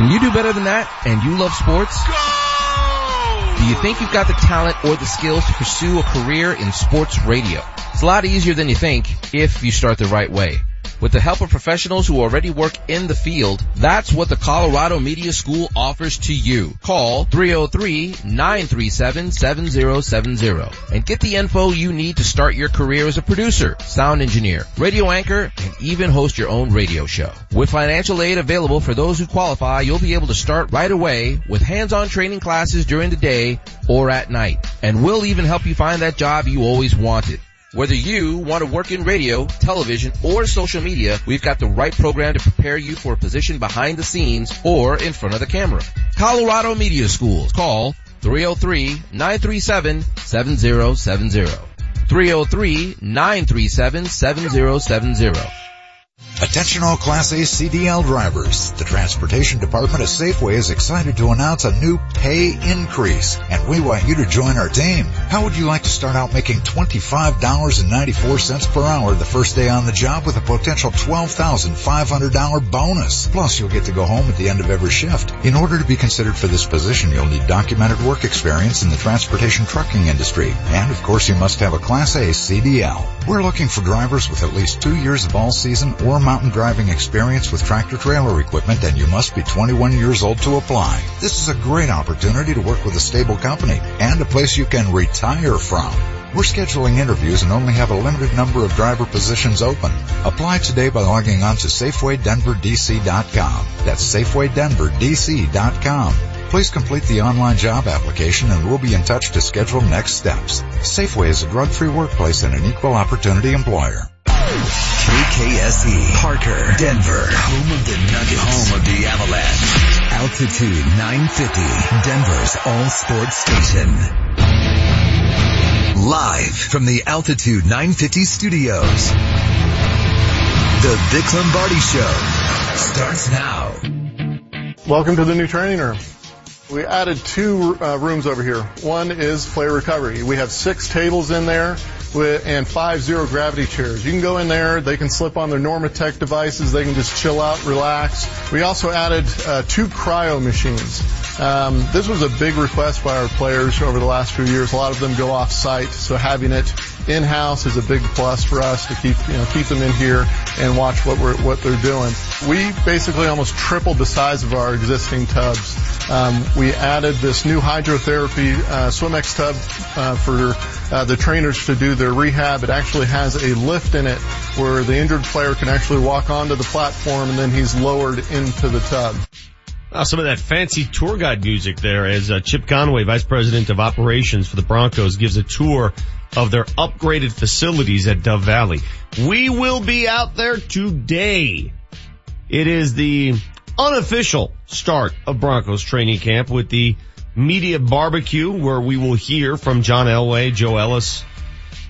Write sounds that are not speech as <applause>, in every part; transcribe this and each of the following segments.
Can you do better than that and you love sports? Do you think you've got the talent or the skills to pursue a career in sports radio? It's a lot easier than you think if you start the right way. With the help of professionals who already work in the field, that's what the Colorado Media School offers to you. Call 303-937-7070 and get the info you need to start your career as a producer, sound engineer, radio anchor, and even host your own radio show. With financial aid available for those who qualify, you'll be able to start right away with hands-on training classes during the day or at night. And we'll even help you find that job you always wanted. Whether you want to work in radio, television, or social media, we've got the right program to prepare you for a position behind the scenes or in front of the camera. Colorado Media Schools. Call 303-937-7070. 303-937-7070. Attention all Class A CDL drivers. The Transportation Department of Safeway is excited to announce a new pay increase, and we want you to join our team. How would you like to start out making $25.94 per hour the first day on the job with a potential $12,500 bonus? Plus, you'll get to go home at the end of every shift. In order to be considered for this position, you'll need documented work experience in the transportation trucking industry. And of course, you must have a Class A CDL. We're looking for drivers with at least two years of all-season or mountain driving experience with tractor trailer equipment and you must be 21 years old to apply. This is a great opportunity to work with a stable company and a place you can retire from. We're scheduling interviews and only have a limited number of driver positions open. Apply today by logging on to SafewayDenverDC.com. That's SafewayDenverDC.com. Please complete the online job application and we'll be in touch to schedule next steps. Safeway is a drug-free workplace and an equal opportunity employer. KKSE, Parker, Denver, home of the Nuggets, home of the Avalanche. Altitude 950, Denver's all sports station. Live from the Altitude 950 studios. The Vic Lombardi Show starts now. Welcome to the new training room. We added two uh, rooms over here. One is player recovery. We have six tables in there with, and five zero gravity chairs. You can go in there. They can slip on their Normatec devices. They can just chill out, relax. We also added uh, two cryo machines. Um, this was a big request by our players over the last few years. A lot of them go off site, so having it in-house is a big plus for us to keep you know keep them in here and watch what we're what they're doing. We basically almost tripled the size of our existing tubs. Um, we added this new hydrotherapy uh, Swimex tub uh, for uh, the trainers to do their rehab. It actually has a lift in it where the injured player can actually walk onto the platform and then he's lowered into the tub. Uh, some of that fancy tour guide music there as uh, Chip Conway, Vice President of Operations for the Broncos, gives a tour of their upgraded facilities at Dove Valley. We will be out there today. It is the unofficial start of Broncos training camp with the media barbecue where we will hear from John Elway, Joe Ellis,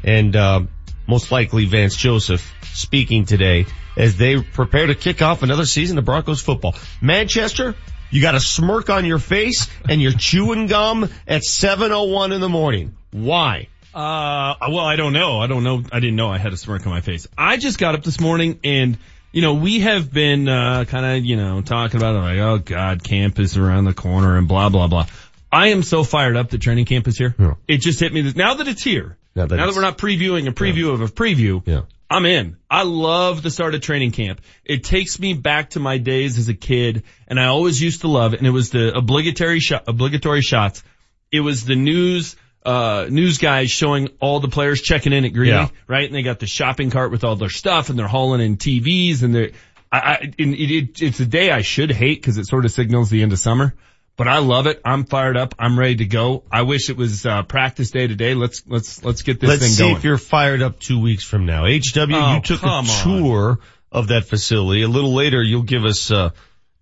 and uh, most likely Vance Joseph speaking today as they prepare to kick off another season of Broncos football. Manchester, you got a smirk on your face and you're chewing gum at 7.01 in the morning. Why? Uh, well, I don't know. I don't know. I didn't know I had a smirk on my face. I just got up this morning and, you know, we have been, uh, kind of, you know, talking about it like, oh God, camp is around the corner and blah, blah, blah. I am so fired up that training camp is here. Yeah. It just hit me. This, now that it's here, Now that now that we're not previewing a preview of a preview, Yeah. I'm in. I love the start of training camp. It takes me back to my days as a kid and I always used to love it. And it was the obligatory shot, obligatory shots. It was the news, uh, news guys showing all the players checking in at Greeley, Yeah. right? And they got the shopping cart with all their stuff and they're hauling in TVs and they're, I, I, and it, it, it's a day I should hate because it sort of signals the end of summer. But I love it. I'm fired up. I'm ready to go. I wish it was uh, practice day today. Let's let's let's get this thing going. Let's see if you're fired up two weeks from now. HW, Oh, you took a on. tour of that facility. A little later, you'll give us, uh,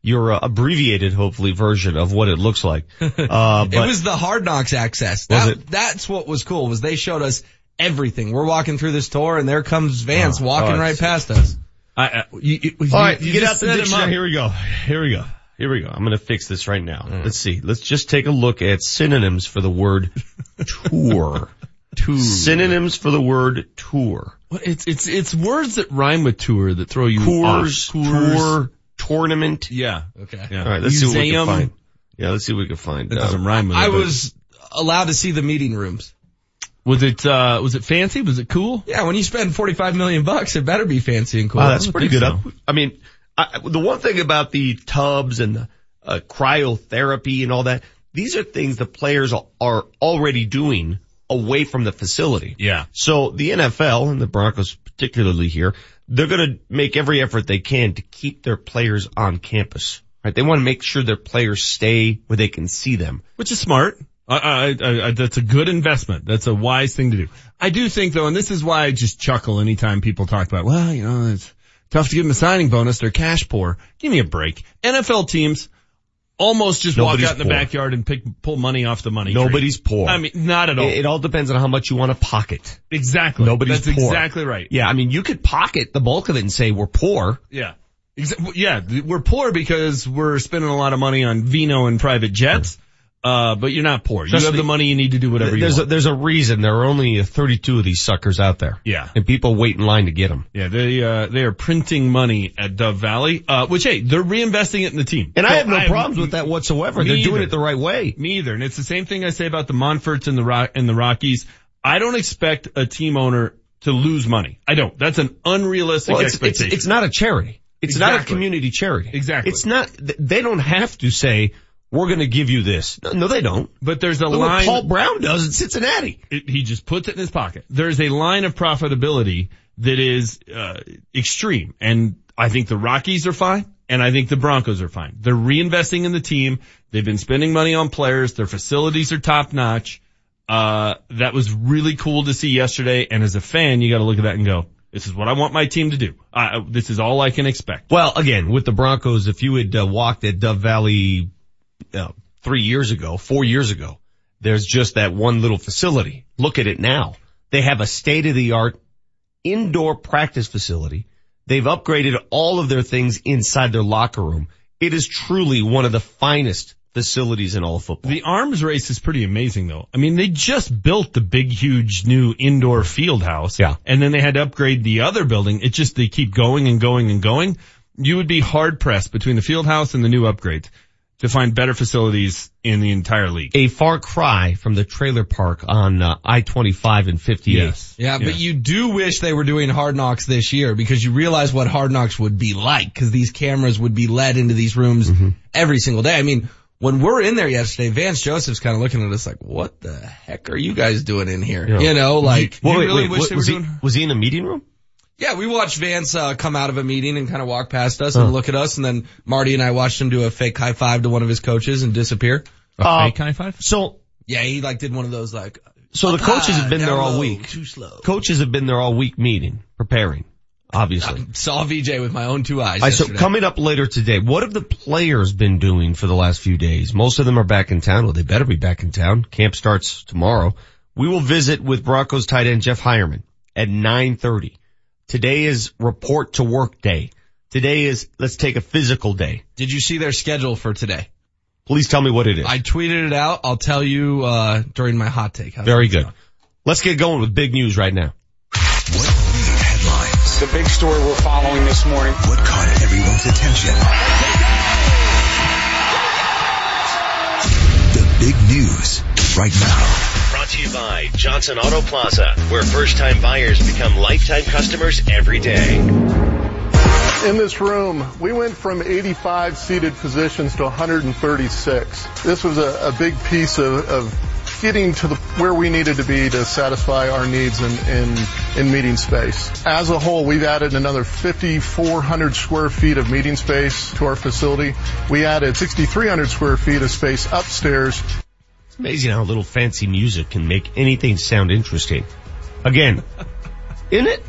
your uh, abbreviated, hopefully, version of what it looks like. <laughs> Uh, but it was the Hard Knocks access. Was That, it? That's what was cool was they showed us everything. We're walking through this tour and there comes Vance Oh, walking oh, right past us. I, I, you, you, All right, you get out the dictionary. Here we go. Here we go. Here we go. I'm going to fix this right now. Let's see. Let's just take a look at synonyms for the word tour. <laughs> Tour. Synonyms for the word tour. Well, It's it's it's words that rhyme with tour that throw you Coors, off. Coors. tour, tournament. Yeah. Okay. Yeah. All right, let's see what we can find. Yeah, let's see what we can find. That doesn't rhyme with it, I but- was allowed to see the meeting rooms. Was it, uh, was it fancy? Was it cool? Yeah, when you spend 45 million bucks, it better be fancy and cool. Wow, that's pretty good. so. I mean, I, the one thing about the tubs and the uh, cryotherapy and all that, these are things the players are, are already doing away from the facility. Yeah. So the NFL and the Broncos particularly here, they're going to make every effort they can to keep their players on campus. Right? They want to make sure their players stay where they can see them. Which is smart. I, I, I, that's a good investment. That's a wise thing to do. I do think though, and this is why I just chuckle anytime people talk about, well, you know, it's tough to give them a signing bonus. They're cash poor. Give me a break. NFL teams almost just Nobody's walk out in the poor. backyard and pick, pull money off the money. tree. Nobody's poor. I mean, not at all. It, it all depends on how much you want to pocket. exactly. Nobody's That's poor. exactly right. Yeah, I mean, you could pocket the bulk of it and say we're poor. Yeah. Exa- yeah, we're poor because we're spending a lot of money on vino and private jets. Uh, but you're not poor. Trust you have me, the money you need to do whatever you There's a, want. there's a reason there are only 32 of these suckers out there. Yeah. And people wait in line to get them. Yeah, they uh they are printing money at Dove Valley. Uh which hey, they're reinvesting it in the team. And So I have no problems with that whatsoever. They're doing either. it the right way. Me either. And it's the same thing I say about the Monforts and the Rock and the Rockies. I don't expect a team owner to lose money. I don't. That's an unrealistic Well, it's, it's, expectation. it's not a charity. It's not a community charity. Exactly. It's not, they don't have to say, we're going to give you this. No, they don't. but there's a Look what line Paul Brown does in Cincinnati. it, he just puts it in his pocket. There's a line of profitability that is uh, extreme, and I think the Rockies are fine, and I think the Broncos are fine. They're reinvesting in the team. They've been spending money on players. Their facilities are top notch. Uh, that was really cool to see yesterday, and as a fan, you got to look at that and go, "This is what I want my team to do. I, this is all I can expect." Well, again, with the Broncos, if you had uh, walked at Dove Valley uh, three years ago, four years ago, there's just that one little facility. Look at it now. They have a state of the art indoor practice facility. They've upgraded all of their things inside their locker room. It is truly one of the finest facilities in all of football. The arms race is pretty amazing though. I mean, they just built the big, huge new indoor field house. Yeah. And then they had to upgrade the other building. It just, they keep going and going and going. You would be hard pressed between the field house and the new upgrades to find better facilities in the entire league. a far cry from the trailer park on uh, I-25 and 58. Yeah, but you do wish they were doing Hard Knocks this year because you realize what Hard Knocks would be like because these cameras would be led into these rooms Mm-hmm. every single day. I mean, when we're in there yesterday, Vance Joseph's kind of looking at us like, what the heck are you guys doing in here? Yeah. You know, like, You really wait, wish they were was, he, doing- was he in a meeting room? Yeah, we watched Vance, uh, come out of a meeting and kind of walk past us and look at us and then Marty and I watched him do a fake high five to one of his coaches and disappear. A Uh, fake high five? So, Yeah, he like did one of those like, so the coaches have been there all low, week. Too slow. Coaches have been there all week meeting, preparing, obviously. Saw VJ with my own two eyes. All right, so coming up later today, what have the players been doing for the last few days? Most of them are back in town. Well, they better be back in town. Camp starts tomorrow. We will visit with Broncos tight end Jeff Heuerman at 9.30. Today is report to work day. Today is let's take a physical day. Did you see their schedule for today? Please tell me what it is. I tweeted it out. I'll tell you, uh, during my hot take. How's Very good. sound? Let's get going with big news right now. What made headlines? The big story we're following this morning. What caught everyone's attention? The big news right now. Brought to you by Johnson Auto Plaza, where first time buyers become lifetime customers every day. In this room, we went from 85 seated positions to 136. This was a, a big piece of, of getting to the where we needed to be to satisfy our needs in, in, in meeting space. As a whole, we've added another 5,400 square feet of meeting space to our facility. We added 6,300 square feet of space upstairs amazing how a little fancy music can make anything sound interesting. Again, <laughs> isn't it?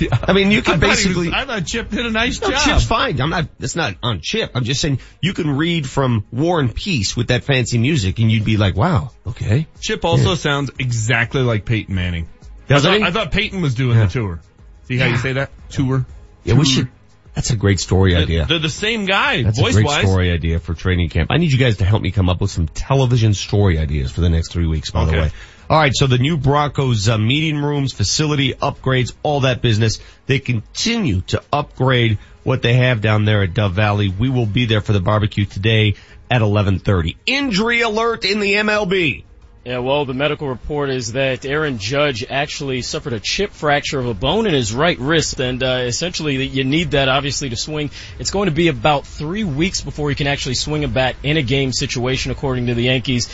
Yeah. I mean, you can I basically. was- I thought Chip did a nice No, job. Chip's fine. I'm not, that's not on Chip. I'm just saying you can read from War and Peace with that fancy music and you'd be like, wow, okay. Chip also sounds exactly like Peyton Manning. Does I, thought, he? I thought Peyton was doing the tour. See how you say that? Tour. Yeah, we should, that's a great story idea. They're the same guy, That's voice a great wise. story idea for training camp. I need you guys to help me come up with some television story ideas for the next three weeks, by the Okay. way. All right, so the new Broncos uh, meeting rooms, facility upgrades, all that business. They continue to upgrade what they have down there at Dove Valley. We will be there for the barbecue today at 11:30. Injury alert in the MLB. Yeah, well, the medical report is that Aaron Judge actually suffered a chip fracture of a bone in his right wrist, and uh, essentially you need that obviously to swing. It's going to be about three weeks before he can actually swing a bat in a game situation, according to the Yankees.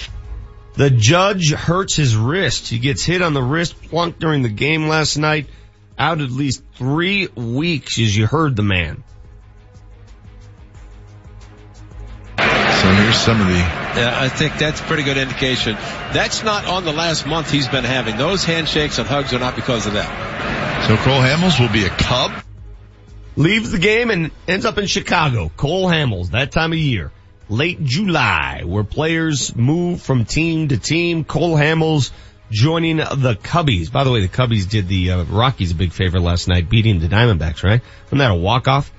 The judge hurts his wrist. He gets hit on the wrist, plunked during the game last night. Out at least three weeks, as you heard the man. So here's some of the. Yeah, I think that's a pretty good indication. That's not on the last month he's been having. Those handshakes and hugs are not because of that. So Cole Hamels will be a Cub. Leaves the game and ends up in Chicago. Cole Hamels, that time of year. Late July, where players move from team to team. Cole Hamels joining the Cubbies. By the way, the Cubbies did the uh, Rockies a big favor last night, beating the Diamondbacks, right? Wasn't that a walk-off?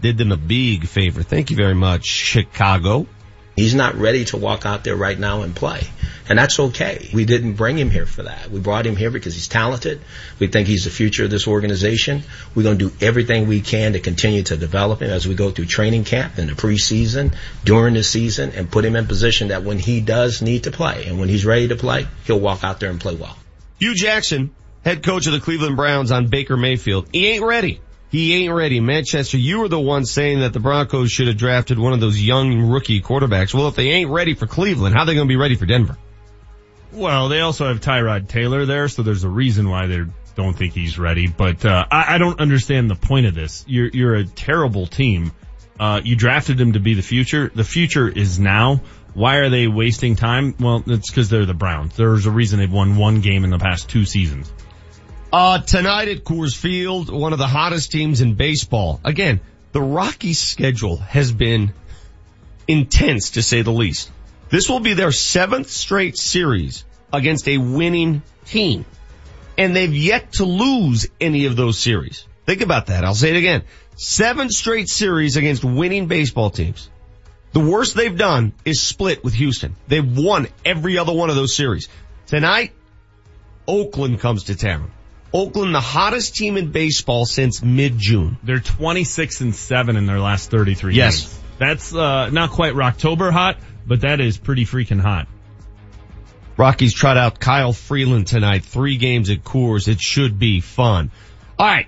Did them a big favor. Thank you very much, Chicago. He's not ready to walk out there right now and play. And that's okay. We didn't bring him here for that. We brought him here because he's talented. We think he's the future of this organization. We're going to do everything we can to continue to develop him as we go through training camp in the preseason, during the season, and put him in position that when he does need to play and when he's ready to play, he'll walk out there and play well. Hue Jackson, head coach of the Cleveland Browns on Baker Mayfield. He ain't ready. He ain't ready. Manchester, you were the one saying that the Broncos should have drafted one of those young rookie quarterbacks. Well, if they ain't ready for Cleveland, how are they going to be ready for Denver? Well, they also have Tyrod Taylor there, so there's a reason why they don't think he's ready. But uh, I, I don't understand the point of this. You're you're a terrible team. Uh, you drafted him to be the future. The future is now. Why are they wasting time? Well, it's because they're the Browns. There's a reason they've won one game in the past two seasons. Uh, tonight at Coors Field, one of the hottest teams in baseball. Again, the Rockies schedule has been intense to say the least. This will be their seventh straight series against a winning team. And they've yet to lose any of those series. Think about that. I'll say it again. Seven straight series against winning baseball teams. The worst they've done is split with Houston. They've won every other one of those series. Tonight, Oakland comes to town. Oakland, the hottest team in baseball since mid-June. They're 26 and 7 in their last 33 yes. games. That's, uh, not quite Rocktober hot, but that is pretty freaking hot. Rockies trot out Kyle Freeland tonight. Three games at Coors. It should be fun. All right.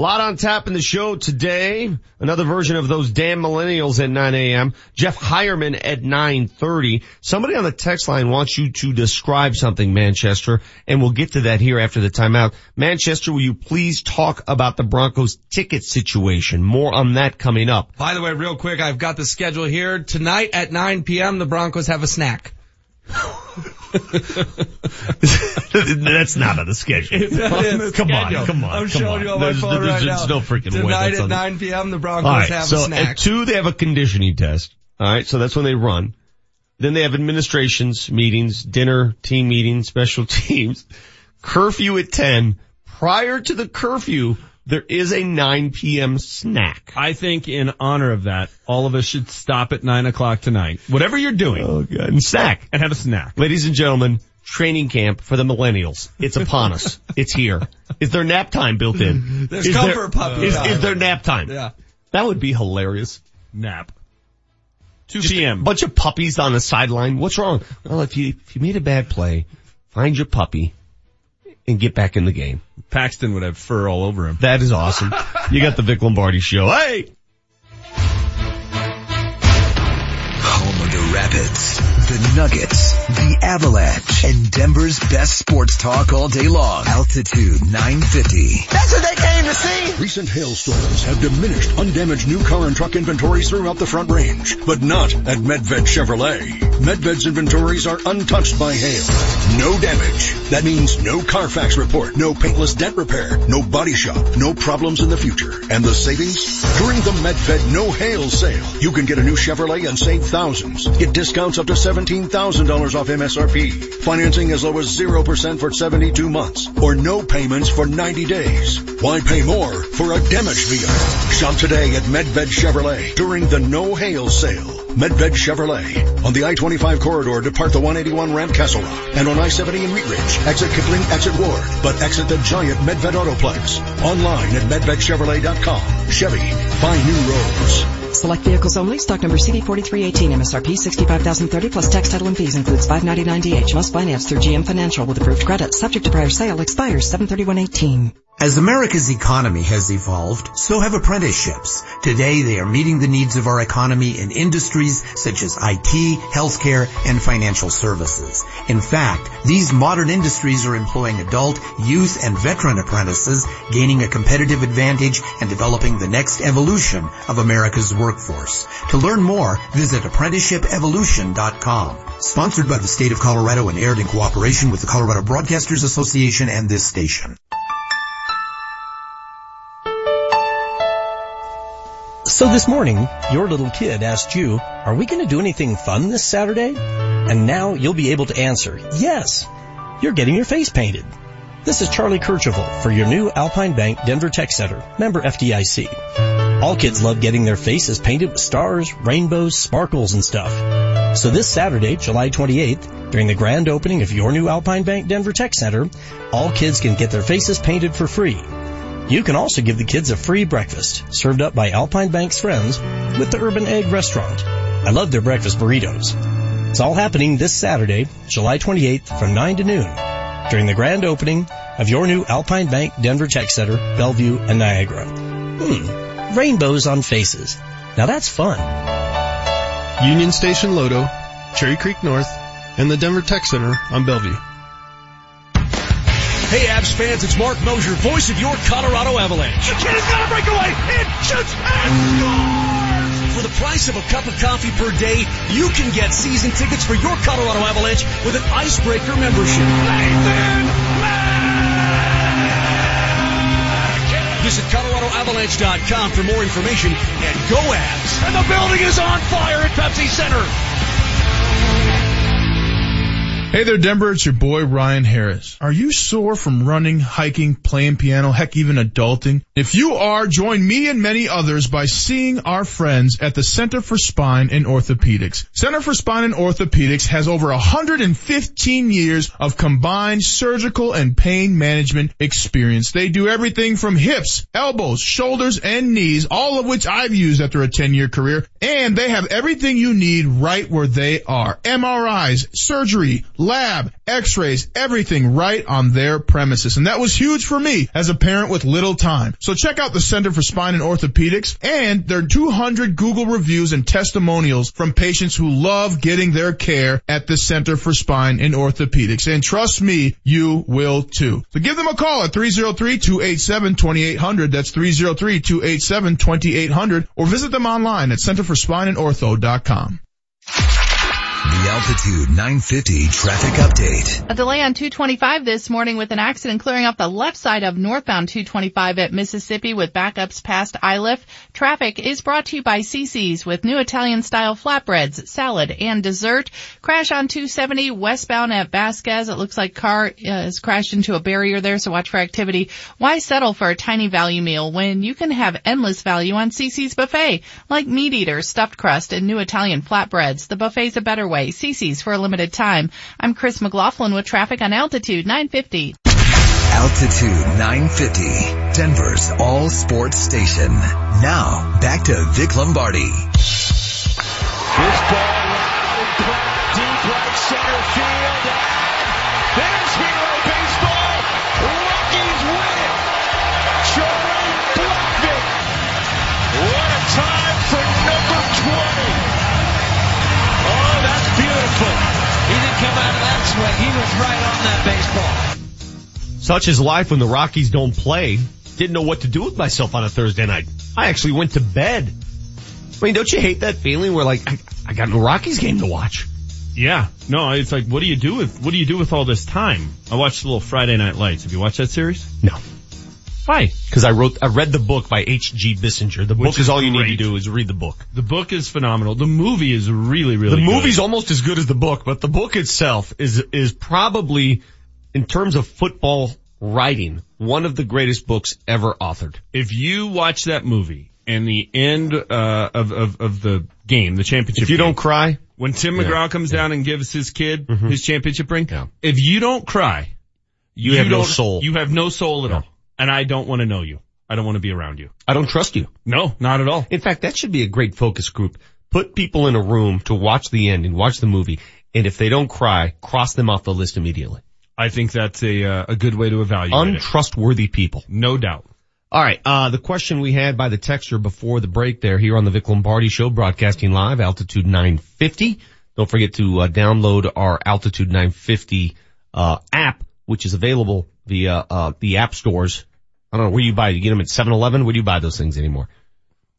Lot on tap in the show today. Another version of those damn millennials at 9 a.m. Jeff Heuerman at 9.30. Somebody on the text line wants you to describe something, Manchester, and we'll get to that here after the timeout. Manchester, will you please talk about the Broncos ticket situation? More on that coming up. By the way, real quick, I've got the schedule here. Tonight at 9 p.m., the Broncos have a snack. <laughs> That's not on the schedule. the come on, come on. I'm come showing on. you on my there's, phone there's, right there's now. no freaking way. Tonight that's at 9 p.m., the Broncos right, have so a snack. at two they have a conditioning test. All right, so that's when they run. Then they have administrations, meetings, dinner, team meetings, special <laughs> teams, curfew at 10. Prior to the curfew, there is a 9 p.m. snack. I think in honor of that, all of us should stop at 9 o'clock tonight. Whatever you're doing. Oh god. And snack. And have a snack. Ladies and gentlemen, training camp for the millennials. It's upon us. <laughs> It's here. Is there nap time built in? There's is comfort there, puppy is, time. is there nap time? Yeah. That would be hilarious. Nap. 2 Just p.m. A bunch of puppies on the sideline. What's wrong? Well, if you, if you made a bad play, find your puppy and get back in the game. Paxton would have fur all over him. That is awesome. <laughs> you got the Vic Lombardi show. Hey! Home of the Rapids, the Nuggets, the Avalanche, and Denver's best sports talk all day long. Altitude 950. That's what they came to see. Recent hailstorms have diminished undamaged new car and truck inventories throughout the Front Range, but not at Medved Chevrolet. Medved's inventories are untouched by hail. No damage. That means no Carfax report, no paintless dent repair, no body shop, no problems in the future. And the savings? During the Medved No Hail sale, you can get a new Chevrolet and save thousands. Get discounts up to seven $17,000 off MSRP. Financing as low as 0% for 72 months or no payments for 90 days. Why pay more for a damaged vehicle? Shop today at Medved Chevrolet during the no hail sale. Medved Chevrolet on the I-25 corridor depart the 181 ramp Castle Rock and on I-70 in Wheat Ridge. Exit Kipling, exit Ward, but exit the giant Medved Autoplex. Online at medvedchevrolet.com. Chevy, find new roads. Select vehicles only. Stock number CD4318. MSRP 65030 plus tax title and fees includes 599DH. Must finance through GM Financial with approved credit. Subject to prior sale. Expires 73118. As America's economy has evolved, so have apprenticeships. Today they are meeting the needs of our economy in industries such as IT, healthcare, and financial services. In fact, these modern industries are employing adult, youth, and veteran apprentices, gaining a competitive advantage and developing the next evolution of America's workforce. To learn more, visit apprenticeshipevolution.com. Sponsored by the state of Colorado and aired in cooperation with the Colorado Broadcasters Association and this station. So this morning, your little kid asked you, are we going to do anything fun this Saturday? And now you'll be able to answer, yes, you're getting your face painted. This is Charlie Kercheval for your new Alpine Bank Denver Tech Center, member FDIC. All kids love getting their faces painted with stars, rainbows, sparkles, and stuff. So this Saturday, July 28th, during the grand opening of your new Alpine Bank Denver Tech Center, all kids can get their faces painted for free. You can also give the kids a free breakfast served up by Alpine Bank's friends with the Urban Egg Restaurant. I love their breakfast burritos. It's all happening this Saturday, July 28th from 9 to noon during the grand opening of your new Alpine Bank Denver Tech Center, Bellevue, and Niagara. Hmm, rainbows on faces. Now that's fun. Union Station Lodo, Cherry Creek North, and the Denver Tech Center on Bellevue. Hey, Avs fans, it's Marc Moser, voice of your Colorado Avalanche. The kid has got a breakaway and shoots and scores! For the price of a cup of coffee per day, you can get season tickets for your Colorado Avalanche with an Icebreaker membership. Nathan Visit ColoradoAvalanche.com for more information and go Avs! And the building is on fire at Pepsi Center. Hey there, Denver. It's your boy, Ryan Harris. Are you sore from running, hiking, playing piano, heck, even adulting? If you are, join me and many others by seeing our friends at the Center for Spine and Orthopedics. Center for Spine and Orthopedics has over 115 years of combined surgical and pain management experience. They do everything from hips, elbows, shoulders, and knees, all of which I've used after a 10 year career. And they have everything you need right where they are. MRIs, surgery, lab, x-rays, everything right on their premises. And that was huge for me as a parent with little time. So check out the Center for Spine and Orthopedics and their 200 Google reviews and testimonials from patients who love getting their care at the Center for Spine and Orthopedics. And trust me, you will too. So give them a call at 303-287-2800. That's 303-287-2800 or visit them online at centerforspineandortho.com. The Altitude 950 traffic update. A delay on 225 this morning with an accident clearing up the left side of northbound 225 at Mississippi with backups past Iliff. Traffic is brought to you by CC's with new Italian style flatbreads, salad, and dessert. Crash on 270 westbound at Vasquez. It looks like car uh, has crashed into a barrier there, so watch for activity. Why settle for a tiny value meal when you can have endless value on CC's buffet, like meat eaters, stuffed crust, and new Italian flatbreads. The buffet's a better way. CC's for a limited time. I'm Chris McLaughlin with traffic on Altitude 950. Altitude 950, Denver's all sports station. Now, back to Vic Lombardi. Was right on that baseball. Such is life when the Rockies don't play. Didn't know what to do with myself on a Thursday night. I actually went to bed. I mean, don't you hate that feeling where like, I, I got no Rockies game to watch? Yeah. No, it's like, what do you do with, what do you do with all this time? I watched a little Friday Night Lights. Have you watched that series? No. Why? Because I wrote, I read the book by H.G. Bissinger. The Which book is is all you need to do is read the book. The book is phenomenal. The movie is really, really the good. movie's almost as good as the book, but the book itself is is probably, in terms of football writing, one of the greatest books ever authored. If you watch that movie and the end uh, of, of of the game, the championship, If you game, don't cry, when Tim Yeah. McGraw comes down and gives his kid Mhm. his championship ring, Yeah. if you don't cry, You have no soul. You have no soul at Yeah. all, and I don't want to know you. I don't want to be around you. I don't trust you. No, not at all. In fact, that should be a great focus group. Put people in a room to watch the end and watch the movie, and if they don't cry, cross them off the list immediately. I think that's a uh, a good way to evaluate it. Untrustworthy people. No doubt. All right. Uh, the question we had by the texter before the break there here on the Vic Lombardi show broadcasting live altitude 950. Don't forget to uh, download our altitude 950, uh, app, which is available via, uh, the app stores. I don't know where you buy. You get them at 7-Eleven. Where do you buy those things anymore?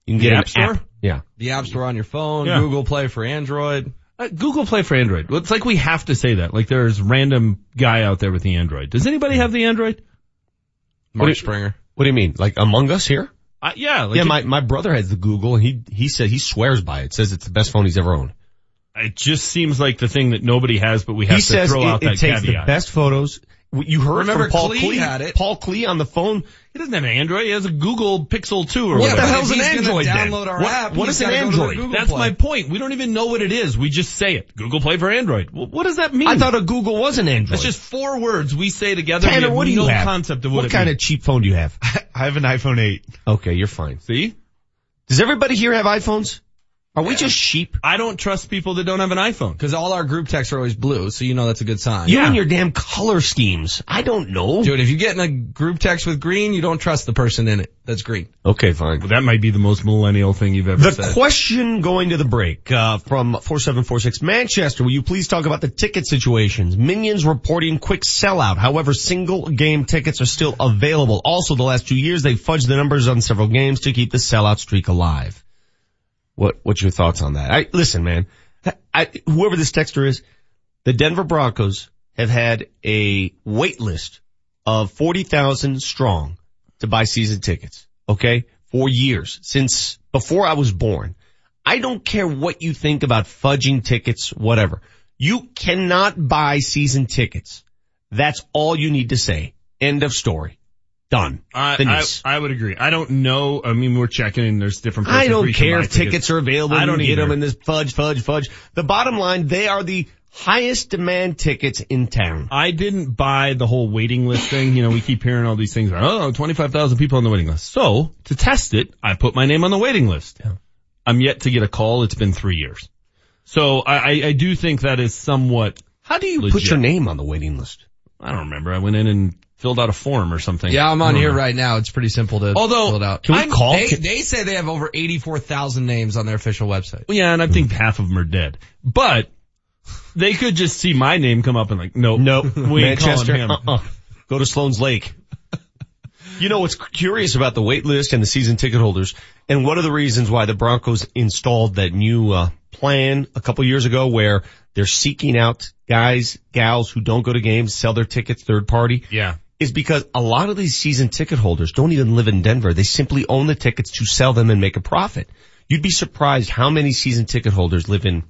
You can The get App Store? app. Yeah. The App Store on your phone, Yeah. Google Play for Android. Uh, Google Play for Android. Well, It's like we have to say that. Like there's random guy out there with the Android. Does anybody have the Android? Mark you- Springer. What do you mean? Like Among Us here? Uh, yeah. Like yeah, it- my, my brother has the Google and he, he said, he swears by it. Says it's the best phone he's ever owned. It just seems like the thing that nobody has, but we have he to throw it, out it that takes caveat. the best photos. You heard Remember from Paul Klee Klee, had it. Paul Klee on the phone. He doesn't have an Android. He has a Google Pixel 2 or What whatever. the but hell's an Android then? Download our What- app. what he's is an gotta go to Android? That's Play. my point. We don't even know what it is. We just say it. Google Play for Android. Well, what does that mean? I thought a Google was an Android. That's just four words we say together. we Tanner, have what do you no have? concept of what, what kind means. of cheap phone do you have? <laughs> I have an iPhone 8. Okay, you're fine. See? Does everybody here have iPhones? Are we just sheep? I don't trust people that don't have an iPhone. Cause all our group texts are always blue, so you know that's a good sign. You and your damn color schemes. I don't know. Dude, if you get in a group text with green, you don't trust the person in it. That's green. Okay, fine. Well, that might be the most millennial thing you've ever The said. question going to the break uh, from 4746 Manchester, will you please talk about the ticket situations? Minions reporting quick sellout. However, single game tickets are still available. Also, the last two years they've fudged the numbers on several games to keep the sellout streak alive. What what's your thoughts on that? I listen, man. I, whoever this texter is, the Denver Broncos have had a wait list of 40,000 strong to buy season tickets. Okay? For years. Since before I was born. I don't care what you think about fudging tickets, whatever. You cannot buy season tickets. That's all you need to say. End of story. Done. I, I, I would agree. I don't know. I mean, we're checking and there's different I don't care if tickets are available. I don't you get either. them in this fudge, fudge, fudge. The bottom line, they are the highest demand tickets in town. I didn't buy the whole waiting list thing. You know, we keep hearing all these things. Oh, 25,000 people on the waiting list. So to test it, I put my name on the waiting list. I'm yet to get a call. It's been three years. So I, I, I do think that is somewhat. How do you put your name on the waiting list? I don't remember. I went in and filled out a form or something. Yeah, I'm on here know. right now. It's pretty simple to Although, fill it out. can we I'm- call? They, Can- they say they have over 84,000 names on their official website. Well, yeah, and I think half of them are dead. But they could just see my name come up and like, nope, Nope. <laughs> we ain't calling Manchester. him. Uh-uh. <laughs> Go to Sloan's Lake. You know what's curious about the wait list and the season ticket holders, and one of the reasons why the Broncos installed that new uh, plan a couple years ago, where they're seeking out guys, gals who don't go to games, sell their tickets third party, Yeah. Is because a lot of these season ticket holders don't even live in Denver. They simply own the tickets to sell them and make a profit. You'd be surprised how many season ticket holders live in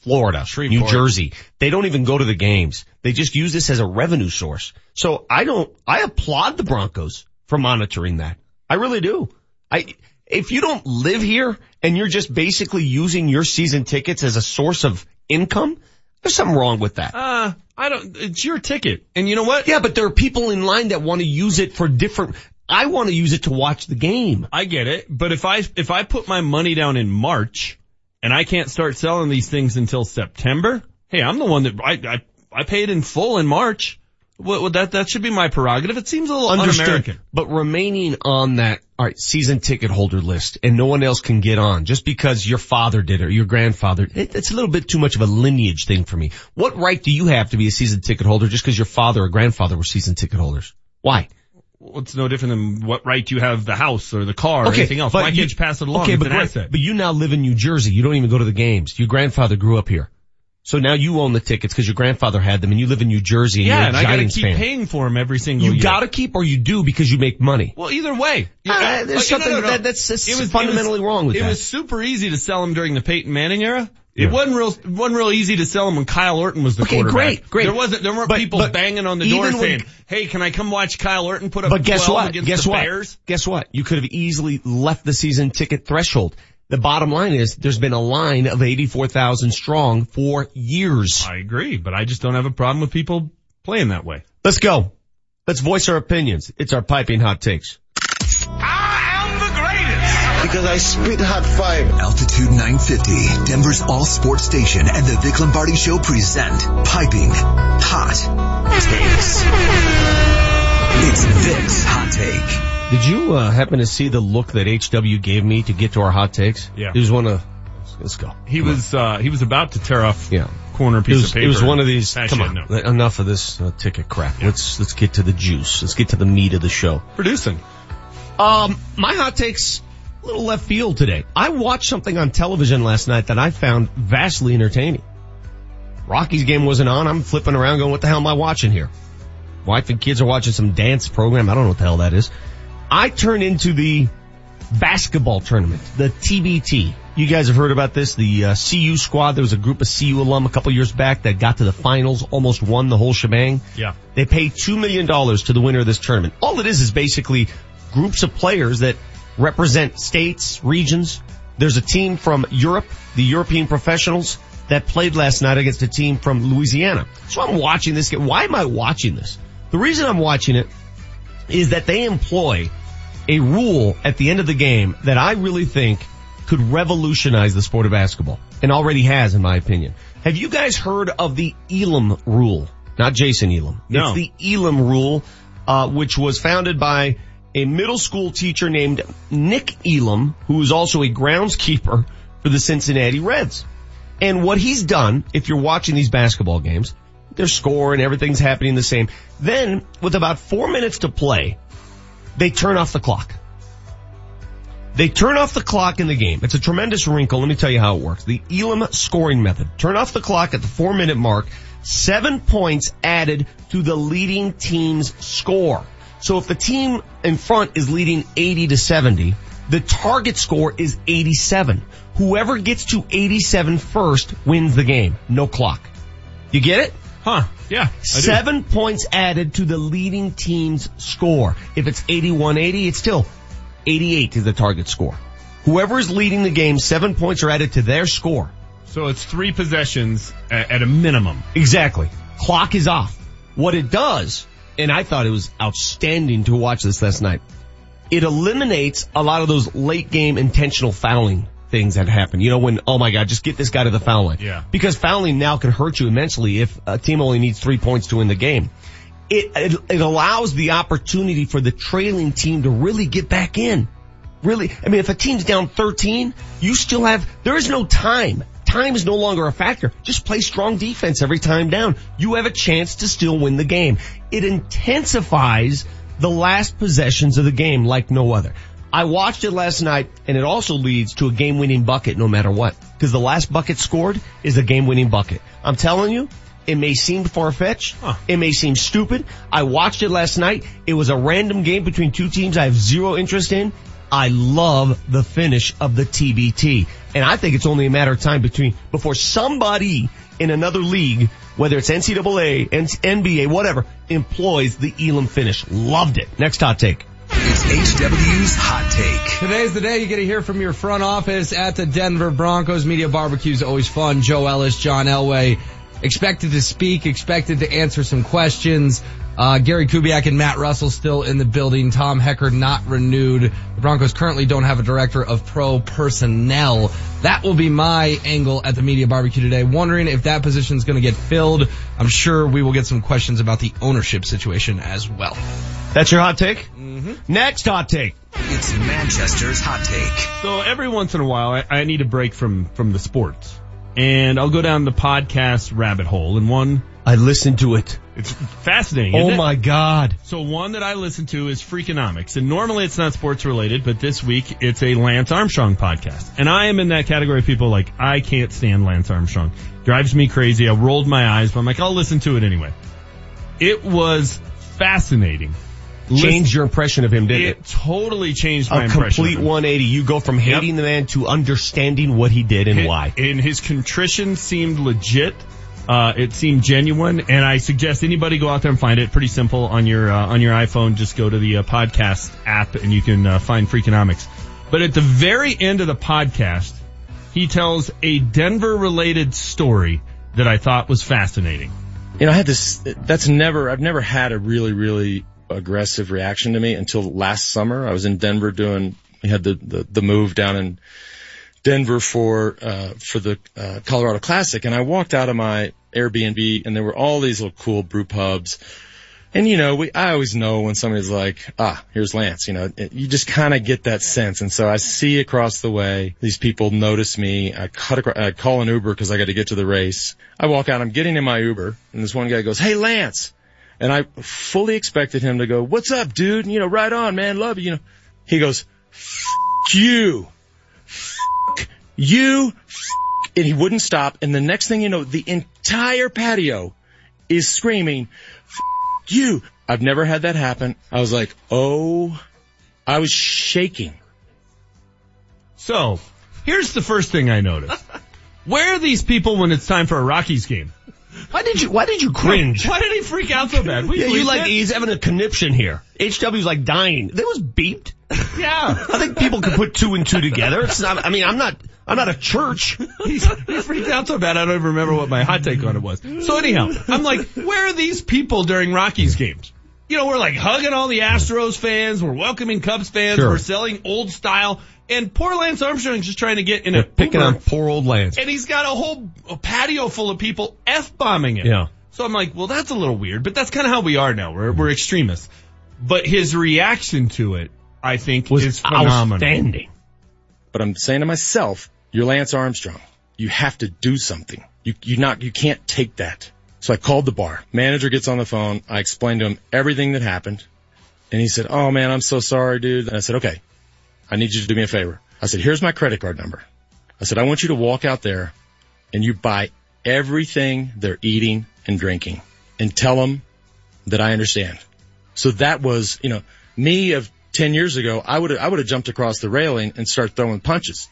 Florida, New Jersey. They don't even go to the games. They just use this as a revenue source. So I don't, I applaud the Broncos for monitoring that. I really do. I, if you don't live here and you're just basically using your season tickets as a source of income, there's something wrong with that. Uh, I don't, it's your ticket. And you know what? Yeah, but there are people in line that want to use it for different, I want to use it to watch the game. I get it. But if I, if I put my money down in March and I can't start selling these things until September, hey, I'm the one that I, I, I paid in full in March. Well, that, that should be my prerogative. It seems a little un-American. But remaining on that, alright, season ticket holder list and no one else can get on just because your father did it or your grandfather, it, it's a little bit too much of a lineage thing for me. What right do you have to be a season ticket holder just because your father or grandfather were season ticket holders? Why? Well, it's no different than what right you have the house or the car or anything else. Why can't you pass it along? Okay, but, an great, asset. but you now live in New Jersey. You don't even go to the games. Your grandfather grew up here. So now you own the tickets because your grandfather had them and you live in New Jersey and Yeah, you're and a I gotta keep fan. paying for them every single You year. You gotta keep or you do because you make money. Well, either way. Ah, there's Like, something no, no, no. that- that's- that's It was- fundamentally it was- wrong with it that. was super easy to sell them during the Peyton Manning era. Yeah. It wasn't real, it wasn't real easy to sell them when Kyle Orton was the Okay, quarterback. great, great. There wasn't, there weren't But- people but banging on the door even when- saying, hey, can I come watch Kyle Orton put up But guess 12 what? against Guess the what? Bears? Guess what? You could have easily left the season ticket threshold. The bottom line is there's been a line of 84,000 strong for years. I agree, but I just don't have a problem with people playing that way. Let's go. Let's voice our opinions. It's our piping hot takes. I am the greatest because I spit hot fire. Altitude 950, Denver's all sports station and the Vic Lombardi Show present Piping Hot Takes. It's Vic's Hot Take. Did you uh, happen to see the look that HW gave me to get to our hot takes? Yeah. It was one of, let's go. He Come was, uh, he was about to tear off Yeah. corner It piece was, of paper. it was one of these, Actually, come on, no. enough of this uh, ticket crap. Let's, let's get to the juice. Let's get to the meat of the show. Producing. Um, my hot takes a little left field today. I watched something on television last night that I found vastly entertaining. Rocky's game wasn't on. I'm flipping around going, what the hell am I watching here? Wife and kids are watching some dance program. I don't know what the hell that is. I turn into the basketball tournament, the TBT. You guys have heard about this, the uh, CU squad. There was a group of CU alum a couple years back that got to the finals, almost won the whole shebang. Yeah. They pay $2 million to the winner of this tournament. All it is is basically groups of players that represent states, regions. There's a team from Europe, the European professionals, that played last night against a team from Louisiana. So I'm watching this game. Why am I watching this? The reason I'm watching it is that they employ a rule at the end of the game that I really think could revolutionize the sport of basketball and already has in my opinion. Have you guys heard of the Elam rule? Not Jason Elam. No. It's the Elam rule, uh, which was founded by a middle school teacher named Nick Elam, who is also a groundskeeper for the Cincinnati Reds. And what he's done, if you're watching these basketball games, they're scoring, everything's happening the same. Then, with about four minutes to play, they turn off the clock. They turn off the clock in the game. It's a tremendous wrinkle. Let me tell you how it works. The Elam scoring method. Turn off the clock at the four minute mark. Seven points added to the leading team's score. So if the team in front is leading 80 to 70, the target score is 87. Whoever gets to 87 first wins the game. No clock. You get it? Huh. Yeah. Seven points added to the leading team's score. If it's 81-80, it's still 88 is the target score. Whoever is leading the game, seven points are added to their score. So it's three possessions at, at a minimum. Exactly. Clock is off. What it does, and I thought it was outstanding to watch this last night, it eliminates a lot of those late game intentional fouling things that happen. You know, when, oh my God, just get this guy to the foul line. Yeah. Because fouling now can hurt you immensely if a team only needs three points to win the game. It, it, it allows the opportunity for the trailing team to really get back in. Really, I mean, if a team's down 13, you still have, there is no time. Time is no longer a factor. Just play strong defense every time down. You have a chance to still win the game. It intensifies the last possessions of the game like no other. I watched it last night and it also leads to a game winning bucket no matter what. Cause the last bucket scored is a game winning bucket. I'm telling you, it may seem far-fetched. It may seem stupid. I watched it last night. It was a random game between two teams I have zero interest in. I love the finish of the TBT. And I think it's only a matter of time between, before somebody in another league, whether it's NCAA, NBA, whatever, employs the Elam finish. Loved it. Next hot take. It's HW's Hot Take. Today's the day you get to hear from your front office at the Denver Broncos. Media barbecue is always fun. Joe Ellis, John Elway, expected to speak, expected to answer some questions. Uh, Gary Kubiak and Matt Russell still in the building. Tom Heckert not renewed. The Broncos currently don't have a director of pro personnel. That will be my angle at the media barbecue today. Wondering if that position is going to get filled. I'm sure we will get some questions about the ownership situation as well. That's your hot take? Mm-hmm. Next hot take. It's Manchester's Hot Take. So every once in a while, I, I need a break from from the sports, and I'll go down the podcast rabbit hole. And one I listened to it. It's fascinating. Oh isn't it? my God. So one that I listen to is Freakonomics, and normally it's not sports related, but this week it's a Lance Armstrong podcast, and I am in that category of people like I can't stand Lance Armstrong. Drives me crazy. I rolled my eyes, but I'm like I'll listen to it anyway. It was fascinating. Changed your impression of him, didn't it? It totally changed my A impression. complete of him. 180. You go from hating the man to understanding what he did and Hi- why. And his contrition seemed legit. Uh, it seemed genuine, and I suggest anybody go out there and find it. Pretty simple on your uh, on your iPhone. Just go to the uh, podcast app, and you can uh, find Freakonomics. But at the very end of the podcast, he tells a Denver related story that I thought was fascinating. you know, I had this, that's never, I've never had a really, really aggressive reaction to me until last summer. I was in Denver doing, we had the, the, the move down in Denver for, uh, for the, uh, Colorado Classic and I walked out of my Airbnb and there were all these little cool brew pubs. And you know, we, I always know when somebody's like, ah, here's Lance, you know, it- you just kind of get that sense. And so I see across the way, these people notice me. I cut across, I call an Uber because I got to get to the race. I walk out, I'm getting in my Uber and this one guy goes, Hey Lance. And I fully expected him to go, what's up, dude? You know, right on, man. Love you. You know, he goes, you, F- you, F-, and he wouldn't stop. And the next thing you know, the entire patio is screaming, you. I've never had that happen. I was like, oh, I was shaking. So, here's the first thing I noticed. Where are these people when it's time for a Rockies game? Why did you, why did you cringe? Why did he freak out so bad? We Yeah, you like, he's having a conniption here. HW's like dying. That was beeped. Yeah. I think people can put two and two together. It's not, I mean, I'm not, I'm not a church. He's, he freaked out so bad I don't even remember what my hot take on it was. So anyhow, I'm like, where are these people during Rockies games? You know, we're like hugging all the Astros fans, we're welcoming Cubs fans, Sure. we're selling old style, and poor Lance Armstrong's just trying to get in a They're picking Uber, on poor old Lance. and he's got a whole patio full of people f-bombing him. Yeah. So I'm like, well, that's a little weird, but that's kind of how we are now. We're, we're extremists. But his reaction to it, I think, Was is phenomenal. outstanding. But I'm saying to myself, you're Lance Armstrong. You have to do something. You, you not, you can't take that. So I called the bar. Manager gets on the phone. I explained to him everything that happened. And he said, oh man, I'm so sorry, dude. And I said, okay, I need you to do me a favor. I said, here's my credit card number. I said, I want you to walk out there and you buy everything they're eating and drinking and tell them that I understand. So that was, you know, me of 10 years ago, I would I would have jumped across the railing and start throwing punches.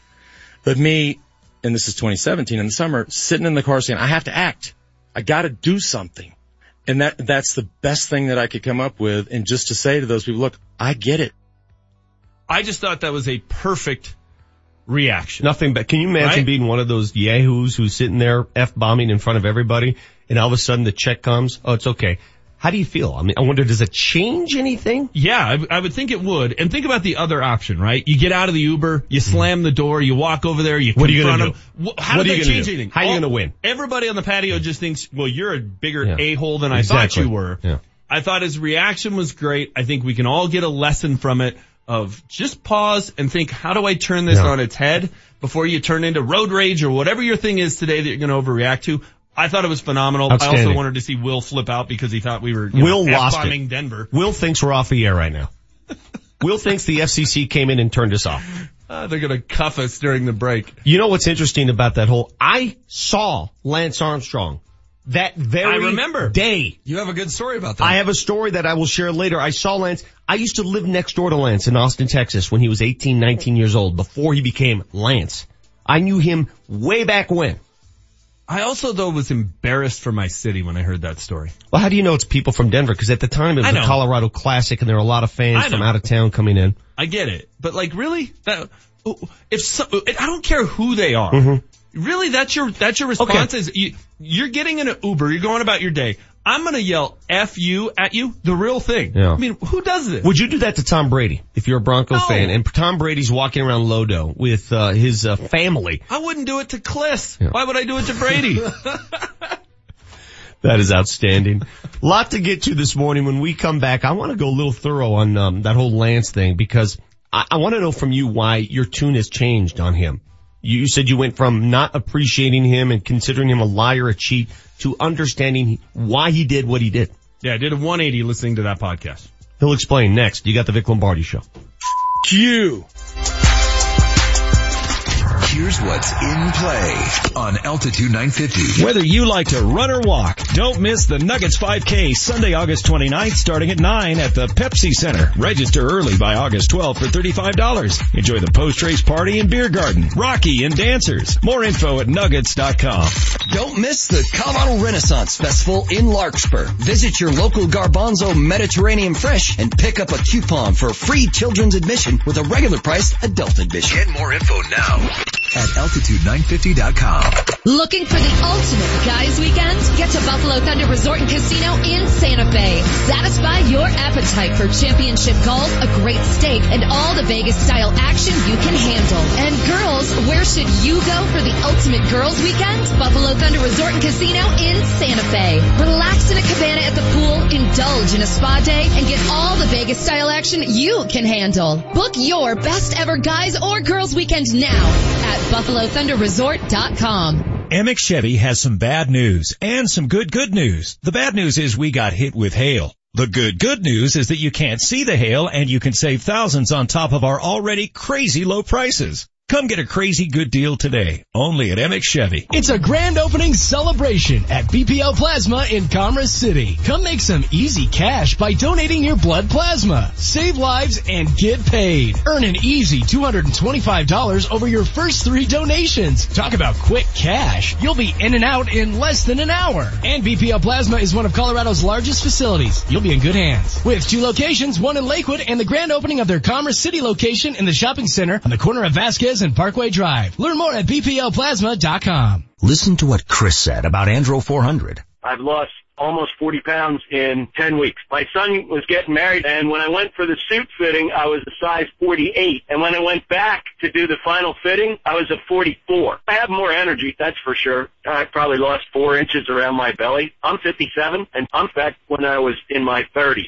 But me, and this is 2017 in the summer, sitting in the car saying, I have to act. I got to do something. And that, that's the best thing that I could come up with. And just to say to those people, look, I get it. I just thought that was a perfect reaction. Nothing but, can you imagine Right? being one of those yahoos who's sitting there F-bombing in front of everybody and all of a sudden the check comes? Oh, it's okay. How do you feel? I mean, I wonder, does it change anything? Yeah, I, I would think it would. And think about the other option, right? You get out of the Uber, you slam the door, you walk over there, you What are you confront him. do? How What are that change do? anything? How are you gonna win? Everybody on the patio just thinks, well, you're a bigger Yeah. a-hole than I Exactly. thought you were. Yeah. I thought his reaction was great. I think we can all get a lesson from it of just pause and think, how do I turn this Yeah. on its head before you turn into road rage or whatever your thing is today that you're going to overreact to? I thought it was phenomenal. I also wanted to see Will flip out because he thought we were Will know, lost F-bombing. Denver. Will thinks we're off the air right now. <laughs> Will thinks the FCC came in and turned us off. Uh, they're going to cuff us during the break. You know what's interesting about that whole, I saw Lance Armstrong that very I remember. day. You have a good story about that. I have a story that I will share later. I saw Lance. I used to live next door to Lance in Austin, Texas when he was 18, 19 years old before he became Lance. I knew him way back when. I also though was embarrassed for my city when I heard that story. Well, how do you know it's people from Denver? Because at the time it was a. Colorado Classic and there were a lot of fans from out of town coming in. I get it, but like really, that if so, I don't care who they are. Mm-hmm. Really, that's your that's your response. okay. Is you, you're getting in an Uber, you're going about your day. I'm gonna yell "f you" at you, the real thing. Yeah. I mean, who does this? Would you do that to Tom Brady if you're a Bronco No. fan and Tom Brady's walking around Lodo with uh, his uh, family? I wouldn't do it to Kliss. Yeah. Why would I do it to Brady? <laughs> <laughs> That is outstanding. Lot to get to this morning. When we come back, I want to go a little thorough on um, that whole Lance thing because I, I want to know from you why your tune has changed on him. You said you went from not appreciating him and considering him a liar, a cheat, to understanding why he did what he did. Yeah, I did a 180 listening to that podcast. He'll explain next. You got the Vic Lombardi show. You. Here's what's in play on Altitude 950. Whether you like to run or walk, don't miss the Nuggets 5K Sunday, August 29th starting at 9 at the Pepsi Center. Register early by August 12th for $35. Enjoy the post-race party and beer garden, Rocky and dancers. More info at nuggets.com. Don't miss the Colorado Renaissance Festival in Larkspur. Visit your local Garbanzo Mediterranean Fresh and pick up a coupon for free children's admission with a regular price adult admission. Get more info now at altitude950.com. Looking for the ultimate guys weekend? Get to Buffalo Thunder Resort and Casino in Santa Fe. Satisfy your appetite for championship golf, a great steak, and all the Vegas style action you can handle. And girls, where should you go for the ultimate girls weekend? Buffalo Thunder Resort and Casino in Santa Fe. Relax in a cabana at the pool, indulge in a spa day, and get all the Vegas style action you can handle. Book your best ever guys or girls weekend now at BuffaloThunderResort.com. Emich Chevy has some bad news and some good good news. The bad news is we got hit with hail. The good good news is that you can't see the hail and you can save thousands on top of our already crazy low prices. Come get a crazy good deal today, only at Emich Chevy. It's a grand opening celebration at BPL Plasma in Commerce City. Come make some easy cash by donating your blood plasma. Save lives and get paid. Earn an easy $225 over your first three donations. Talk about quick cash. You'll be in and out in less than an hour. And BPL Plasma is one of Colorado's largest facilities. You'll be in good hands. With two locations, one in Lakewood and the grand opening of their Commerce City location in the shopping center on the corner of Vasquez and Parkway Drive. Learn more at bplplasma.com. Listen to what Chris said about Andro 400. I've lost almost 40 pounds in 10 weeks. My son was getting married and when I went for the suit fitting, I was a size 48. And when I went back to do the final fitting, I was a 44. I have more energy, that's for sure. I probably lost four inches around my belly. I'm 57 and I'm fat when I was in my 30s.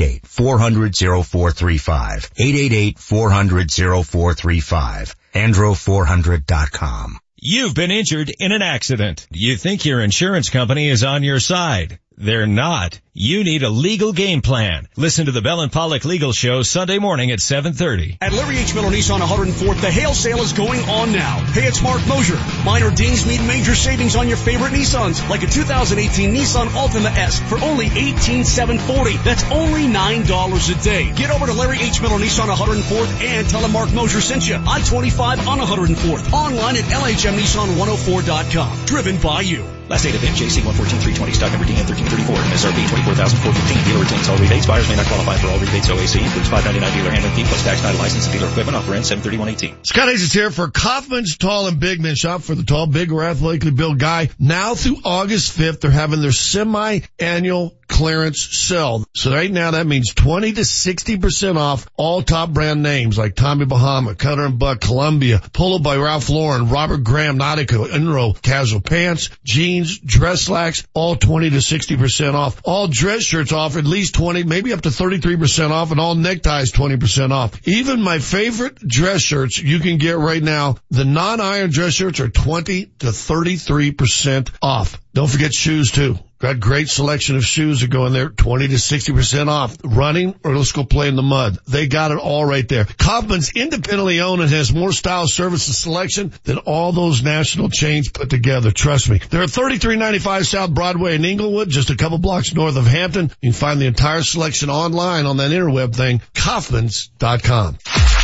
888-400-0435. 888-400-0435. Andro400.com. You've been injured in an accident. You think your insurance company is on your side. They're not. You need a legal game plan. Listen to the Bell and Pollock Legal Show Sunday morning at 7.30. At Larry H. Miller Nissan 104th, the hail sale is going on now. Hey, it's Marc Moser. Minor dings mean major savings on your favorite Nissans, like a 2018 Nissan Altima S for only 18,740. That's only $9 a day. Get over to Larry H. Miller Nissan 104th and tell him Marc Moser sent you. I-25 on 104th. Online at LHMNissan104.com. Driven by you. Last date of NJC 114-320, stock number DN 1334, MSRP 24415 Dealer retains all rebates. Buyers may not qualify for all rebates. OAC includes 599 dealer handling fee plus tax, title license, and dealer equipment. Offer ends 73118. Scott Hayes is here for Kaufman's Tall and Big Men Shop for the tall, big, or athletically built guy. Now through August 5th, they're having their semi-annual clearance sale. So right now that means 20 to 60% off all top brand names like Tommy Bahama, Cutter and Buck, Columbia, Polo by Ralph Lauren, Robert Graham, Nautica, Enro, casual pants, jeans, dress slacks, all 20 to 60% off. All dress shirts off at least 20, maybe up to 33% off and all neckties 20% off. Even my favorite dress shirts you can get right now, the non-iron dress shirts are 20 to 33% off. Don't forget shoes too. Got great selection of shoes that go in there, 20 to 60% off. Running or let's go play in the mud. They got it all right there. Kaufman's independently owned and has more style, service, and selection than all those national chains put together. Trust me. They're at 3395 South Broadway in Englewood, just a couple blocks north of Hampton. You can find the entire selection online on that interweb thing, Kaufmans.com.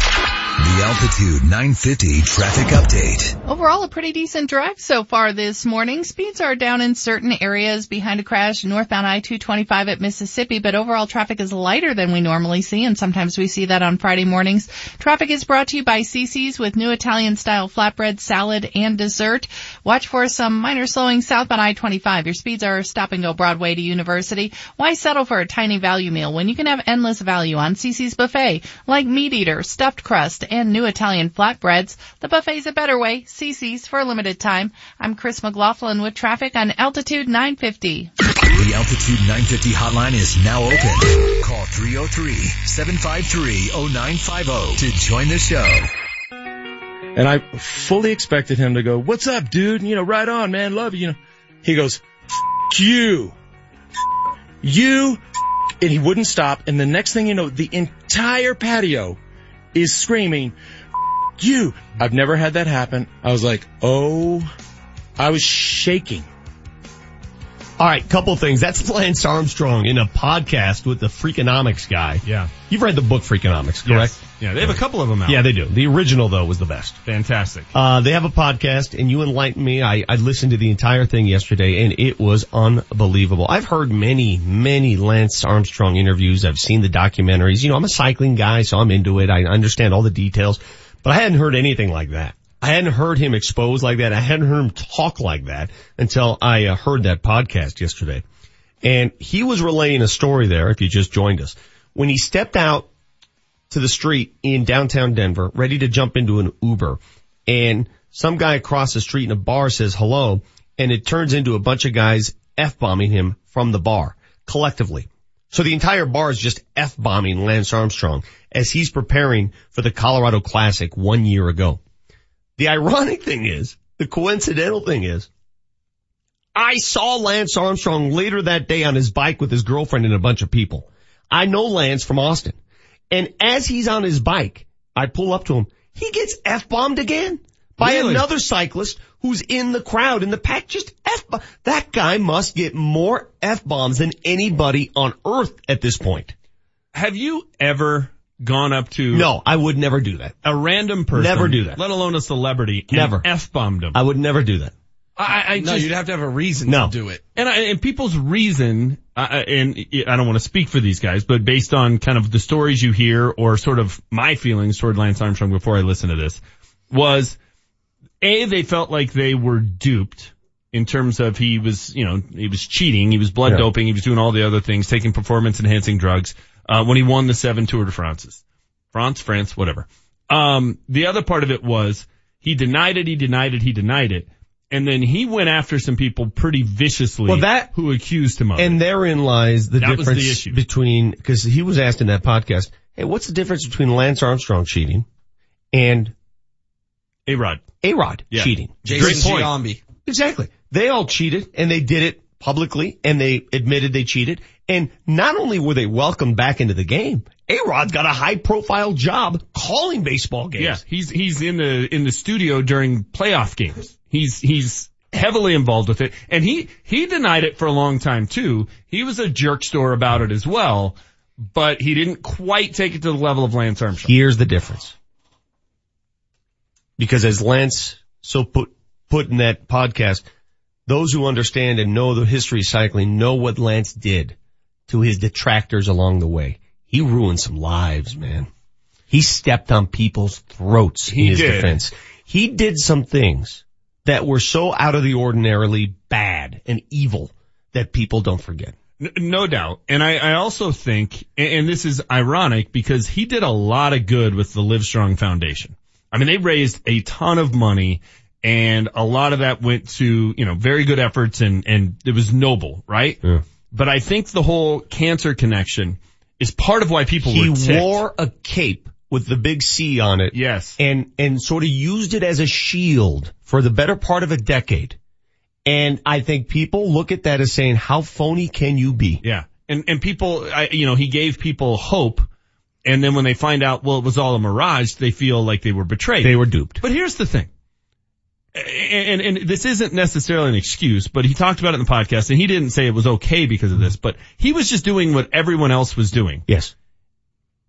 The Altitude 950 traffic update. Overall, a pretty decent drive so far this morning. Speeds are down in certain areas behind a crash northbound I-225 at Mississippi, but overall traffic is lighter than we normally see, and sometimes we see that on Friday mornings. Traffic is brought to you by CC's with new Italian style flatbread, salad, and dessert. Watch for some minor slowing southbound I-25. Your speeds are stop and go Broadway to University. Why settle for a tiny value meal when you can have endless value on CC's buffet, like meat eater, stuffed crust, and new Italian flatbreads? The buffet's a better way. CC's for a limited time. I'm Chris McLaughlin with traffic on Altitude 950. The Altitude 950 hotline is now open. Call 303-753-0950 to join the show. And I fully expected him to go, what's up, dude? You know, right on, man. Love you. You know, he goes, F- you, F- you, and he wouldn't stop. And the next thing you know, the entire patio is screaming, F- you. I've never had that happen. I was like, oh, I was shaking. All right, couple things. That's Lance Armstrong in a podcast with the Freakonomics guy. Yeah. You've read the book Freakonomics, correct? Yes. Yeah, they have a couple of them out. Yeah, they do. The original though was the best. Fantastic. Uh, they have a podcast and you enlightened me. I, I listened to the entire thing yesterday and it was unbelievable. I've heard many, many Lance Armstrong interviews. I've seen the documentaries. You know, I'm a cycling guy, so I'm into it. I understand all the details, but I hadn't heard anything like that. I hadn't heard him exposed like that. I hadn't heard him talk like that until I uh, heard that podcast yesterday. And he was relaying a story there, if you just joined us, when he stepped out to the street in downtown Denver, ready to jump into an Uber. And some guy across the street in a bar says hello, and it turns into a bunch of guys F-bombing him from the bar, collectively. So the entire bar is just F-bombing Lance Armstrong as he's preparing for the Colorado Classic one year ago. The ironic thing is, the coincidental thing is, I saw Lance Armstrong later that day on his bike with his girlfriend and a bunch of people. I know Lance from Austin. And as he's on his bike, I pull up to him. He gets F-bombed again by Really? another cyclist who's in the crowd in the pack. Just F, that guy must get more F-bombs than anybody on earth at this point. Have you ever gone up to No, I would never do that. a random person? Never do that. Let alone a celebrity. Never. F-bombed them. I would never do that. I, I No, just, you'd have to have a reason No. to do it. And, I, and people's reason, uh, and I don't want to speak for these guys, but based on kind of the stories you hear or sort of my feelings toward Lance Armstrong before I listened to this was A, they felt like they were duped in terms of he was, you know, he was cheating, he was blood Yeah. doping, he was doing all the other things, taking performance enhancing drugs, uh, when he won the seven Tour de France's. France, France, whatever. Um, the other part of it was he denied it, he denied it, he denied it. And then he went after some people pretty viciously Well, that- who accused him of it. And therein lies the That was the difference issue. between, cause he was asked in that podcast, hey, what's the difference between Lance Armstrong cheating and A-Rod. A-Rod Yeah. cheating? Jason Great point. Giambi. Exactly. They all cheated and they did it publicly and they admitted they cheated. And not only were they welcomed back into the game, A-Rod's got a high profile job calling baseball games. Yeah, he's he's in the in the studio during playoff games. He's he's heavily involved with it, and he he denied it for a long time too. He was a jerk store about it as well, but he didn't quite take it to the level of Lance Armstrong. Here's the difference. Because as Lance so put, put in that podcast, those who understand and know the history of cycling know what Lance did to his detractors along the way. He ruined some lives, man. He stepped on people's throats He in his did. defense. He did some things that were so out of the ordinarily bad and evil that people don't forget. No doubt. And I, I also think, and this is ironic because he did a lot of good with the Livestrong Foundation. I mean, they raised a ton of money and a lot of that went to, you know, very good efforts and, and it was noble, right? Yeah. But I think the whole cancer connection is part of why people He wore a cape with the big C on it. Yes. And, and sort of used it as a shield for the better part of a decade. And I think people look at that as saying, how phony can you be? Yeah. And, and people, I, you know, he gave people hope. And then when they find out, well, it was all a mirage, they feel like they were betrayed. They were duped. But here's the thing. And, and, and this isn't necessarily an excuse, but he talked about it in the podcast and he didn't say it was okay because of this, but he was just doing what everyone else was doing. Yes.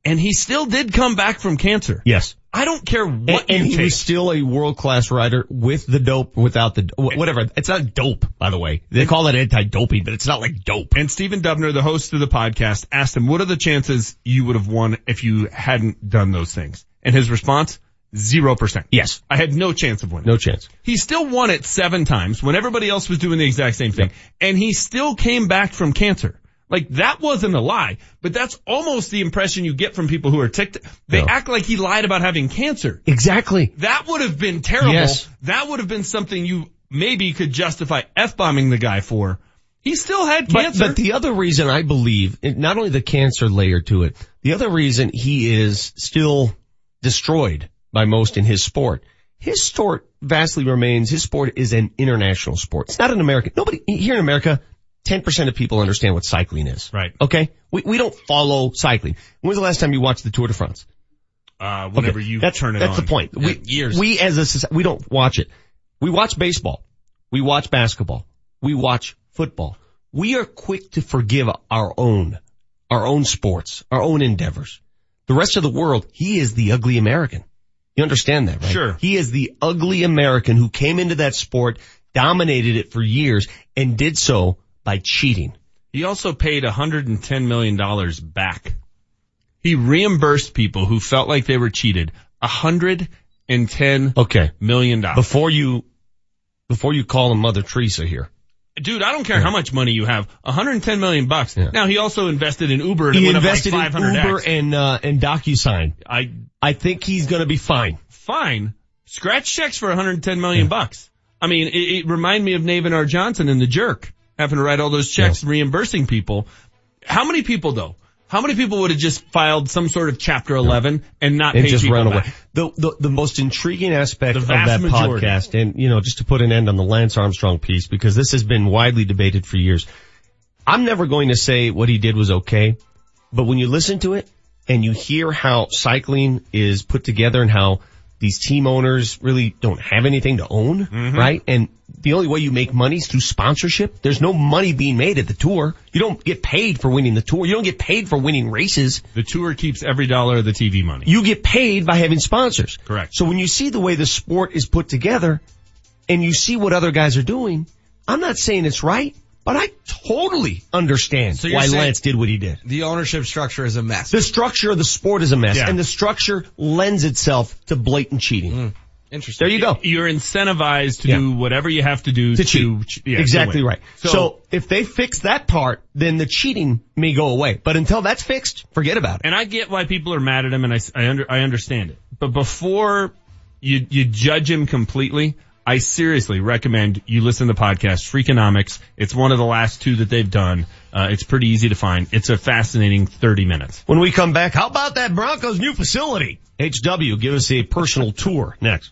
And he still did come back from cancer. Yes. I don't care what and you he take. was still a world class rider with the dope, without the wh- whatever. It's not dope, by the way. They call it anti-doping, but it's not like dope. And Stephen Dubner, the host of the podcast, asked him, what are the chances you would have won if you hadn't done those things? And his response, zero percent. Yes, I had no chance of winning. no chance. He still won it seven times when everybody else was doing the exact same thing. And he still came back from cancer. Like that wasn't a lie, but that's almost the impression you get from people who are ticked. They No. act like he lied about having cancer. Exactly. That would have been terrible. Yes. That would have been something you maybe could justify F-bombing the guy for. He still had cancer. but the other reason I believe, not only the cancer layer to it, the other reason he is still destroyed by most in his sport. His sport vastly remains, his sport is an international sport. It's not an American, nobody, here in America, 10% of people understand what cycling is. Right. Okay? We, we don't follow cycling. When was the last time you watched the Tour de France? uh, whenever Okay, you that's, turn it that's on. the point. We, years. We as a society, we don't watch it. We watch baseball. We watch basketball. We watch football. We are quick to forgive our own, our own sports, our own endeavors. The rest of the world, he is the ugly American. You understand that, right? Sure. He is the ugly American who came into that sport, dominated it for years, and did so by cheating. He also paid $110 million back. He reimbursed people who felt like they were cheated 110 Okay. million dollars. Before you, before you call him Mother Teresa here. Dude, I don't care how much money you have. 110 million bucks. Yeah. Now he also invested in Uber. And He up like invested in 500x. Uber and, uh, and DocuSign. I I think he's gonna be fine. fine. Scratch checks for 110 million bucks. I mean, it, it reminded me of Navin R. Johnson in The Jerk, having to write all those checks, reimbursing people. How many people though? How many people would have just filed some sort of Chapter 11 and not and paid just run away. The, the the most intriguing aspect of that majority. podcast, and you know, just to put an end on the Lance Armstrong piece, because this has been widely debated for years. I'm never going to say what he did was okay, but when you listen to it and you hear how cycling is put together and how these team owners really don't have anything to own, Mm-hmm. right? And the only way you make money is through sponsorship. There's no money being made at the tour. You don't get paid for winning the tour. You don't get paid for winning races. The tour keeps every dollar of the TV money. You get paid by having sponsors. Correct. So when you see the way the sport is put together and you see what other guys are doing, I'm not saying it's right, but I totally understand So why Lance did what he did. The ownership structure is a mess. The structure of the sport is a mess Yeah. and the structure lends itself to blatant cheating. Mm. Interesting. There you go. You're incentivized to Yeah. do whatever you have to do To to, cheat. ch- yeah, exactly win. right. So, So, if they fix that part, then the cheating may go away. But until that's fixed, forget about it. and I get why people are mad at him, and I, I, under, I understand it. But before you you judge him completely, I seriously recommend you listen to the podcast Freakonomics. It's one of the last two that they've done. Uh, it's pretty easy to find. It's a fascinating 30 minutes. When we come back, how about that Broncos new facility? HW, give us a personal tour next.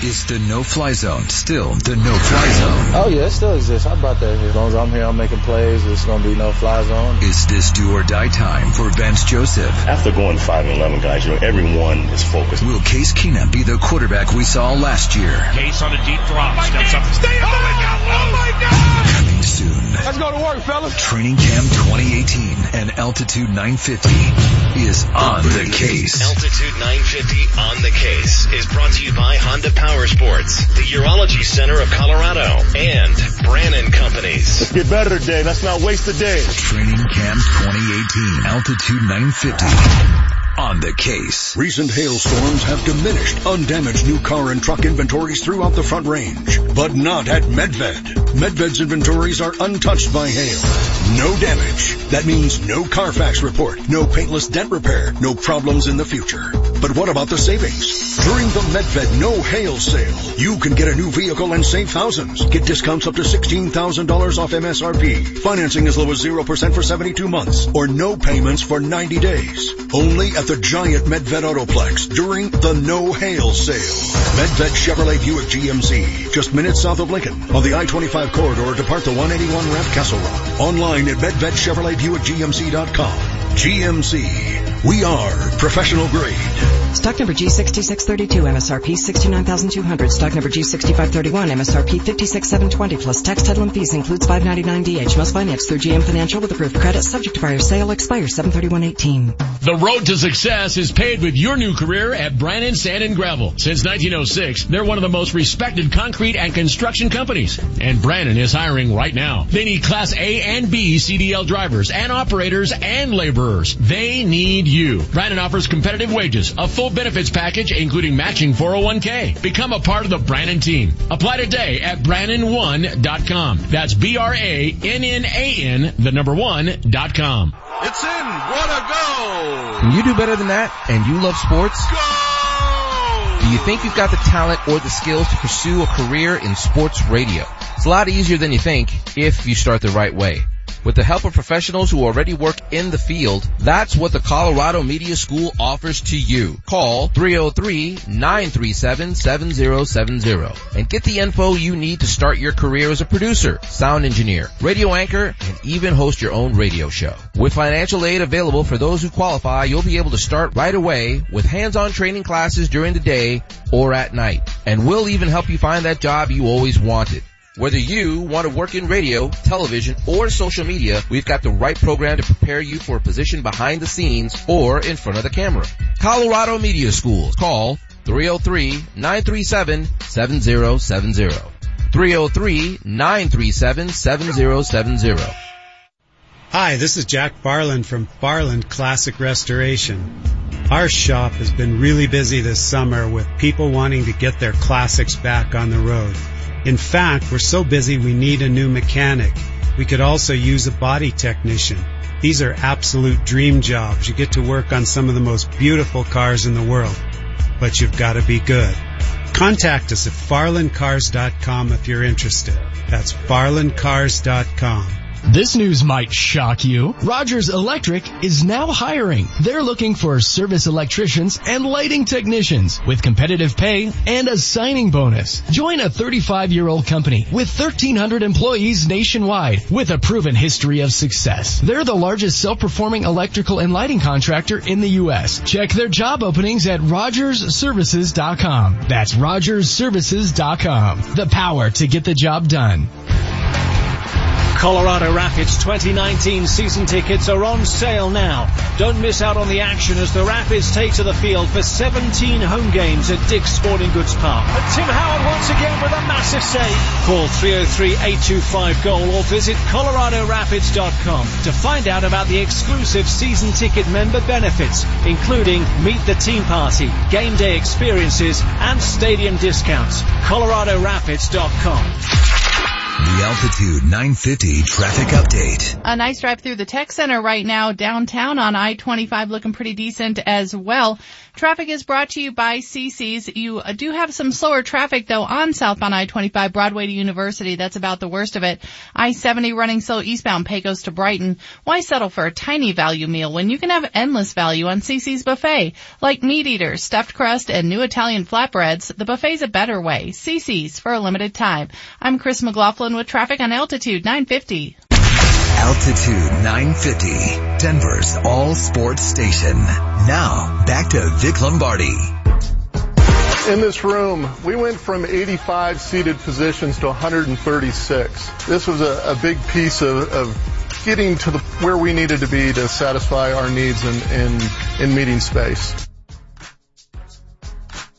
Is the no-fly zone still the no-fly zone? Oh yeah, it still exists. I brought that here. As long as I'm here, I'm making plays. It's gonna be no fly zone. Is this do or die time for Vance Joseph? After going 5 and 11, guys, you know, everyone is focused. Will Case Keenum be the quarterback we saw last year? Case on a deep drop. Oh, steps up. Stay up. Oh my God. Oh my God. Coming soon. Let's go to work, fellas. Training Camp 2018 and Altitude 950 is on the case. Altitude 950 on the case is brought to you by Honda Power Sports, the Urology Center of Colorado, and Brannan Companies. Let's get better today. Let's not waste the day. Training Camp 2018, Altitude 950 on the case. Recent hailstorms have diminished undamaged new car and truck inventories throughout the front range, but not at Medved. Medved's inventories are untouched by hail. No damage. That means no Carfax report, no paintless dent repair, no problems in the future. But what about the savings? During the Medved No Hail Sale, you can get a new vehicle and save thousands. Get discounts up to $16,000 off MSRP. Financing as low as 0% for 72 months or no payments for 90 days. Only at the giant Medved Autoplex during the No Hail Sale. Medved Chevrolet Buick GMC, just minutes south of Lincoln on the I-25 corridor depart the 181 ramp Castle Rock. Online at MedvedChevroletBuickGMC.com. GMC. We are professional grade. Stock number G6632, MSRP 69200. Stock number G6531, MSRP 56720 plus tax title and fees includes 599DH. Must finance through GM Financial with approved credit subject to buyer sale expires 73118. The road to success is paved with your new career at Brannan Sand and Gravel. Since 1906, they're one of the most respected concrete and construction companies. And Brannan is hiring right now. They need Class A and B CDL drivers and operators and laborers. They need you. Brannan offers competitive wages, a full benefits package including matching 401k. Become a part of the Brannan team. Apply today at Brannan1.com. That's B-R-A-N-N-A-N, the number one dot com. It's in. What a go! Can you do better than that and you love sports? Go! Do you think you've got the talent or the skills to pursue a career in sports radio? It's a lot easier than you think if you start the right way. With the help of professionals who already work in the field, that's what the Colorado Media School offers to you. Call 303-937-7070 and get the info you need to start your career as a producer, sound engineer, radio anchor, and even host your own radio show. With financial aid available for those who qualify, you'll be able to start right away with hands-on training classes during the day or at night. And we'll even help you find that job you always wanted. Whether you want to work in radio, television, or social media, we've got the right program to prepare you for a position behind the scenes or in front of the camera. Colorado Media Schools. Call 303-937-7070. 303-937-7070. Hi, this is Jack Farland from Farland Classic Restoration. Our shop has been really busy this summer with people wanting to get their classics back on the road. In fact, we're so busy we need a new mechanic. We could also use a body technician. These are absolute dream jobs. You get to work on some of the most beautiful cars in the world, but you've got to be good. Contact us at farlandcars.com if you're interested. That's farlandcars.com. This news might shock you. Rogers Electric is now hiring. They're looking for service electricians and lighting technicians with competitive pay and a signing bonus. Join a 35 year old company with 1300 employees nationwide with a proven history of success. They're the largest self-performing electrical and lighting contractor in the U.S. Check their job openings at rogersservices.com. That's rogersservices.com. The power to get the job done. Colorado Rapids 2019 season tickets are on sale now. Don't miss out on the action as the Rapids take to the field for 17 home games at Dick's Sporting Goods Park. And Tim Howard once again with a massive save. Call 303-825-GOAL or visit coloradorapids.com to find out about the exclusive season ticket member benefits, including meet the team party, game day experiences, and stadium discounts. coloradorapids.com. The Altitude 950 traffic update. A nice drive through the tech center right now downtown on I-25 looking pretty decent as well. Traffic is brought to you by CC's. You uh, do have some slower traffic though on southbound I-25 Broadway to University. That's about the worst of it. I-70 running slow eastbound Pecos to Brighton. Why settle for a tiny value meal when you can have endless value on CC's buffet? Like meat eaters, stuffed crust, and new Italian flatbreads, the buffet's a better way. CC's for a limited time. I'm Chris McLaughlin with traffic on Altitude 950. Altitude 950, Denver's all sports station. Now, back to Vic Lombardi. In this room, we went from 85 seated positions to 136. This was a, a big piece of, of getting to the, where we needed to be to satisfy our needs in, in, in meeting space.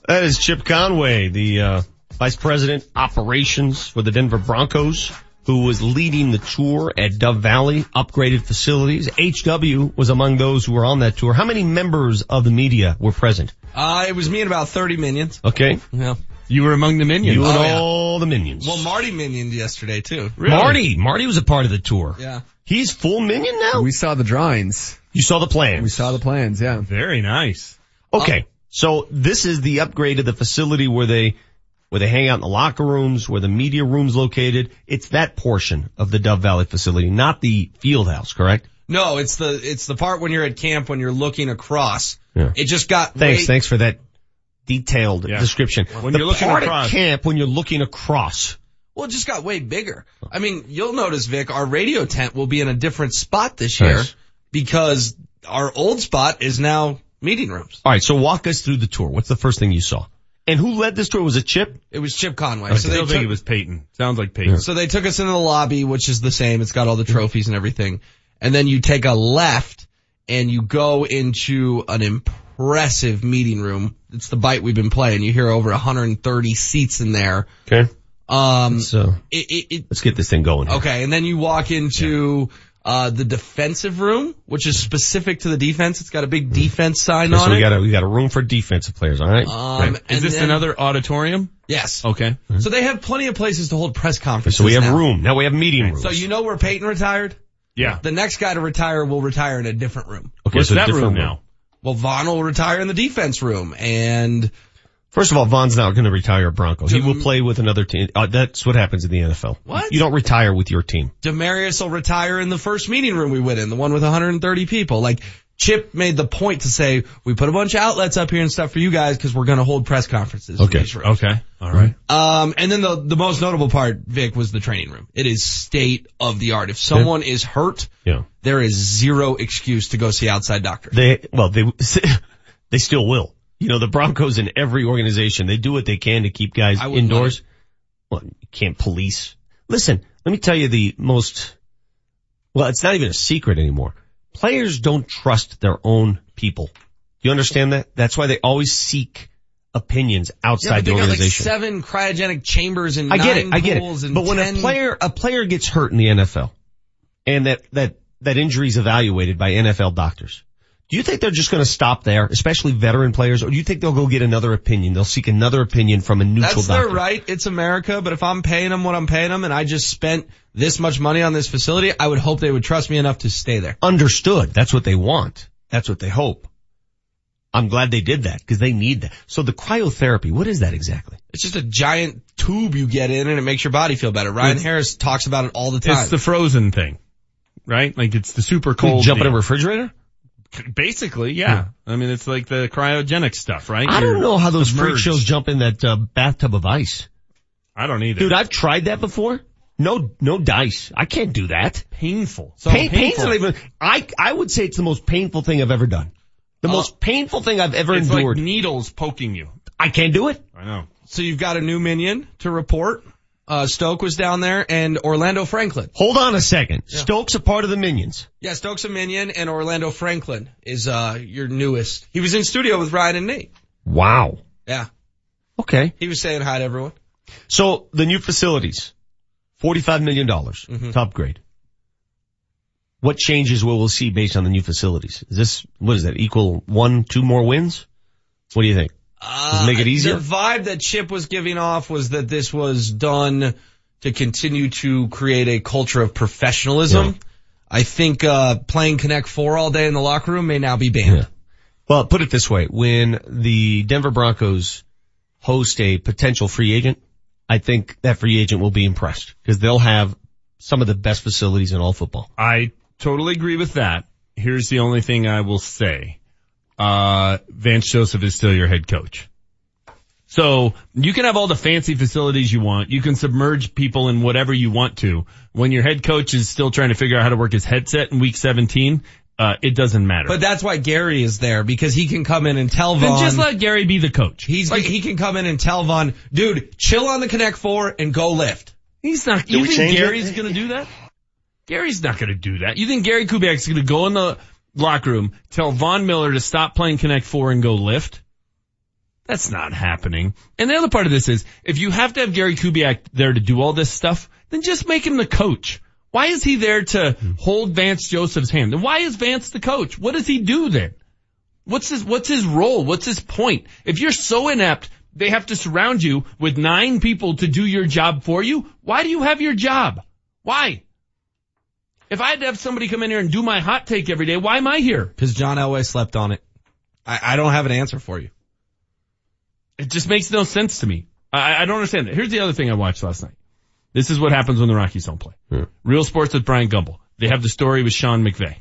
That is Chip Conway, the uh, Vice President Operations for the Denver Broncos, who was leading the tour at Dove Valley upgraded facilities. HW was among those who were on that tour. How many members of the media were present? Uh, it was me and about 30 minions. Okay. Yeah. You were among the minions. You and Oh, yeah. all the minions. Well, Marty minioned yesterday too. Really? Marty, Marty was a part of the tour. Yeah. He's full minion now? We saw the drawings. You saw the plans? We saw the plans, yeah. Very nice. Okay. So this is the upgrade of the facility where they, where they hang out in the locker rooms, where the media room's located. It's that portion of the Dove Valley facility, not the field house, correct? No, it's the, it's the part when you're at camp when you're looking across. Yeah. It just got Thanks, way- thanks for that detailed description. When the you're looking part across. at camp when you're looking across. Well, it just got way bigger. I mean, you'll notice, Vic, our radio tent will be in a different spot this year Nice. because our old spot is now meeting rooms. All right, so walk us through the tour. What's the first thing you saw? And who led this tour? Was it Chip? It was Chip Conway. I So they still think took- it was Peyton. Sounds like Peyton. So they took us into the lobby, which is the same. It's got all the trophies and everything. And then you take a left and you go into an impressive meeting room. It's the bite we've been playing. You hear over 130 seats in there. Okay. Um, So it, it, it, let's get this thing going. Here. okay. And then you walk into, uh, the defensive room, which is specific to the defense. It's got a big defense sign Okay, on so we it. got a we got a room for defensive players. All right. Um, Is this then- another auditorium? Yes. Okay. So they have plenty of places to hold press conferences. so we have now. room now. We have meeting rooms. So you know where Peyton retired? Yeah. The next guy to retire will retire in a different room. okay, What's so that different room now? Well, Vaughn will retire in the defense room and First of all, Vaughn's not going to retire a Bronco. He will play with another team. Uh, that's what happens in the NFL. What? You don't retire with your team. Demaryius will retire in the first meeting room we went in, the one with 130 people. Like Chip made the point to say, we put a bunch of outlets up here and stuff for you guys because we're going to hold press conferences. Okay. Okay. All right. Um, and then the, the most notable part, Vic, was the training room. It is state of the art. If someone is hurt, Yeah. there is zero excuse to go see outside doctors. They well they <laughs> they still will. You know the Broncos in every organization they do what they can to keep guys indoors. Well, you can't police. Listen, let me tell you the most. Well, it's not even a secret anymore. Players don't trust their own people. You understand that? That's why they always seek opinions Yeah, outside but the got like organization. seven cryogenic chambers and I get it. I get it. But when 10 a player, a player gets hurt in the NFL and that, that, that injury is evaluated by NFL doctors, do you think they're just going to stop there, especially veteran players, or do you think they'll go get another opinion? They'll seek another opinion from a neutral That's doctor. their right. It's America. But if I'm paying them what I'm paying them and I just spent this much money on this facility, I would hope they would trust me enough to stay there. Understood. That's what they want. That's what they hope. I'm glad they did that because they need that. So the cryotherapy, what is that exactly? It's just a giant tube you get in and it makes your body feel better. Ryan It's- Harris talks about it all the time. It's the frozen thing, right? Like it's the super You cold. jump in a refrigerator? Basically, yeah. I mean, it's like the cryogenic stuff, right? I don't know how those freak submerged. shows jump in that uh, bathtub of ice. I don't either. Dude, I've tried that before. No, no dice. I can't do that. painful. So Pain, painful. not even, I, I would say it's the most painful thing I've ever done. The Uh, most painful thing I've ever It's endured. like needles poking you. I can't do it. I know. So you've got a new minion to report. Uh, Stoke was down there and Orlando Franklin. Hold on a second. Stokes a part of the Minions. Yeah, Stokes a minion and Orlando Franklin is, uh, your newest. He was in studio with Ryan and Nate. Wow. Yeah. Okay. He was saying hi to everyone. So the new facilities, $45 million Mm-hmm. to upgrade. What changes will we see based on the new facilities? Is this, what is that, equal one, two more wins? What do you think? Does it make it easier? The vibe that Chip was giving off was that this was done to continue to create a culture of professionalism. Yeah. I think uh playing Connect Four all day in the locker room may now be banned. Yeah. Well, put it this way. When the Denver Broncos host a potential free agent, I think that free agent will be impressed because they'll have some of the best facilities in all football. I totally agree with that. Here's the only thing I will say. Uh, Vance Joseph is still your head coach. So you can have all the fancy facilities you want. You can submerge people in whatever you want to. When your head coach is still trying to figure out how to work his headset in week 17, uh, it doesn't matter. But that's why Gary is there because he can come in and tell then Vaughn. just let Gary be the coach. he's he can come in and tell Vaughn, dude, chill on the Connect Four and go lift. He's not. Do You we think change it? Gary's going to do that? Gary's not going to do that. You think Gary Kubiak's going to go in the locker room, tell Von Miller to stop playing Connect Four and go lift? That's not happening. And the other part of this is, if you have to have Gary Kubiak there to do all this stuff, then just make him the coach. Why is he there to hold Vance Joseph's hand? And why is Vance the coach? What does he do then? What's his, what's his role? What's his point? If you're so inept, they have to surround you with nine people to do your job for you. Why do you have your job? Why? If I had to have somebody come in here and do my hot take every day, why am I here? Because John Elway slept on it. I, I don't have an answer for you. It just makes no sense to me. I, I don't understand that. Here's the other thing I watched last night. This is what happens when the Rockies don't play. Real Sports with Bryant Gumbel. They have the story with Sean McVay.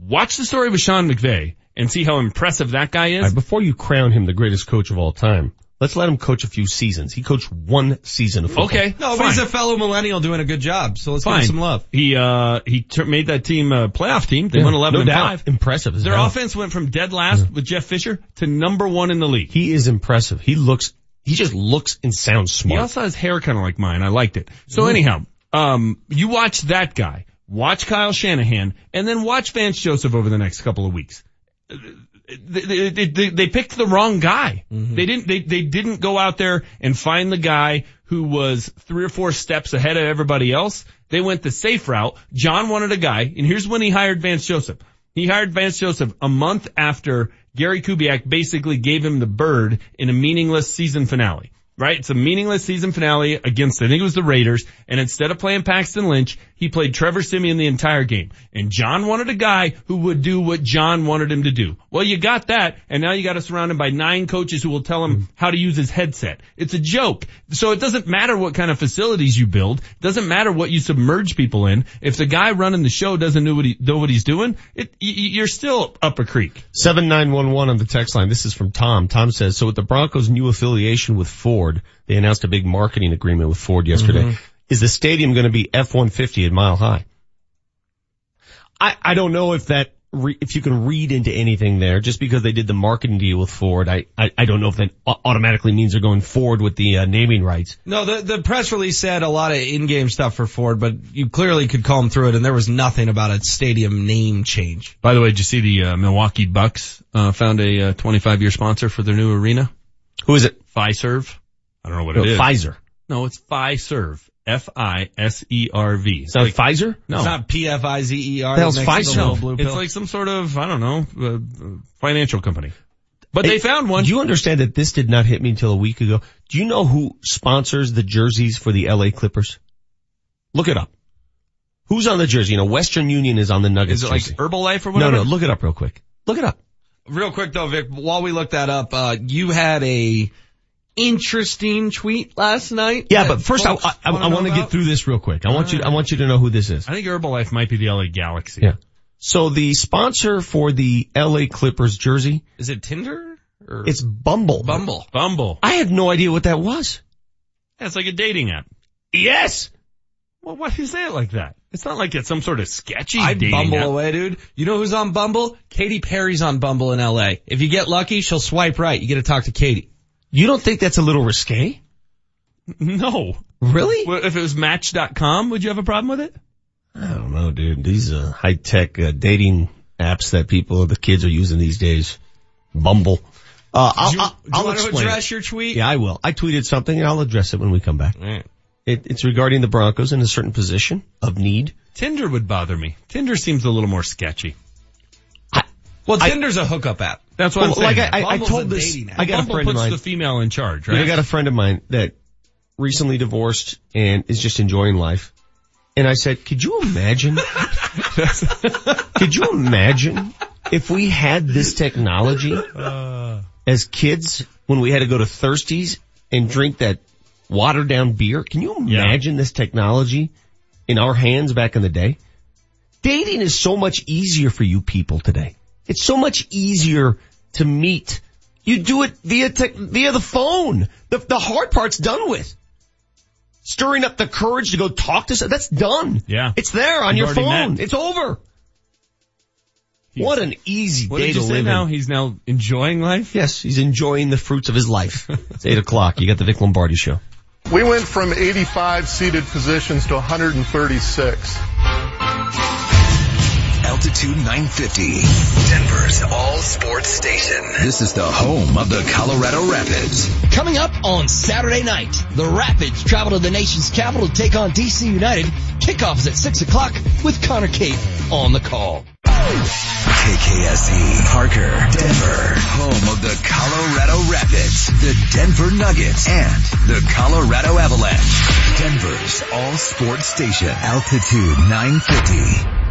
Watch the story with Sean McVay and see how impressive that guy All right, is. before you crown him the greatest coach of all time, Let's let him coach a few seasons. He coached one season of football. Okay. No, but he's a fellow millennial doing a good job, so let's give him some love. He uh he tur made that team a playoff team. They Yeah, won eleven no and doubt. five. Impressive as Their hell. offense went from dead last with Jeff Fisher to number one in the league. He is impressive. He looks, he just looks and sounds smart. He smart. also has hair kind of like mine. I liked it. So anyhow, um, you watch that guy, watch Kyle Shanahan, and then watch Vance Joseph over the next couple of weeks. They, they, they, they picked the wrong guy. Mm-hmm. They didn't, they, they didn't go out there and find the guy who was three or four steps ahead of everybody else. They went the safe route. John wanted a guy, and here's when he hired Vance Joseph. He hired Vance Joseph a month after Gary Kubiak basically gave him the bird in a meaningless season finale. Right? It's a meaningless season finale against, I think it was the Raiders, and instead of playing Paxton Lynch, he played Trevor Siemian the entire game. And John wanted a guy who would do what John wanted him to do. Well, you got that, and now you got to surround him by nine coaches who will tell him how to use his headset. It's a joke. So it doesn't matter what kind of facilities you build. It doesn't matter what you submerge people in. If the guy running the show doesn't know what he, know what he's doing, it, you're still up a creek. 7911 on the text line. This is from Tom. Tom says, so with the Broncos new affiliation with Ford, they announced a big marketing agreement with Ford yesterday. Mm-hmm. Is the stadium going to be F-150 at Mile High? I, I don't know if that, re, if you can read into anything there, just because they did the marketing deal with Ford. I, I, I don't know if that automatically means they're going forward with the uh, naming rights. No, the the press release said a lot of in-game stuff for Ford, but you clearly could comb through it, and there was nothing about a stadium name change. By the way, did you see the uh, Milwaukee Bucks uh, found a uh, 25 year sponsor for their new arena? Who is it? Fiserv. I don't know what No, it is. Pfizer. No, it's Fiserv. F-I-S-E-R-V. It's not Pfizer? No. It's not P F I Z E R. The hell's Pfizer? Little blue It's like some sort of, I don't know, uh, financial company. But they Hey, found one. Do you understand that this did not hit me until a week ago? Do you know who sponsors the jerseys for the LA Clippers? Look it up. Who's on the jersey? You know, Western Union is on the Nuggets Is it like. Herbalife or whatever? no, no, look it up real quick. Look it up. Real quick though, Vic, while we look that up, uh, you had a interesting tweet last night. Yeah, but first I, I, I wanna know want to get through this real quick. I want you, I want you to know who this is. I think Herbalife might be the LA Galaxy. Yeah. So the sponsor for the LA Clippers jersey, Is it Tinder? Or it's Bumble. Bumble. Bumble. I had no idea what that was. Yeah, it's like a dating app. Yes. Well, why do you say it like that? It's not like it's some sort of sketchy I dating Bumble app. away, dude. You know who's on Bumble? Katy Perry's on Bumble in LA. If you get lucky, she'll swipe right. You get to talk to Katy. You don't think that's a little risque? No. Really? Well, if it was Match.com, would you have a problem with it? I don't know, dude. These uh, high tech uh, dating apps that people, the kids are using these days. Bumble. Uh, I'll, Do you, I'll, do I'll want to address it. your tweet? Yeah, I will. I tweeted something and I'll address it when we come back. It, it's regarding the Broncos in a certain position of need. Tinder would bother me. Tinder seems a little more sketchy. Well, I- Tinder's a hookup app. That's what Well, I'm saying. like I, I, I told a this, dating app. I got Bumble a friend of puts mine. the female in charge, right? I got a friend of mine that recently divorced and is just enjoying life. And I said, could you imagine? <laughs> could you imagine if we had this technology uh. as kids when we had to go to Thirsties and drink that watered down beer? Can you Yeah. imagine this technology in our hands back in the day? Dating is so much easier for you people today. It's so much easier to meet. You do it via tech, via the phone. The, the hard part's done with. Stirring up the courage to go talk to someone, that's done. Yeah. It's there on You've your phone. met. It's over. What an easy what day did you to say live now? in. He's now enjoying life? Yes, he's enjoying the fruits of his life. <laughs> it's eight o'clock. You got the Vic Lombardi show. We went from 85 seated positions to 136. Altitude 950, Denver's all sports station. This is the home of the Colorado Rapids. Coming up on Saturday night, the Rapids travel to the nation's capital to take on DC United. Kickoff is at 6 o'clock with Connor Cape on the call. KKSE, Parker, Denver, home of the Colorado Rapids, the Denver Nuggets, and the Colorado Avalanche. Denver's all sports station, Altitude 950.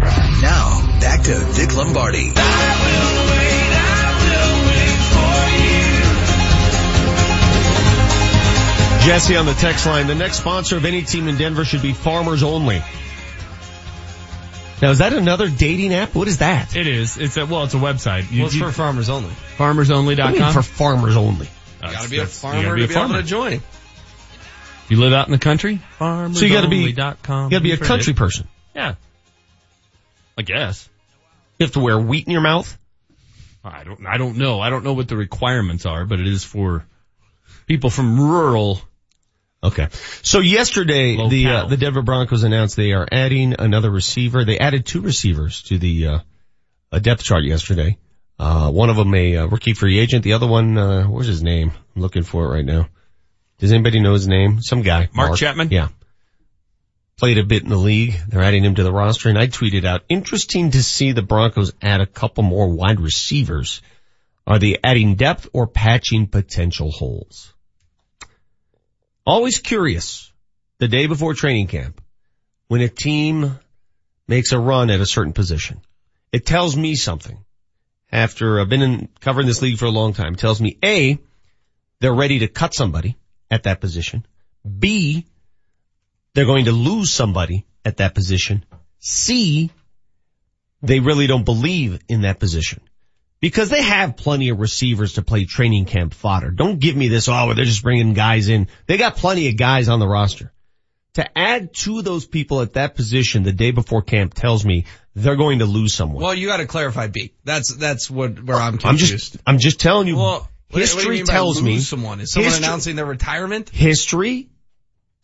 Now, back to Vic Lombardi. Jesse on the text line. The next sponsor of any team in Denver should be Farmers Only. Now, is that another dating app? What is that? It is. It's a, well, it's a website. You, Well, it's you- for farmers only. What do you farmersonly.com. for farmers only? That's- gotta be a that's- you farmer gotta be to a be farmer. able to join. You live out in the country? Farmersonly.com. So you gotta be, you gotta be a country person. Yeah. I guess. You have to wear wheat in your mouth. I don't, I don't know. I don't know what the requirements are, but it is for people from rural. Okay. So yesterday, the uh, the Denver Broncos announced they are adding another receiver. They added two receivers to the uh, a depth chart yesterday. Uh, one of them a uh, rookie free agent. The other one, uh, where's his name? I'm looking for it right now. Does anybody know his name? Some guy. Mark Chapman? Yeah. Played a bit in the league. They're adding him to the roster and I tweeted out, interesting to see the Broncos add a couple more wide receivers. Are they adding depth or patching potential holes? Always curious the day before training camp when a team makes a run at a certain position. It tells me something. After I've been in, covering this league for a long time, it tells me A, they're ready to cut somebody at that position. B, they're going to lose somebody at that position. C, they really don't believe in that position. Because they have plenty of receivers to play training camp fodder. Don't give me this, oh, they're just bringing guys in. They got plenty of guys on the roster. To add to those people at that position the day before camp tells me they're going to lose someone. Well, you got to clarify B. That's that's what where I'm confused. I'm just, I'm just telling you, well, history you tells me, someone is someone history- announcing their retirement. history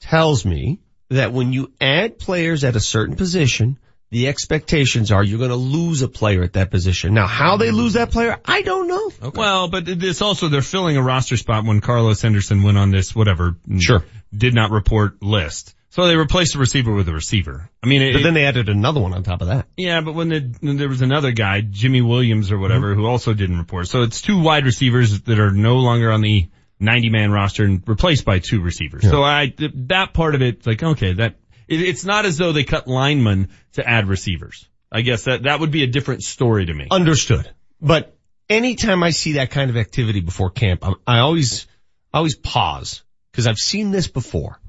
tells me that when you add players at a certain position, the expectations are you're going to lose a player at that position. Now, how they lose that player, I don't know. Well, but it's also, they're filling a roster spot when Carlos Henderson went on this, whatever. Sure. Did not report list. So they replaced the receiver with a receiver. I mean, it, But then they added another one on top of that. Yeah, but when, the, when there was another guy, Jimmy Williams or whatever, Mm-hmm. who also didn't report. So it's two wide receivers that are no longer on the 90 man roster and replaced by two receivers. So I, th- that part of it, like, okay, that, it, it's not as though they cut linemen to add receivers. I guess that, that would be a different story to me. Understood. But anytime I see that kind of activity before camp, I, I always, I always pause because I've seen this before.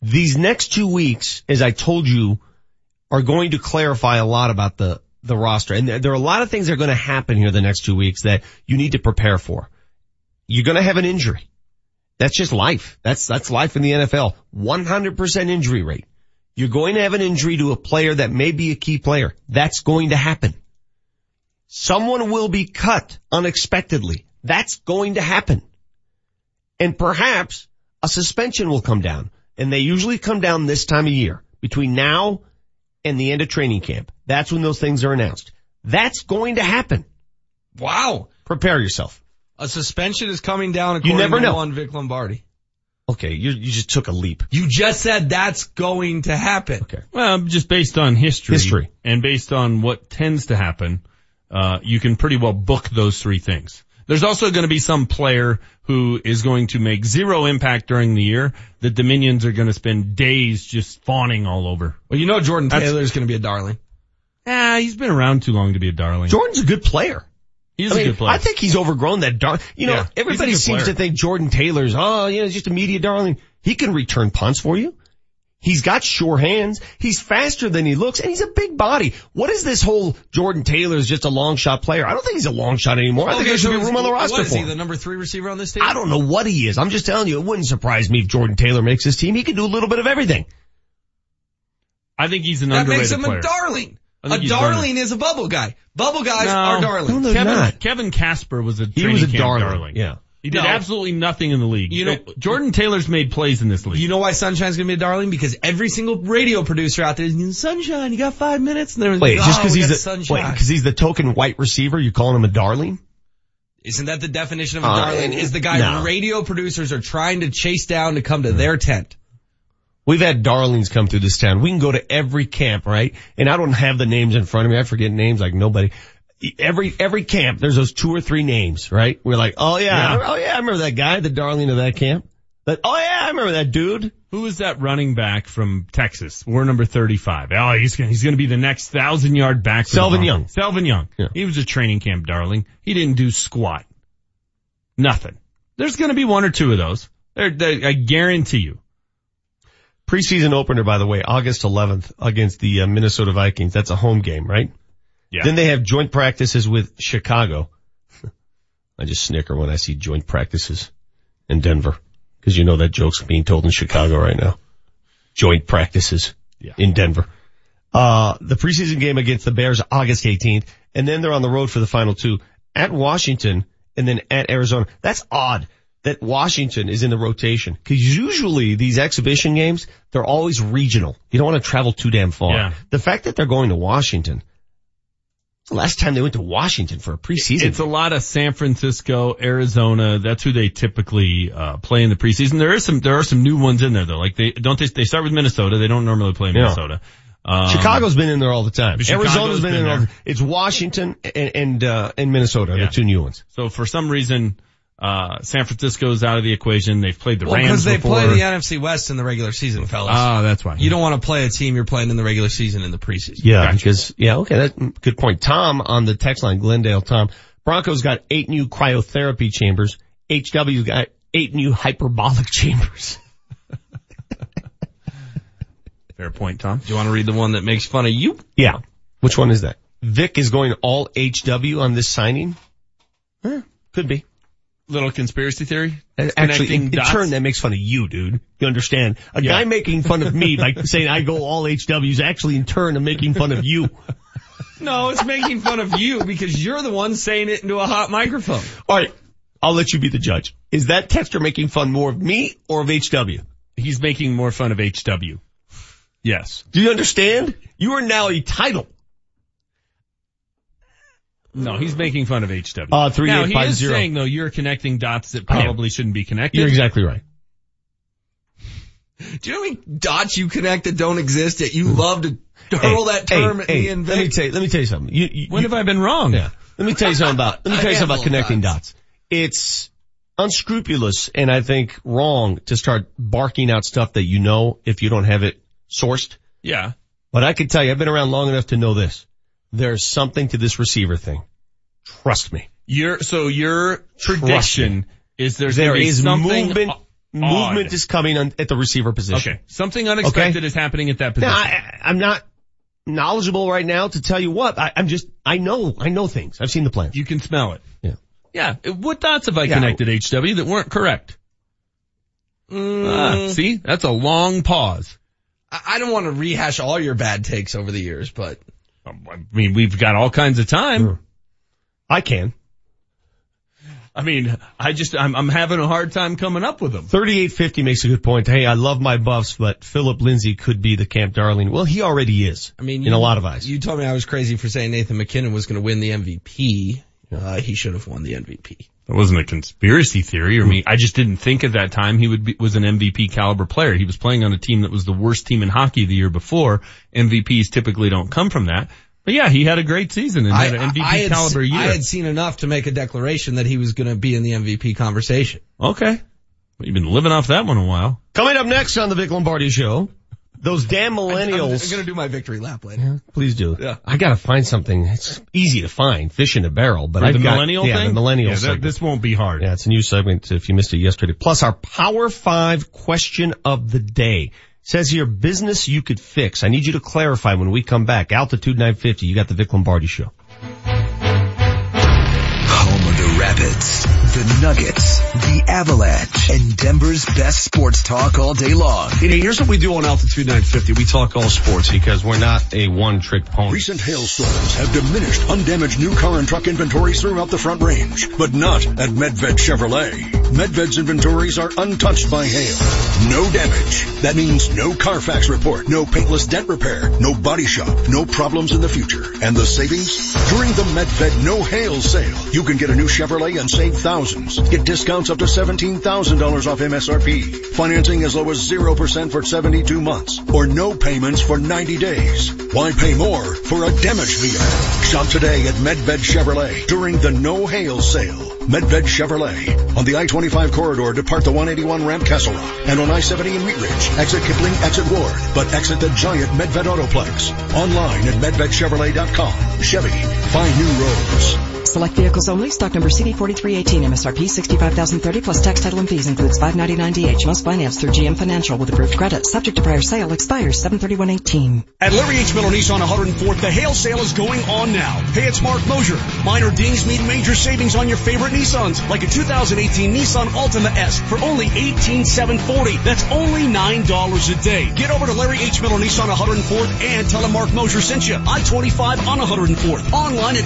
These next two weeks, as I told you, are going to clarify a lot about the, the roster. And there are a lot of things that are going to happen here the next two weeks that you need to prepare for. You're going to have an injury. That's just life. That's, that's life in the NFL. 100% injury rate. You're going to have an injury to a player that may be a key player. That's going to happen. Someone will be cut unexpectedly. That's going to happen. And perhaps a suspension will come down. And they usually come down this time of year between now and the end of training camp. That's when those things are announced. That's going to happen. Wow. Prepare yourself. A suspension is coming down You according never to know. one Vic Lombardi. Okay, you, you just took a leap. You just said that's going to happen. Okay. Well, just based on history. History. And based on what tends to happen, uh, you can pretty well book those three things. There's also going to be some player who is going to make zero impact during the year that Dominions are going to spend days just fawning all over. Well, you know Jordan That's- Taylor's going to be a darling. Ah, he's been around too long to be a darling. Jordan's a good player. He's I mean, a good player. I think he's overgrown that dar- you know, Yeah, everybody seems player. to think Jordan Taylor's, oh, you know, he's just a media darling. He can return punts for you. He's got sure hands. He's faster than he looks and he's a big body. What is this whole Jordan Taylor's just a long shot player? I don't think he's a long shot anymore. I think Okay, there should so be room on the roster is for he, the number three receiver on this team? I don't know what he is. I'm just telling you, it wouldn't surprise me if Jordan Taylor makes his team. He can do a little bit of everything. I think he's an That underrated makes him player. a darling. I think A darling is a bubble guy. Bubble guys No. are darlings. No, Kevin, not. Kevin Kasper was a He training was a camp darling. Yeah. He did No. absolutely nothing in the league. You know- Jordan Taylor's made plays in this league. You know why Sunshine's gonna be a darling? Because every single radio producer out there is Sunshine. You got five minutes, and they're Wait, like, just oh, because we he's the sunshine. wait, because he's the token white receiver, you calling him a darling? Isn't that the definition of a Uh, darling? Is the guy no. radio producers are trying to chase down to come to their tent? We've had darlings come through this town. We can go to every camp, right? And I don't have the names in front of me. I forget names like nobody. Every, every camp, there's those two or three names, right? We're like, oh yeah, Yeah. oh yeah, I remember that guy, the darling of that camp. But, oh yeah, I remember that dude. Who is that running back from Texas? War number 35. Oh, he's gonna, he's gonna be the next thousand yard back. Selvin Broncos. Selvin Young. Yeah. He was a training camp darling. He didn't do squat. Nothing. There's gonna be one or two of those. They're, they I guarantee you. Preseason opener, by the way, August 11th against the uh, Minnesota Vikings. That's a home game, right? Yeah. Then they have joint practices with Chicago. <laughs> I just snicker when I see joint practices in Denver. Cause you know that joke's being told in Chicago right now. Joint practices in Denver. Uh, the preseason game against the Bears August 18th, and then they're on the road for the final two at Washington and then at Arizona. That's odd that Washington is in the rotation because usually these exhibition games, they're always regional. You don't want to travel too damn far. Yeah. The fact that they're going to Washington, the last time they went to Washington for a preseason. It's a lot of San Francisco, Arizona. That's who they typically uh, play in the preseason. There is some, there are some new ones in there though. Like they don't they, they start with Minnesota. They don't normally play Yeah. Minnesota. Um, Chicago's been in there all the time. Chicago's Arizona's been, been in there. all. It's Washington and, and, uh, and Minnesota, Yeah. the two new ones. So for some reason, uh, San Francisco's out of the equation. They've played the Well, Rams because they before. play the NFC West in the regular season, fellas. Ah, that's why. You don't want to play a team you're playing in the regular season in the preseason. Yeah, because, yeah, okay, that, good point. Tom on the text line, Glendale, Tom. Broncos got eight new cryotherapy chambers. HW got eight new hyperbolic <laughs> chambers. Fair point, Tom. Do you want to read the one that makes fun of you? Yeah. Which one is that? Vic is going all HW on this signing? Eh, could be. Little conspiracy theory. Uh, actually, Connecting in, in turn, that makes fun of you, dude. You understand? A Yeah. guy making fun of me <laughs> by saying I go all HWs actually in turn I'm making fun of you. No, it's making fun of you because you're the one saying it into a hot microphone. All right. I'll let you be the judge. Is that texter making fun more of me or of HW? He's making more fun of HW. Yes. Do you understand? You are now a title. No, he's making fun of HW. Uh, three now, eight he five is zero. saying though you're connecting dots that probably shouldn't be connected. You're exactly right. <laughs> Do you know how many dots you connect that don't exist yet you love to hurl that term at me and let me tell you, let me tell you something. You, you, When have I been wrong? Yeah. Let me tell you something about, let <laughs> me tell you something about connecting little dots. It's unscrupulous and I think wrong to start barking out stuff that you know if you don't have it sourced. Yeah. But I can tell you, I've been around long enough to know this. There's something to this receiver thing. Trust me. Your so your prediction is there's There gonna be is something movement. o- Movement is coming on, at the receiver position. okay. Something unexpected is happening at that position. Now, I, I'm not knowledgeable right now to tell you what. I, I'm just, I know, I know things. I've seen the plans. you can smell it. Yeah. Yeah. What dots have I Yeah. connected HW that weren't correct? Ah, see, that's a long pause. I I don't want to rehash all your bad takes over the years, but I mean, we've got all kinds of time. I can. I mean, I just, I'm, I'm having a hard time coming up with them. 3850 makes a good point. Hey, I love my buffs, but Phillip Lindsay could be the Camp Darling. Well, he already is. I mean, in you- a lot of eyes. You told me I was crazy for saying Nathan MacKinnon was going to win the MVP. Uh, he should have won the MVP. That wasn't a conspiracy theory. I me. I just didn't think at that time he would be, was an MVP caliber player. He was playing on a team that was the worst team in hockey the year before. MVPs typically don't come from that. But yeah, he had a great season and had an MVP I had, caliber se- year. I had seen enough to make a declaration that he was going to be in the MVP conversation. okay. Well, you've been living off that one a while. Coming up next on the Vic Lombardi show, those damn millennials. I'm going to do my victory lap later. Please do. Yeah. I gotta find something. It's easy to find. Fish in a barrel, but For I've the got, millennial yeah, thing? the millennial Yeah, that- segment. this won't be hard. Yeah, it's a new segment if you missed it yesterday. Plus our Power 5 question of the day. Says here, business you could fix. I need you to clarify when we come back. Altitude 950, you got the Vic Lombardi show. Home of the Rapids, the Nuggets, the Avalanche, and Denver's best sports talk all day long. You know, here's what we do on Altitude 950. We talk all sports. Because we're not a one-trick pony. Recent hailstorms have diminished undamaged new car and truck inventories throughout the front range, but not at Medved Chevrolet. Medved's inventories are untouched by hail. No damage. That means no Carfax report, no paintless dent repair, no body shop, no problems in the future. And the savings? During the Medved No Hail sale, you can get a new Chevrolet and save thousands. Get discounts up to $17,000 off MSRP. Financing as low as 0% for 72 months or no payments for 90 days. Why pay more for a damaged vehicle? Shop today at Medved Chevrolet during the No Hail sale. Medved Chevrolet on the I-25 corridor depart the 181 ramp Castle Rock and on I-70 in Wheat Ridge. Exit Kipling, exit Ward, but exit the giant Medved Autoplex. Online at medvedchevrolet.com. Chevy, find new roads. Select vehicles only. Stock number CD4318. MSRP 65030 plus tax title and fees includes 599DH. Most finance through GM Financial with approved credit. Subject to prior sale. Expires 73118. At Larry H. Miller Nissan 104th, the hail sale is going on now. Hey, it's Marc Moser. Minor dings mean major savings on your favorite Nissans, like a 2018 Nissan Altima S for only 18,740. That's only $9 a day. Get over to Larry H. Miller Nissan 104th and tell him Marc Moser sent you. I-25 on 104th. Online at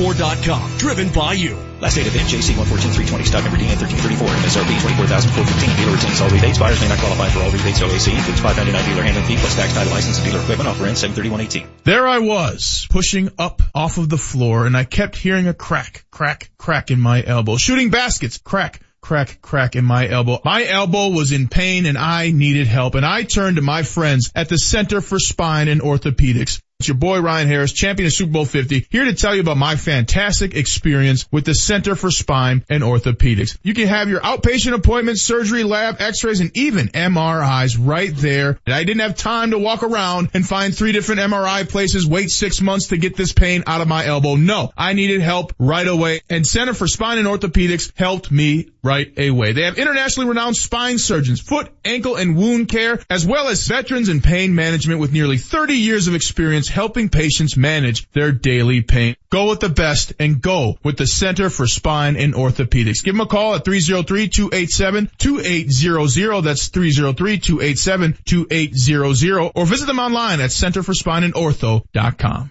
LHMNissan104.com. Driven by you. Last date event, JC 114-320, stock number DN 1334, MSRP 24415 Dealer retains all rebates. Buyers may not qualify for all rebates. OAC includes 599 dealer handling fee plus tax title license and dealer equipment. Offer ends 73118. There I was, pushing up off of the floor, and I kept hearing a crack, crack, crack in my elbow. Shooting baskets, crack, crack, crack in my elbow. My elbow was in pain and I needed help, and I turned to my friends at the Center for Spine and Orthopedics. It's your boy Ryan Harris, champion of Super Bowl 50, here to tell you about my fantastic experience with the Center for Spine and Orthopedics. You can have your outpatient appointments, surgery, lab, x-rays, and even MRIs right there. And I didn't have time to walk around and find three different MRI places, wait six months to get this pain out of my elbow. No, I needed help right away. And Center for Spine and Orthopedics helped me right away. They have internationally renowned spine surgeons, foot, ankle, and wound care, as well as veterans in pain management with nearly 30 years of experience helping patients manage their daily pain. Go with the best and go with the Center for Spine and Orthopedics. Give them a call at 303-287-2800. That's 303-287-2800 or visit them online at centerforspineandortho.com.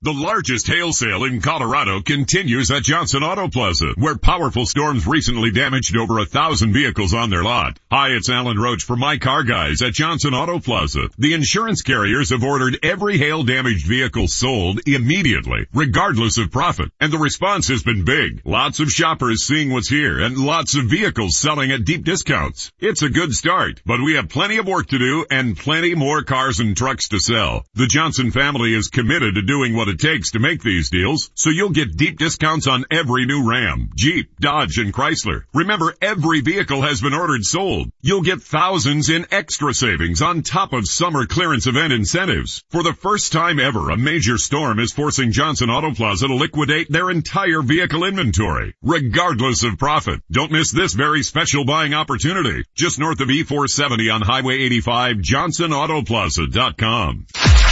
The largest hail sale in Colorado continues at Johnson Auto Plaza, where powerful storms recently damaged over a thousand vehicles on their lot. Hi, it's Alan Roach for My Car Guys at Johnson Auto Plaza. The insurance carriers have ordered every hail damaged vehicle sold immediately, regardless of profit. And the response has been big. Lots of shoppers seeing what's here and lots of vehicles selling at deep discounts. It's a good start, but we have plenty of work to do and plenty more cars and trucks to sell. The Johnson family is committed to doing what it takes to make these deals, so you'll get deep discounts on every new Ram, Jeep, Dodge, and Chrysler. Remember, every vehicle has been ordered sold. You'll get thousands in extra savings on top of summer clearance event incentives. For the first time ever, a major storm is forcing Johnson Auto Plaza to liquidate their entire vehicle inventory, regardless of profit. Don't miss this very special buying opportunity. Just north of E470 on Highway 85, johnsonautoplaza.com.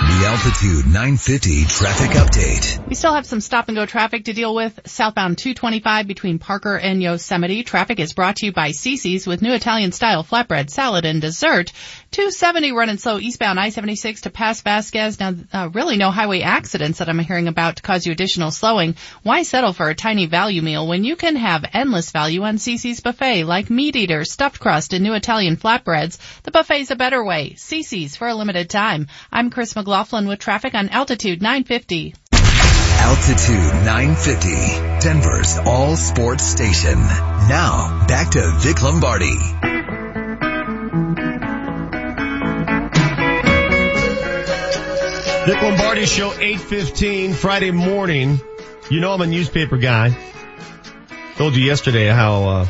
The Altitude 950 traffic update. We still have some stop and go traffic to deal with. Southbound 225 between Parker and Yosemite. Traffic is brought to you by Cicis with new Italian style flatbread, salad, and dessert. 270 running slow eastbound I-76 to pass Vasquez. Now, uh, really no highway accidents that I'm hearing about to cause you additional slowing. Why settle for a tiny value meal when you can have endless value on Cicis buffet like meat eaters, stuffed crust, and new Italian flatbreads? The buffet's a better way. Cicis for a limited time. I'm Chris McLaughlin with traffic on Altitude 950. Altitude 950, Denver's all sports station. Now, back to Vic Lombardi. Vic Lombardi Show 815 Friday morning. You know I'm a newspaper guy. Told you yesterday how uh,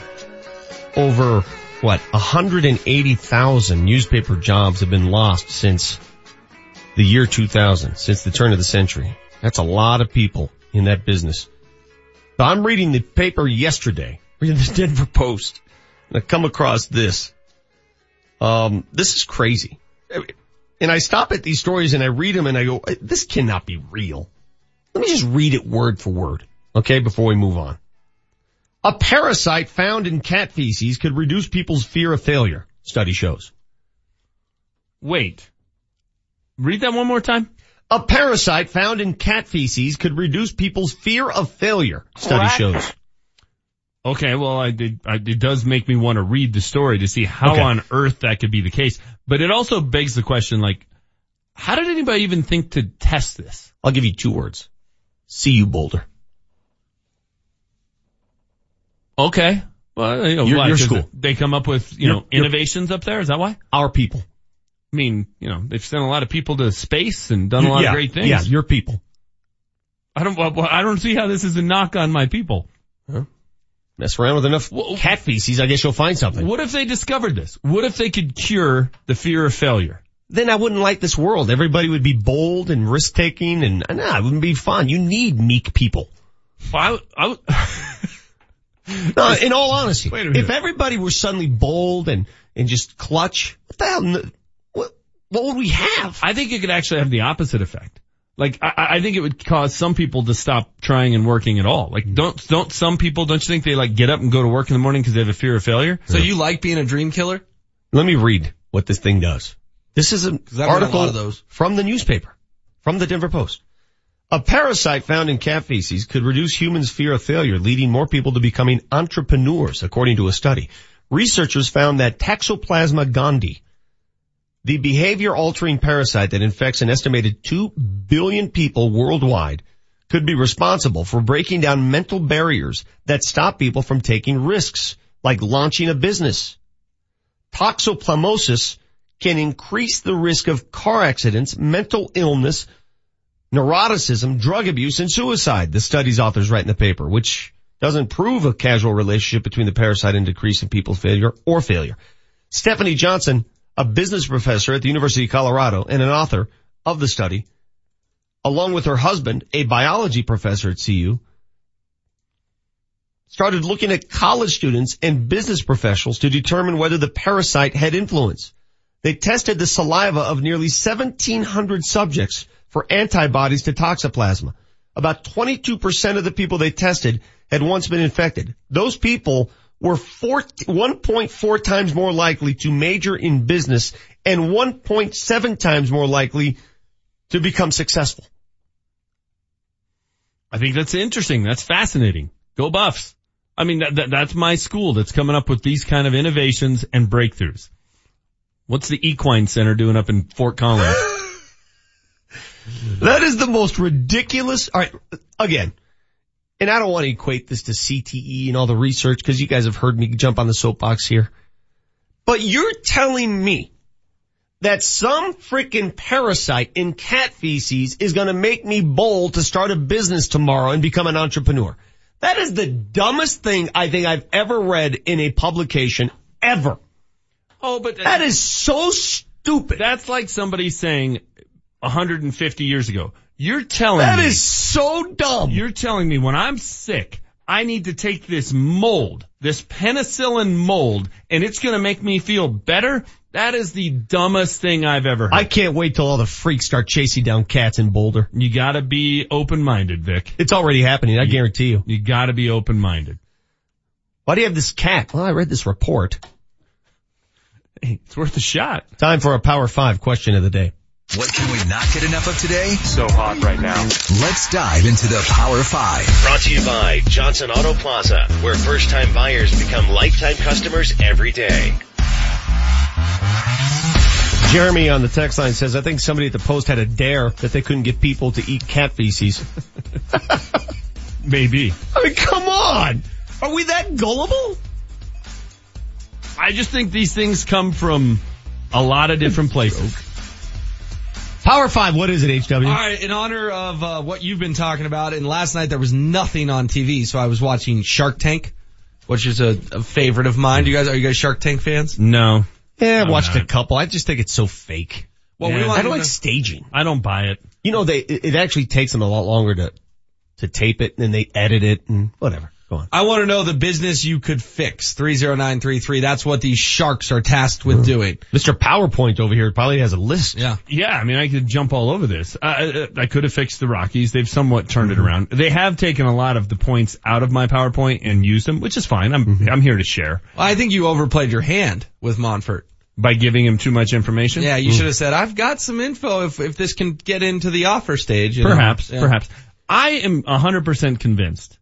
over what 180,000 newspaper jobs have been lost since the year 2000, since the turn of the century. That's a lot of people in that business. So I'm reading the paper yesterday, <laughs> reading the Denver Post, and I come across this. Um, this is crazy. And I stop at these stories and I read them and I go, uh, this cannot be real. Let me just read it word for word. Okay, before we move on. A parasite found in cat feces could reduce people's fear of failure, study shows. Wait. Read that one more time. A parasite found in cat feces could reduce people's fear of failure, study Quack. shows. Okay, well, I did, I, it does make me want to read the story to see how Okay. on earth that could be the case. But it also begs the question, like, how did anybody even think to test this? I'll give you two words. CU, Boulder. Okay. Well, you know, Your- why? your school. They come up with, you Your- know, your- innovations up there. Is that why? Our people. I mean, you know, they've sent a lot of people to space and done a lot yeah, of great things. Yeah, your people. I don't, well, I don't see how this is a knock on my people. Mess around with enough cat feces, I guess you'll find something. What if they discovered this? What if they could cure the fear of failure? Then I wouldn't like this world. Everybody would be bold and risk taking and, nah, it wouldn't be fun. You need meek people. Well, I, would- <laughs> <laughs> No, in all honesty, Wait a minute. if everybody were suddenly bold and, and just clutch, what the hell, what, what would we have? I think it could actually have the opposite effect. Like, I, I think it would cause some people to stop trying and working at all. Like, don't, don't some people, don't you think they like get up and go to work in the morning because they have a fear of failure? So you like being a dream killer? Let me read what this thing does. This is an I've a article lot of those. from the newspaper, from the Denver Post. A parasite found in cat feces could reduce humans' fear of failure, leading more people to becoming entrepreneurs, according to a study. Researchers found that Toxoplasma gondii, the behavior altering parasite that infects an estimated 2 billion people worldwide, could be responsible for breaking down mental barriers that stop people from taking risks, like launching a business. Toxoplasmosis can increase the risk of car accidents, mental illness, neuroticism, drug abuse, and suicide, the study's authors write in the paper, which doesn't prove a causal relationship between the parasite and decrease in people's failure or failure. Stephanie Johnson, a business professor at the University of Colorado and an author of the study, along with her husband, a biology professor at CU, started looking at college students and business professionals to determine whether the parasite had influence. They tested the saliva of nearly 1700 subjects for antibodies to toxoplasma. About 22% of the people they tested had once been infected. Those people were four, 1.4 times more likely to major in business and 1.7 times more likely to become successful. I think that's interesting. That's fascinating. Go Buffs. I mean, that, that, that's my school that's coming up with these kind of innovations and breakthroughs. What's the Equine Center doing up in Fort Collins? <laughs> That is the most ridiculous. All right, again, and I don't want to equate this to CTE and all the research because you guys have heard me jump on the soapbox here. But you're telling me that some freaking parasite in cat feces is going to make me bold to start a business tomorrow and become an entrepreneur. That is the dumbest thing I think I've ever read in a publication ever. oh, but That is so stupid. that's like somebody saying 150 years ago, you're telling That me, That is so dumb. you're telling me when I'm sick, I need to take this mold, this penicillin mold, and it's going to make me feel better. That is the dumbest thing I've ever heard. I can't wait till all the freaks start chasing down cats in Boulder. you gotta be open-minded, Vic. It's already happening, I guarantee you. You gotta be open-minded. Why do you have this cat? Well, I read this report. Hey, it's worth a shot. Time for a Power 5 question of the day. What can we not get enough of today? So hot right now. Let's dive into the Power 5. Brought to you by Johnson Auto Plaza, where first time buyers become lifetime customers every day. Jeremy on the text line says, I think somebody at the post had a dare that they couldn't get people to eat cat feces. <laughs> Maybe. I mean, come on! Are we that gullible? I just think these things come from a lot of different places. Power 5, what is it, HW? All right, in honor of uh, what you've been talking about, and last night there was nothing on TV, so I was watching Shark Tank, which is a, a favorite of mine. Do you guys are you guys Shark Tank fans? No. Yeah, I've watched not. a couple. I just think it's so fake. Well, we Yeah. want I don't like staging. I don't buy it. You know, they, it it actually takes them a lot longer to, to tape it and then they edit it and whatever. Go on. I want to know the business you could fix. 30933. That's what these sharks are tasked with mm-hmm. doing. Mr. PowerPoint over here probably has a list. Yeah. Yeah, I mean, I could jump all over this. Uh, uh, uh I could have fixed the Rockies. They've somewhat turned it mm-hmm. around. They have taken a lot of the points out of my PowerPoint and used them, which is fine. I'm mm-hmm. I'm here to share I think you overplayed your hand with Monfort. by giving him too much information. Yeah, you mm. should have said, I've got some info if, if this can get into the offer stage. you know? Perhaps, Yeah. perhaps. I am 100% convinced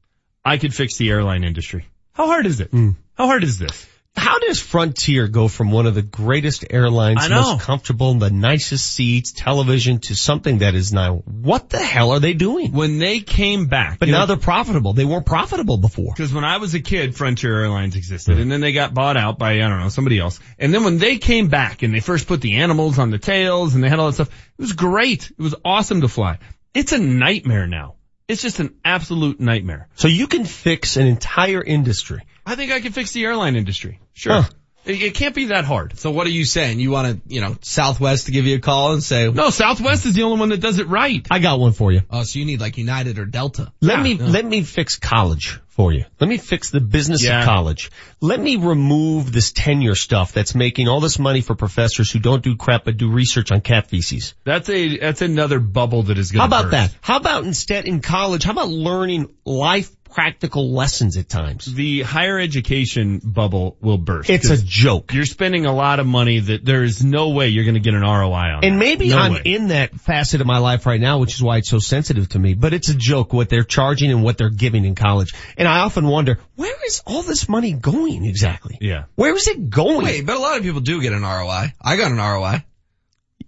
I could fix the airline industry. How hard is it? Hmm. How hard is this? How does Frontier go from one of the greatest airlines, most comfortable, the nicest seats, television, to something that is now, what the hell are they doing? When they came back, But now know, they're profitable. They weren't profitable before. Because when I was a kid, Frontier Airlines existed, and then they got bought out by I don't know somebody else. And then when they came back and they first put the animals on the tails and they had all that stuff, it was great. It was awesome to fly. It's a nightmare now. It's just an absolute nightmare. So you can fix an entire industry. I think I can fix the airline industry. Sure. Huh. It, it can't be that hard. So what are you saying? You want to, you know, Southwest to give you a call and say, No, Southwest is the only one that does it right. I got one for you. oh, so you need like United or Delta. Let me, let me fix college for you. Let me fix the business Yeah. of college. Let me remove this tenure stuff that's making all this money for professors who don't do crap but do research on cat feces. That's a that's another bubble that is going. How about that? How about instead in college, how about learning life practical lessons at times? The higher education bubble will burst. It's a joke. You're spending a lot of money that there is no way you're going to get an ROI on. And that. maybe No I'm way. in that facet of my life right now, which is why it's so sensitive to me, but it's a joke what they're charging and what they're giving in college. And I often wonder, where is all this money going exactly? Yeah. Where is it going? Wait, but a lot of people do get an ROI. I got an ROI.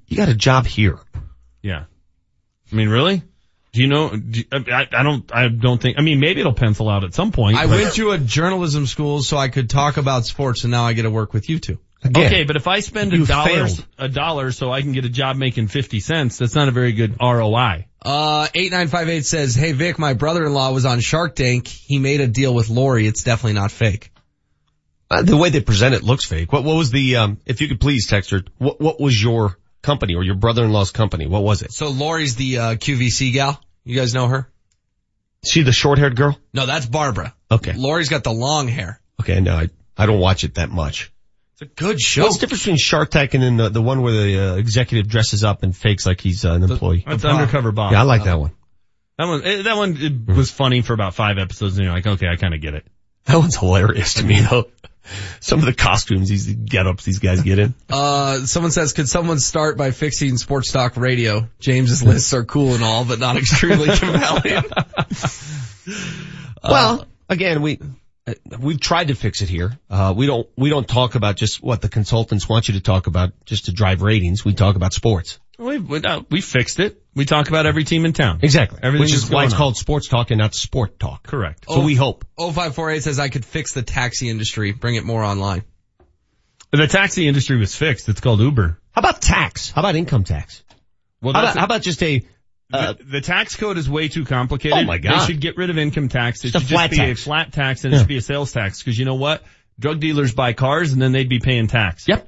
You got a job here. Yeah. I mean, really? Do you know? Do, I, I don't. I don't think. I mean, maybe it'll pencil out at some point. I but- went to a journalism school so I could talk about sports and now I get to work with you two. Again, Okay, but if I spend a dollar, failed. a dollar, so I can get a job making fifty cents, that's not a very good ROI. Uh, 8958 says, Hey Vic, my brother-in-law was on Shark Tank. He made a deal with Lori. It's definitely not fake. Uh, the way they present it looks fake. What, what was the, um, if you could please text her, what, what was your company or your brother-in-law's company? What was it? So Lori's the, uh, QVC gal. You guys know her? She the short-haired girl? No, that's Barbara. Okay. Lori's got the long hair. Okay, no, I, I don't watch it that much. It's a good show. What's the difference between Shark Tank and then the, the one where the uh, executive dresses up and fakes like he's uh, an employee? That's undercover Boss. Yeah, I like that one. That one. eh, That one it was funny for about five episodes, and you're like, okay, I kind of get it. That one's hilarious to me though. Some of the costumes, these get-ups these guys get in. <laughs> Uh, someone says, could someone start by fixing sports talk radio? James's lists are cool and all, but not extremely <laughs> compelling. <laughs> Well, again, we, uh, we've tried to fix it here. Uh, we don't, we don't talk about just what the consultants want you to talk about just to drive ratings. We talk about sports. We we, uh, we fixed it. We talk about every team in town. Exactly. Everything Which is why it's on. called sports talk and not sport talk. Correct. So we hope. 0548 says I could fix the taxi industry, bring it more online. The taxi industry was fixed. It's called Uber. How about tax? How about income tax? Well, How that's about, how about just a, uh, the, the tax code is way too complicated. Oh my God. They should get rid of income tax. It Just a should flat just be tax. a flat tax and it should be a sales tax. Cause you know what? Drug dealers buy cars and then they'd be paying tax. Yep.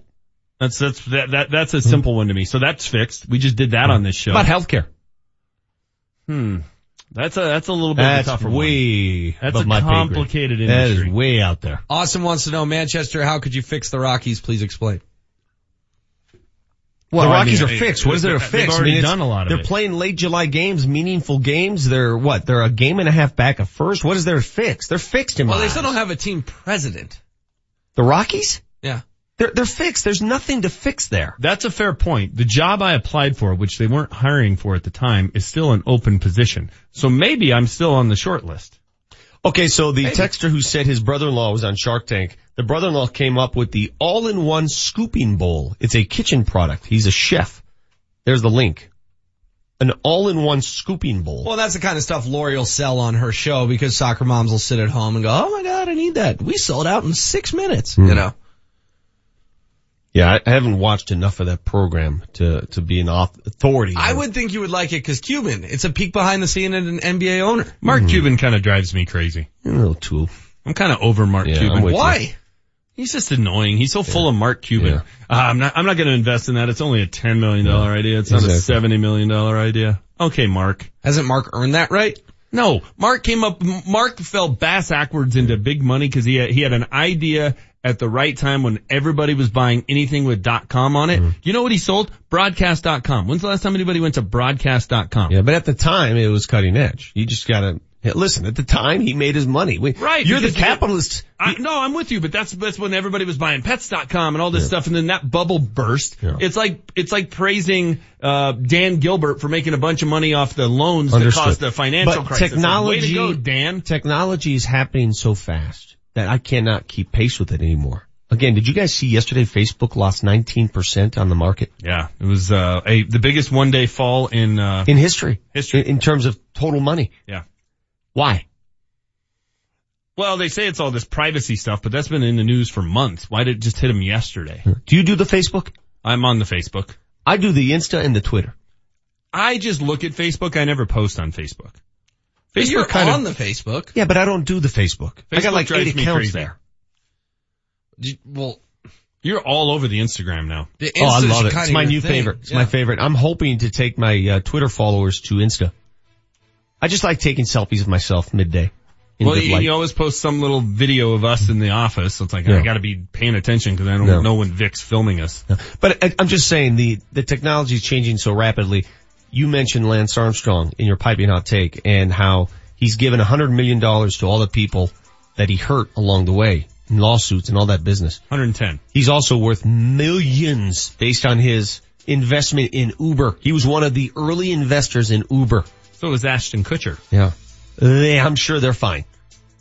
That's, that's, that, that, that's a simple one to me. So that's fixed. We just did that on this show. how about healthcare? Hmm. That's a, that's a little bit That's of a tougher one. way That's above a my complicated industry. is way out there. Austin wants to know, Manchester, how could you fix the Rockies? Please explain. Well, the I Rockies mean, are fixed. What is there to they've fix? already it's- done a lot of They're it. playing late July games, meaningful games. They're what? They're a game and a half back of first. What is there to fix? They're fixed in my Well, they still don't have a team president. The Rockies? Yeah. They're, they're fixed. There's nothing to fix there. That's a fair point. The job I applied for, which they weren't hiring for at the time, is still an open position. So maybe I'm still on the short list. Okay, so the texter who said his brother-in-law was on Shark Tank, the brother-in-law came up with the all-in-one scooping bowl. It's a kitchen product. He's a chef. There's the link. An all-in-one scooping bowl. Well, that's the kind of stuff Lori will sell on her show because soccer moms will sit at home and go, oh my God, I need that. We sold out in six minutes, Hmm. you know. Yeah, I, I haven't watched enough of that program to, to be an authority. I would think you would like it because Cuban, it's a peek behind the scene at an NBA owner. Mark Cuban kind of drives me crazy. You're a little tool. I'm kind of over Mark Yeah, Cuban. I'm with Why? He's just annoying. He's so full of Mark Cuban. Yeah. Uh, I'm not. I'm not going to invest in that. It's only a ten million dollar idea. It's not a seventy million dollar idea. Okay, Mark. Hasn't Mark earned that right? No, Mark came up, Mark fell bass backwards into big money because he had, he had an idea at the right time when everybody was buying anything with .com on it. Mm-hmm. You know what he sold? Broadcast.com. When's the last time anybody went to broadcast.com? Yeah, but at the time it was cutting edge. You just gotta, listen, at the time he made his money. We, Right. You're the capitalist. I, no, I'm with you, but that's, that's when everybody was buying pets.com and all this stuff and then that bubble burst. It's like, it's like praising, uh, Dan Gilbert for making a bunch of money off the loans that caused the financial but crisis. Technology, go, Dan. Technology is happening so fast that I cannot keep pace with it anymore. Again, did you guys see yesterday Facebook lost 19% on the market? Yeah, it was, uh, a, the biggest one day fall in, uh, In history. History. In, in terms of total money. yeah. Why? Well, they say it's all this privacy stuff, but that's been in the news for months. Why did it just hit them yesterday? Do you do the Facebook? I'm on the Facebook. I do the Insta and the Twitter. I just look at Facebook. I never post on Facebook. Facebook you're kind on of, the Facebook. Yeah, but I don't do the Facebook. I Facebook got like drives eight me accounts crazy. there. You- Well, you're all over the Instagram now. the Oh, I love it. kinda It's my your new thing. favorite. It's Yeah. my favorite. I'm hoping to take my uh, Twitter followers to Insta. I just like taking selfies of myself midday. Well, you, you always post some little video of us in the office. So it's like, I gotta be paying attention because I don't No. know when Vic's filming us. But I, I'm just saying the, the technology is changing so rapidly. You mentioned Lance Armstrong in your piping hot take and how he's given $100 million to all the people that he hurt along the way in lawsuits and all that business. 110. He's also worth millions based on his investment in Uber. He was one of the early investors in Uber. So it was Ashton Kutcher. Yeah. They, I'm sure they're fine.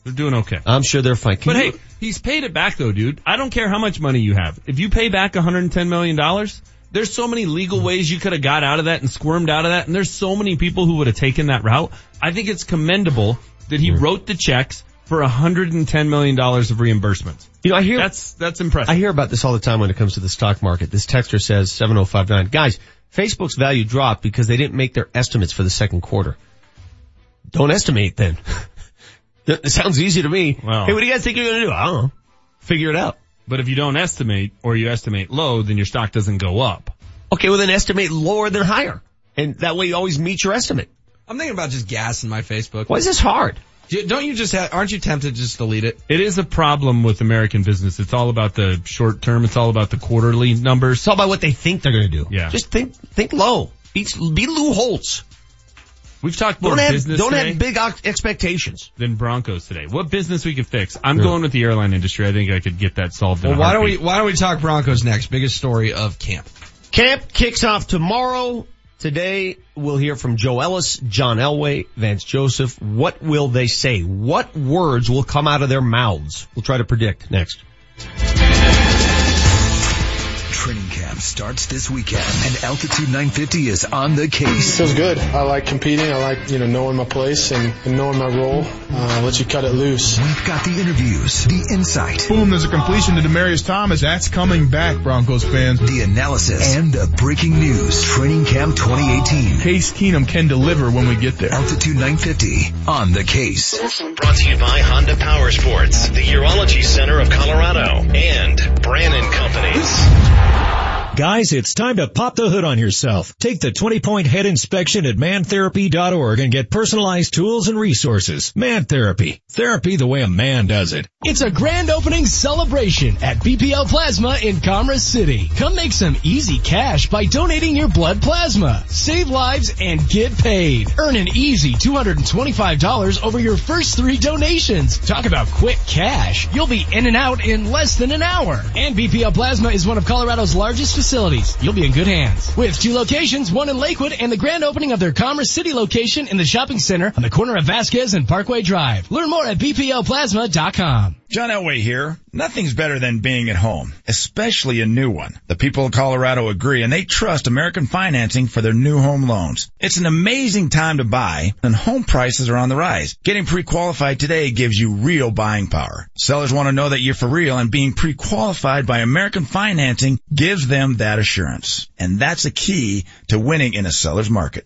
They're doing okay. I'm sure they're fine. Can But you- hey, he's paid it back though, dude. I don't care how much money you have. If you pay back 110 million dollars, there's so many legal ways you could have got out of that and squirmed out of that, and there's so many people who would have taken that route. I think it's commendable that he hmm. wrote the checks for 110 million dollars of reimbursement. You know, I hear That's that's impressive. I hear about this all the time when it comes to the stock market. This texter says 7059, guys, Facebook's value dropped because they didn't make their estimates for the second quarter. Don't estimate then. <laughs> It sounds easy to me. Well- hey, what do you guys think you're gonna do? I don't know. Figure it out. But if you don't estimate or you estimate low, then your stock doesn't go up. Okay, well then estimate lower than higher. And that way you always meet your estimate. I'm thinking about just gassing my Facebook. Why is this hard? Do- Don't you just have, aren't you tempted to just delete it? It is a problem with American business. It's all about the short term. It's all about the quarterly numbers. It's all about what they think they're gonna do. Yeah. Just think, think low. Be, be Lou Holtz. We've talked more Don't have, business don't today have big expectations. than Broncos today. What business we could fix? I'm Yeah. going with the airline industry. I think I could get that solved. in Well, a why don't we why don't we talk Broncos next? Biggest story of camp. Camp kicks off tomorrow. Today we'll hear from Joe Ellis, John Elway, Vance Joseph. What will they say? What words will come out of their mouths? We'll try to predict next. Training camp starts this weekend and Altitude 950 is on the case. Feels good. I like competing. I like, you know, knowing my place and, and knowing my role. Uh, let you cut it loose. We've got the interviews, the insight, Boom, there's a completion to Demaryius Thomas. That's coming back, Broncos fans. the analysis, and the breaking news. Training camp 2018. Case Keenum can deliver when we get there. Altitude 950 on the case. Brought to you by Honda Power Sports, the Urology Center of Colorado, and Brannan Companies. Guys, it's time to pop the hood on yourself. Take the 20 point head inspection at mantherapy.org and get personalized tools and resources. Man Therapy. Therapy the way a man does it. It's a grand opening celebration at BPL Plasma in Commerce City. Come make some easy cash by donating your blood plasma. Save lives and get paid. Earn an easy $225 over your first three donations. Talk about quick cash. You'll be in and out in less than an hour. And BPL Plasma is one of Colorado's largest facilities. You'll be in good hands. With two locations, one in Lakewood and the grand opening of their Commerce City location in the shopping center on the corner of Vasquez and Parkway Drive. Learn more at bplplasma.com. John Elway here. Nothing's better than being at home, especially a new one. The people of Colorado agree and they trust American Financing for their new home loans. It's an amazing time to buy and home prices are on the rise. Getting pre-qualified today gives you real buying power. Sellers want to know that you're for real and being pre-qualified by American Financing gives them that assurance. And that's a key to winning in a seller's market.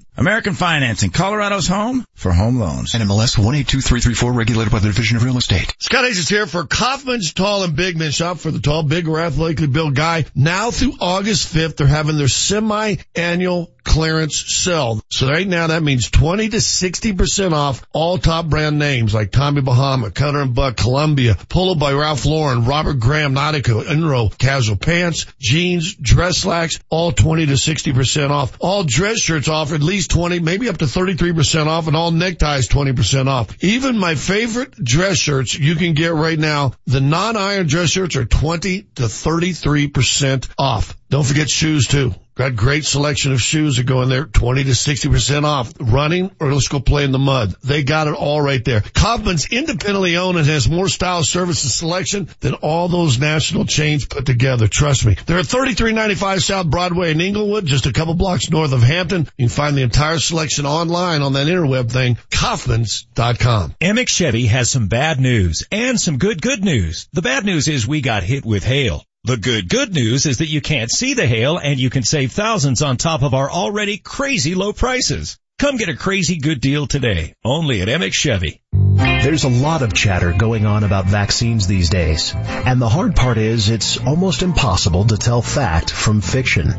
American Financing, Colorado's home for home loans. NMLS 182334 regulated by the Division of Real Estate. Scott Hayes is here for Kaufman's Tall and Big Men. Shop for the tall, big, or athletically built guy. Now through August 5th, they're having their semi-annual clearance sale. So right now that means 20 to 60% off all top brand names like Tommy Bahama, Cutter and Buck, Columbia, Polo by Ralph Lauren, Robert Graham, Nautica, Enro, casual pants, jeans, dress slacks, all 20 to 60% off. All dress shirts off at least 20, maybe up to 33% off and all neckties 20% off. Even my favorite dress shirts you can get right now, the non-iron dress shirts are 20 to 33% off. Don't forget shoes too. Got great selection of shoes that go in there, 20 to 60% off. Running or let's go play in the mud. They got it all right there. Kaufman's independently owned and has more style, service, and selection than all those national chains put together. Trust me. They're at 3395 South Broadway in Englewood, just a couple blocks north of Hampton. You can find the entire selection online on that interweb thing, Kaufman's.com. Emich Chevy has some bad news and some good good news. The bad news is we got hit with hail. The good good news is that you can't see the hail and you can save thousands on top of our already crazy low prices. Come get a crazy good deal today, only at Emich Chevy. There's a lot of chatter going on about vaccines these days, and the hard part is it's almost impossible to tell fact from fiction.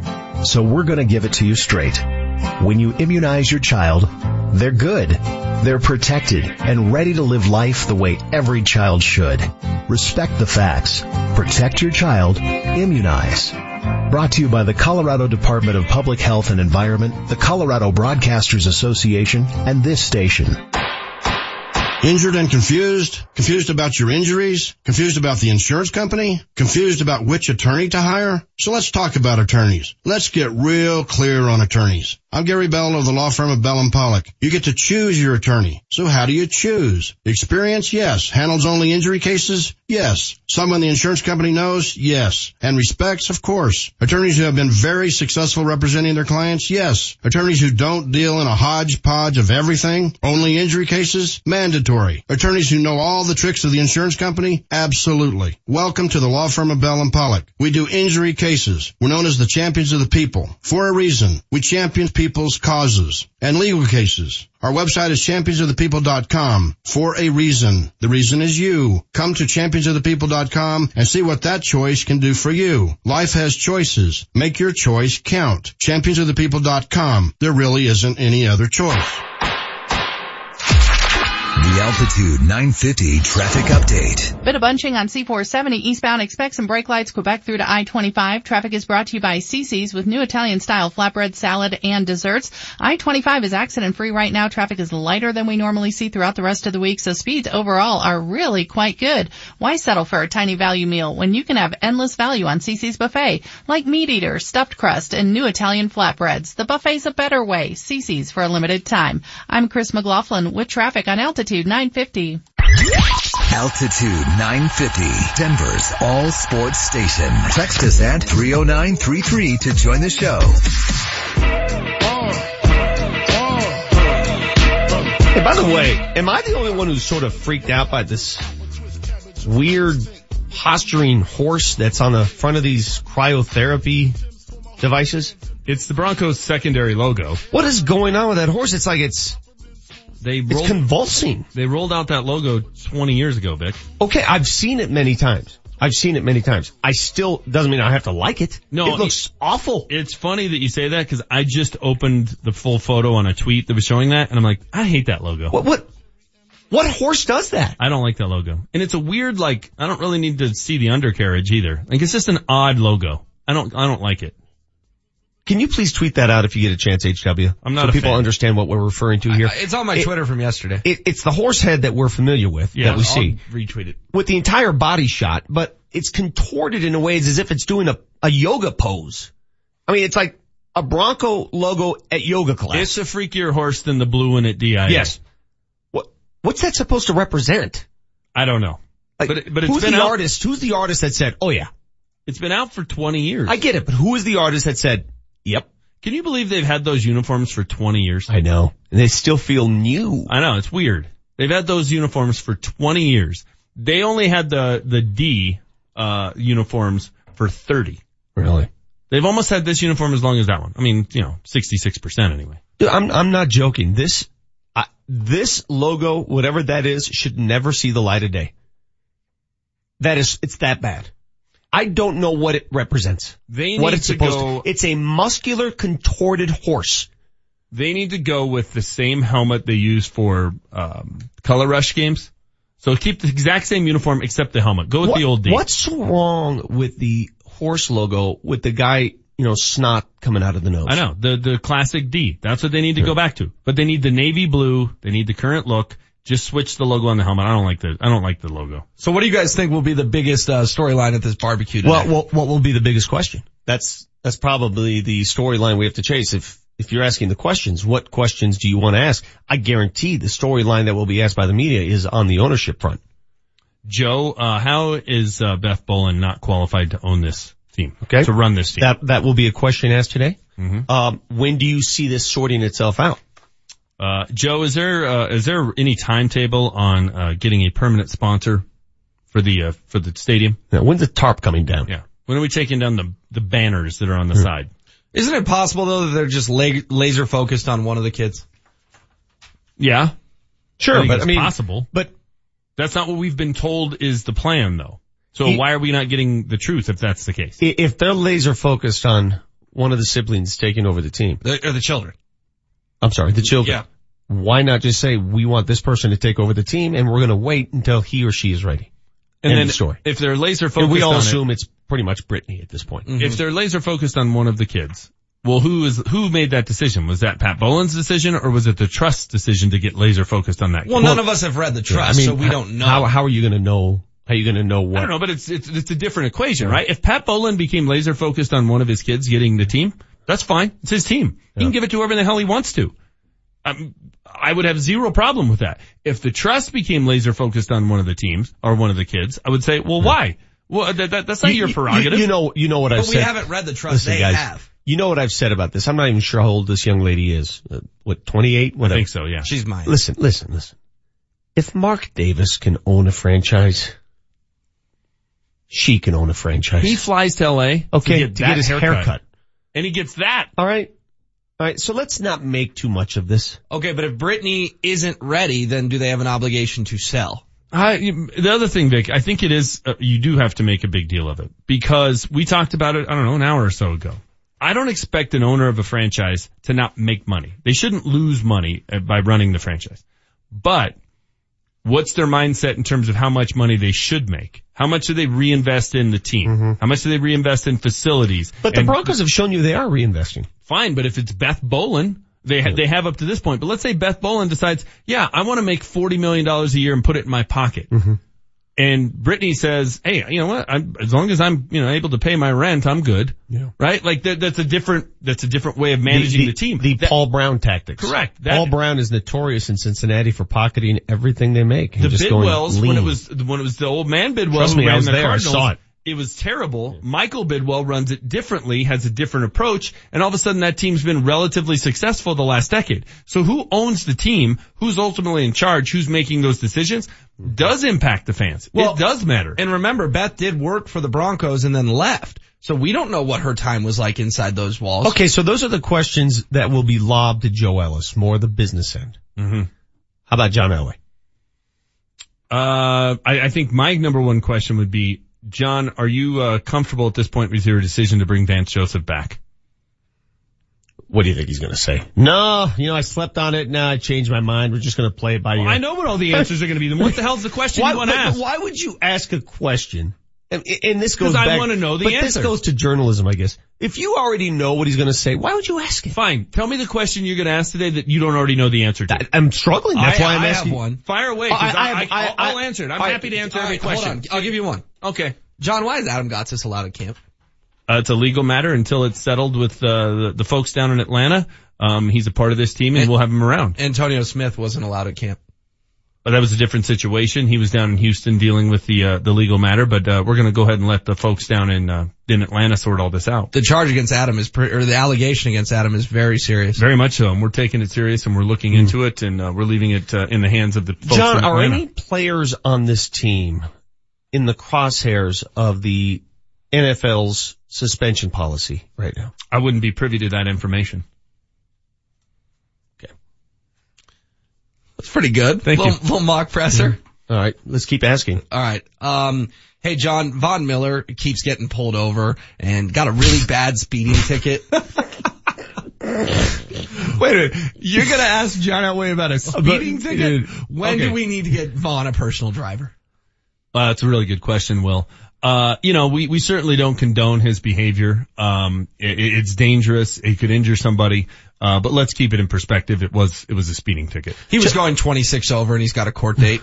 So we're gonna give it to you straight. When you immunize your child, they're good. They're protected and ready to live life the way every child should. Respect the facts. Protect your child. Immunize. Brought to you by the Colorado Department of Public Health and Environment, the Colorado Broadcasters Association, and this station. Injured and confused? Confused about your injuries? Confused about the insurance company? Confused about which attorney to hire? So let's talk about attorneys. Let's get real clear on attorneys. I'm Gary Bell of the law firm of Bell and Pollock. You get to choose your attorney. So how do you choose? Experience? Yes. Handles only injury cases? Yes. Someone the insurance company knows? Yes. And respects? Of course. Attorneys who have been very successful representing their clients? Yes. Attorneys who don't deal in a hodgepodge of everything? Only injury cases? Mandatory. Attorneys who know all the tricks of the insurance company? Absolutely. Welcome to the law firm of Bell and Pollock. We do injury cases. We're known as the champions of the people. For a reason. We champion people's causes and legal cases. Our website is championsofthepeople.com for a reason. The reason is you. Come to championsofthepeople.com and see what that choice can do for you. Life has choices. Make your choice count. championsofthepeople.com. There really isn't any other choice. The Altitude 950 traffic update. Bit of bunching on C470 eastbound. Expect some brake lights Quebec through to I-25. Traffic is brought to you by Cicis with new Italian style flatbread salad and desserts. I-25 is accident free right now. Traffic is lighter than we normally see throughout the rest of the week, so speeds overall are really quite good. Why settle for a tiny value meal when you can have endless value on Cicis buffet, like meat eater, stuffed crust, and new Italian flatbreads? The buffet's a better way. Cicis for a limited time. I'm Chris McLaughlin with traffic on Altitude 950. Altitude 950, Denver's all sports station. Text us at 30933 to join the show. Hey, by the way, am I the only one who's sort of freaked out by this weird posturing horse that's on the front of these cryotherapy devices? It's the Broncos secondary logo. What is going on with that horse? It's like it's They it's rolled, convulsing. they rolled out that logo 20 years ago, Vic. Okay, I've seen it many times. I've seen it many times. I still doesn't mean I have to like it. No, it looks awful. It's funny that you say that because I just opened the full photo on a tweet that was showing that, and I'm like, I hate that logo. What what what horse does that? I don't like that logo, and it's a weird like. I don't really need to see the undercarriage either. Like it's just an odd logo. I don't. I don't like it. Can you please tweet that out if you get a chance, HW? I'm not so people fan. understand what we're referring to here. It's on my It- Twitter from yesterday. It, it's the horse head that we're familiar with Yeah, that we I'll see retweet it. with the entire body shot, but it's contorted in a way as if it's doing a, a yoga pose. I mean, it's like a Bronco logo at yoga class. It's a freakier horse than the blue one at DIA. yes. What? What's that supposed to represent? I don't know. Like, but but it's who's been the out- artist? Who's the artist that said, "Oh yeah"? It's been out for 20 years. I get it, but who is the artist that said, "Yep"? Can you believe they've had those uniforms for 20 years? I know, and they still feel new. I know, it's weird. They've had those uniforms for 20 years. They only had the, the D, uh, uniforms for 30. Really? They've almost had this uniform as long as that one. I mean, you know, 66% anyway. Dude, I'm I'm not joking. This uh, this logo, whatever that is, should never see the light of day. That is, it's that bad. I don't know what it represents. They what it's to supposed go- to. It's a muscular, contorted horse. They need to go with the same helmet they use for, um, color rush games. So keep the exact same uniform except the helmet. Go with What- the old D. What's wrong with the horse logo with the guy, you know, snot coming out of the nose? I know the the classic D. That's what they need to go back to. But they need the navy blue. They need the current look. Just switch the logo on the helmet. I don't like the I don't like the logo. So what do you guys think will be the biggest uh, storyline at this barbecue today? Well, what, what will be the biggest question? That's, that's probably the storyline we have to chase. If, if you're asking the questions, what questions do you want to ask? I guarantee the storyline that will be asked by the media is on the ownership front. Joe, uh, how is uh, Beth Bowlen not qualified to own this team? Okay. To run this team. That, that will be a question asked today. Mhm. Um, when do you see this sorting itself out? Uh, Joe, is there uh, is there any timetable on uh, getting a permanent sponsor for the uh, for the stadium? Now, when's the tarp coming down? Yeah. When are we taking down the the banners that are on the Hmm. side? Isn't it possible though that they're just la- laser focused on one of the kids? Yeah. Sure, think but it's I mean, possible. but That's not what we've been told is the plan though. So He- why are we not getting the truth if that's the case? if they're laser focused on one of the siblings taking over the team, The, or the children? I'm sorry, the children. Yeah. Why not just say we want this person to take over the team and we're going to wait until he or she is ready? And End then of story. if they're laser And focused we all on assume it's pretty much Brittany at this point. it, if they're laser focused on one of the kids, well, who is who made that decision? Was that Pat Bowlen's decision or was it the trust decision to get laser focused on that? Well, kid? none of us have read the trust, I mean, so we how- don't know. How, how are you going to know? How are you going to know what? I don't know, but it's it's it's a different equation, right? If Pat Bowlen became laser focused on one of his kids getting the team, that's fine. It's his team. He can give it to whoever the hell he wants to. Um, I would have zero problem with that. If the trust became laser focused on one of the teams or one of the kids, I would say, well, why? Well, that, that, that's not You- your prerogative. You, know, you know what I've we said. haven't read the trust. Listen, they guys, have. you know what I've said about this. I'm not even sure how old this young lady is. Uh, what, 28? I think so, yeah. She's mine. Listen, listen, listen. If Mark Davis can own a franchise, she can own a franchise. He flies to LA okay, to get, that his haircut. and he gets that. All right. All right. So let's not make too much of this. Okay, but if Brittany isn't ready, then do they have an obligation to sell? I, the other thing, Vic, I think it is, uh, you do have to make a big deal of it because we talked about it, I don't know, an hour or so ago. I don't expect an owner of a franchise to not make money. They shouldn't lose money uh, by running the franchise. But what's their mindset in terms of how much money they should make? How much do they reinvest in the team? How much do they reinvest in facilities? But the And- Broncos have shown you they are reinvesting. Fine, but if it's Beth Bowlen, they ha- they have up to this point. But let's say Beth Bowlen decides, yeah, I want to make forty million dollars a year and put it in my pocket. Mm-hmm. And Brittany says, hey, you know what? I'm, as long as I'm, you know, able to pay my rent, I'm good. Yeah. Right? Like that, that's a different, that's a different way of managing the, team. The That- Paul Brown tactics. Correct. That- Paul Brown is notorious in Cincinnati for pocketing everything they make. and the just going Bidwells, when it was, when it was the old man Bidwell Trust who me, I was the there. I saw it. It was terrible. Michael Bidwell runs it differently, has a different approach, and all of a sudden that team's been relatively successful the last decade. So who owns the team, who's ultimately in charge, who's making those decisions, does impact the fans. Well, it does matter. And remember, Beth did work for the Broncos and then left. So we don't know what her time was like inside those walls. Okay, so those are the questions that will be lobbed to Joe Ellis, more the business end. Mm-hmm. How about John Elway? Uh, I, I think my number one question would be, John, are you uh, comfortable at this point with your decision to bring Vance Joseph back? What do you think he's going to say? No, you know, I slept on it. Now I changed my mind. We're just going to play it by ear. I know what all the answers are going to be. Then what the hell's the question why, you want to ask? why would you ask a question? And, and this goes 'Cause I wanna know the but answer. this goes to journalism, I guess. If you already know what he's going to say, why would you ask it? Fine. Tell me the question you're going to ask today that you don't already know the answer to. I'm struggling. That's I, why I'm I asking. have one. Fire away. 'cause I, I, I, I, I, I'll, I- answer it. I'm all right, happy to answer All every right, hold question. on. I'll give you one. Okay. John, why is Adam Gotsis allowed at camp? Uh, it's a legal matter until it's settled with uh, the, the folks down in Atlanta. Um, he's a part of this team and we'll have him around. Antonio Smith wasn't allowed at camp. But that was a different situation. He was down in Houston dealing with the uh, the legal matter, but uh, we're going to go ahead and let the folks down in uh, in Atlanta sort all this out. The charge against Adam is, pre- or the allegation against Adam is very serious. Very much so, and we're taking it serious, and we're looking into it, and uh, we're leaving it uh, in the hands of the folks John, in are any players on this team in the crosshairs of the NFL's suspension policy right now? I wouldn't be privy to that information. That's pretty good. Thank little, you. Little mock presser. All right, let's keep asking. All right. Um, hey, John, Von Miller keeps getting pulled over and got a really bad speeding ticket. <laughs> Wait a minute, you're gonna ask John Elway about a speeding ticket? When Okay. do we need to get Von a personal driver? Uh, that's a really good question, Will. Uh, you know, we, we certainly don't condone his behavior. Um, it, it's dangerous. It could injure somebody. Uh, but let's keep it in perspective. It was, it was a speeding ticket. He was going 26 over and he's got a court date.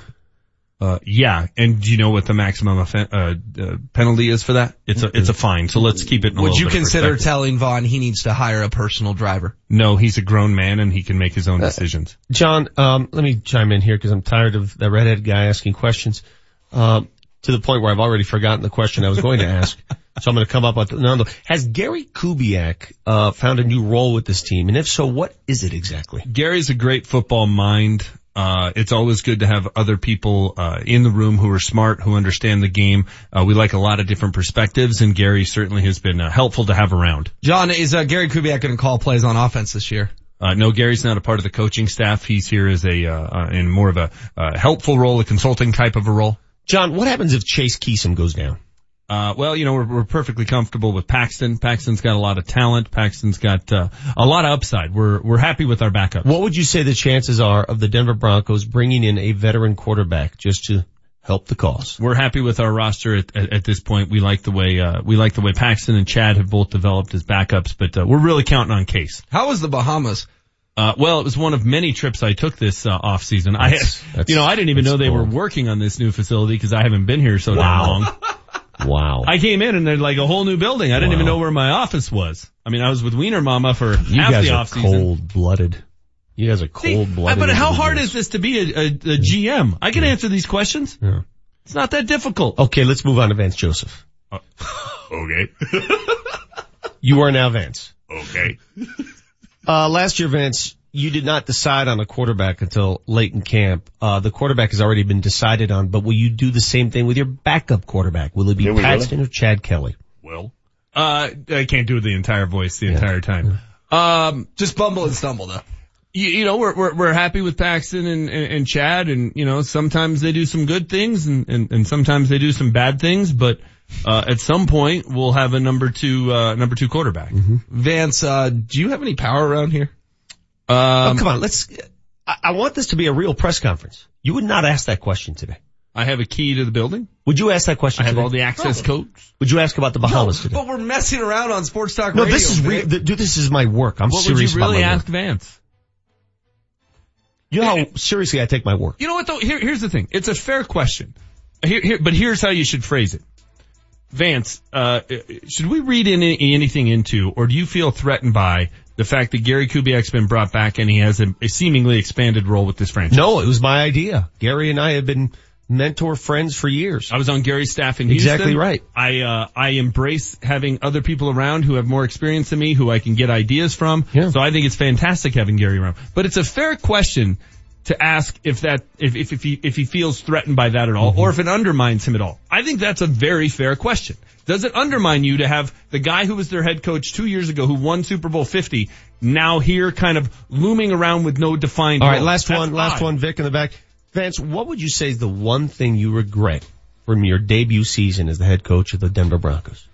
Uh, yeah. And do you know what the maximum offen- uh, uh, penalty is for that? It's a, it's a fine. So let's keep it in Would you bit consider perspective. telling Von he needs to hire a personal driver? No, he's a grown man and he can make his own decisions. John, um, let me chime in here because I'm tired of that redhead guy asking questions. Um, to the point where I've already forgotten the question I was going to ask. <laughs> so I'm going to come up with another. Has Gary Kubiak uh, found a new role with this team, and if so, what is it exactly? Gary's a great football mind. Uh, it's always good to have other people, uh, in the room who are smart, who understand the game. Uh, we like a lot of different perspectives and Gary certainly has been uh, helpful to have around. John, is uh, Gary Kubiak going to call plays on offense this year? Uh, no, Gary's not a part of the coaching staff. He's here as a, uh, uh, in more of a, uh, helpful role, a consulting type of a role. John, what happens if Case Keenum goes down? Uh, well, you know, we're, we're perfectly comfortable with Paxton. Paxton's got a lot of talent. Paxton's got, uh, a lot of upside. We're, we're happy with our backup. What would you say the chances are of the Denver Broncos bringing in a veteran quarterback just to help the cause? We're happy with our roster at, at, at this point. We like the way, uh, we like the way Paxton and Chad have both developed as backups, but, uh, we're really counting on Case. How was the Bahamas? Uh, well, it was one of many trips I took this, uh, off season. I, That's- that's- you know, I didn't even know they were working on this new facility because I haven't been here so damn Wow. long. <laughs> Wow. I came in and they're like a whole new building. I didn't even know where my office was. I mean, I was with Wiener Mama for you half guys the are off season. cold blooded. You guys are cold blooded. But how hard is this to be a, a, a GM? I can answer these questions. Yeah. It's not that difficult. Okay, let's move on to Vance Joseph. Okay. <laughs> You are now Vance. okay. Uh, last year, Vance, you did not decide on a quarterback until late in camp. Uh, the quarterback has already been decided on, but will you do the same thing with your backup quarterback? Will it be Did we Paxton or Chad Kelly? Well, uh, I can't do the entire voice the entire time. Um, Just bumble and stumble though. you, you know, we're, we're, we're happy with Paxton and, and, and Chad and, you know, sometimes they do some good things and, and, and sometimes they do some bad things, but, uh, at some point we'll have a number two, uh, number two quarterback. Vance, uh, do you have any power around here? Oh, Um, come on, let's, I, I want this to be a real press conference. You would not ask that question today. I have a key to the building. Would you ask that question I have today? all the access codes. Would you ask about the Bahamas today? But we're messing around on Sports Talk No, Radio. this is real. Vic. Dude, this is my work. I'm What would you really ask work. Vance? You know how seriously I take my work. You know what though? Here, here's the thing. It's a fair question. Here, here, but here's how you should phrase it. Vance, uh, should we read any, anything into, or do you feel threatened by the fact that Gary Kubiak's been brought back and he has a, a seemingly expanded role with this franchise? No, it was my idea. Gary and I have been mentor friends for years. I was on Gary's staff in Houston. Exactly right. I, uh, I embrace having other people around who have more experience than me, who I can get ideas from. Yeah. So I think it's fantastic having Gary around. But it's a fair question to ask if that, if, if, if he, if he feels threatened by that at all, Mm-hmm. or if it undermines him at all. I think that's a very fair question. Does it undermine you to have the guy who was their head coach two years ago who won Super Bowl 50 now here kind of looming around with no defined All right, role? last That's one, last one, Vic in the back. Vance, what would you say is the one thing you regret from your debut season as the head coach of the Denver Broncos?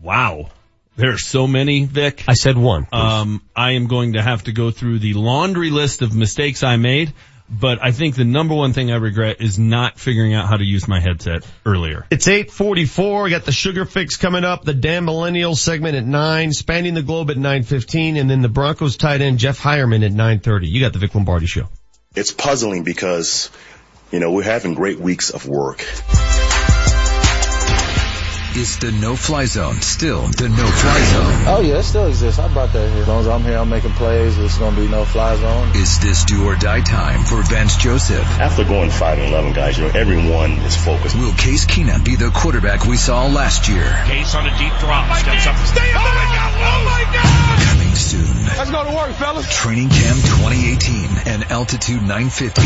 Wow. There are so many, Vic. I said one. please. Um, I am going to have to go through the laundry list of mistakes I made, but I think the number one thing I regret is not figuring out how to use my headset earlier. It's 844. We got the sugar fix coming up, the damn millennial segment at 9, spanning the globe at 915, and then the Broncos tight end Jeff Heuerman at 930. You got the Vic Lombardi show. It's puzzling because, you know, we're having great weeks of work. Is the no-fly zone still the no-fly zone? Oh yeah, it still exists. I brought that here. As long as I'm here, I'm making plays. It's gonna be no fly zone. Is this do or die time for Vance Joseph? After going 5 and 11, guys, you know, everyone is focused. Will Case Keenum be the quarterback we saw last year? Case on a deep drop. Oh, steps up. Stay up. Oh my God. Oh my God. Coming soon. Let's go to work, fellas. Training Camp 2018 and Altitude 950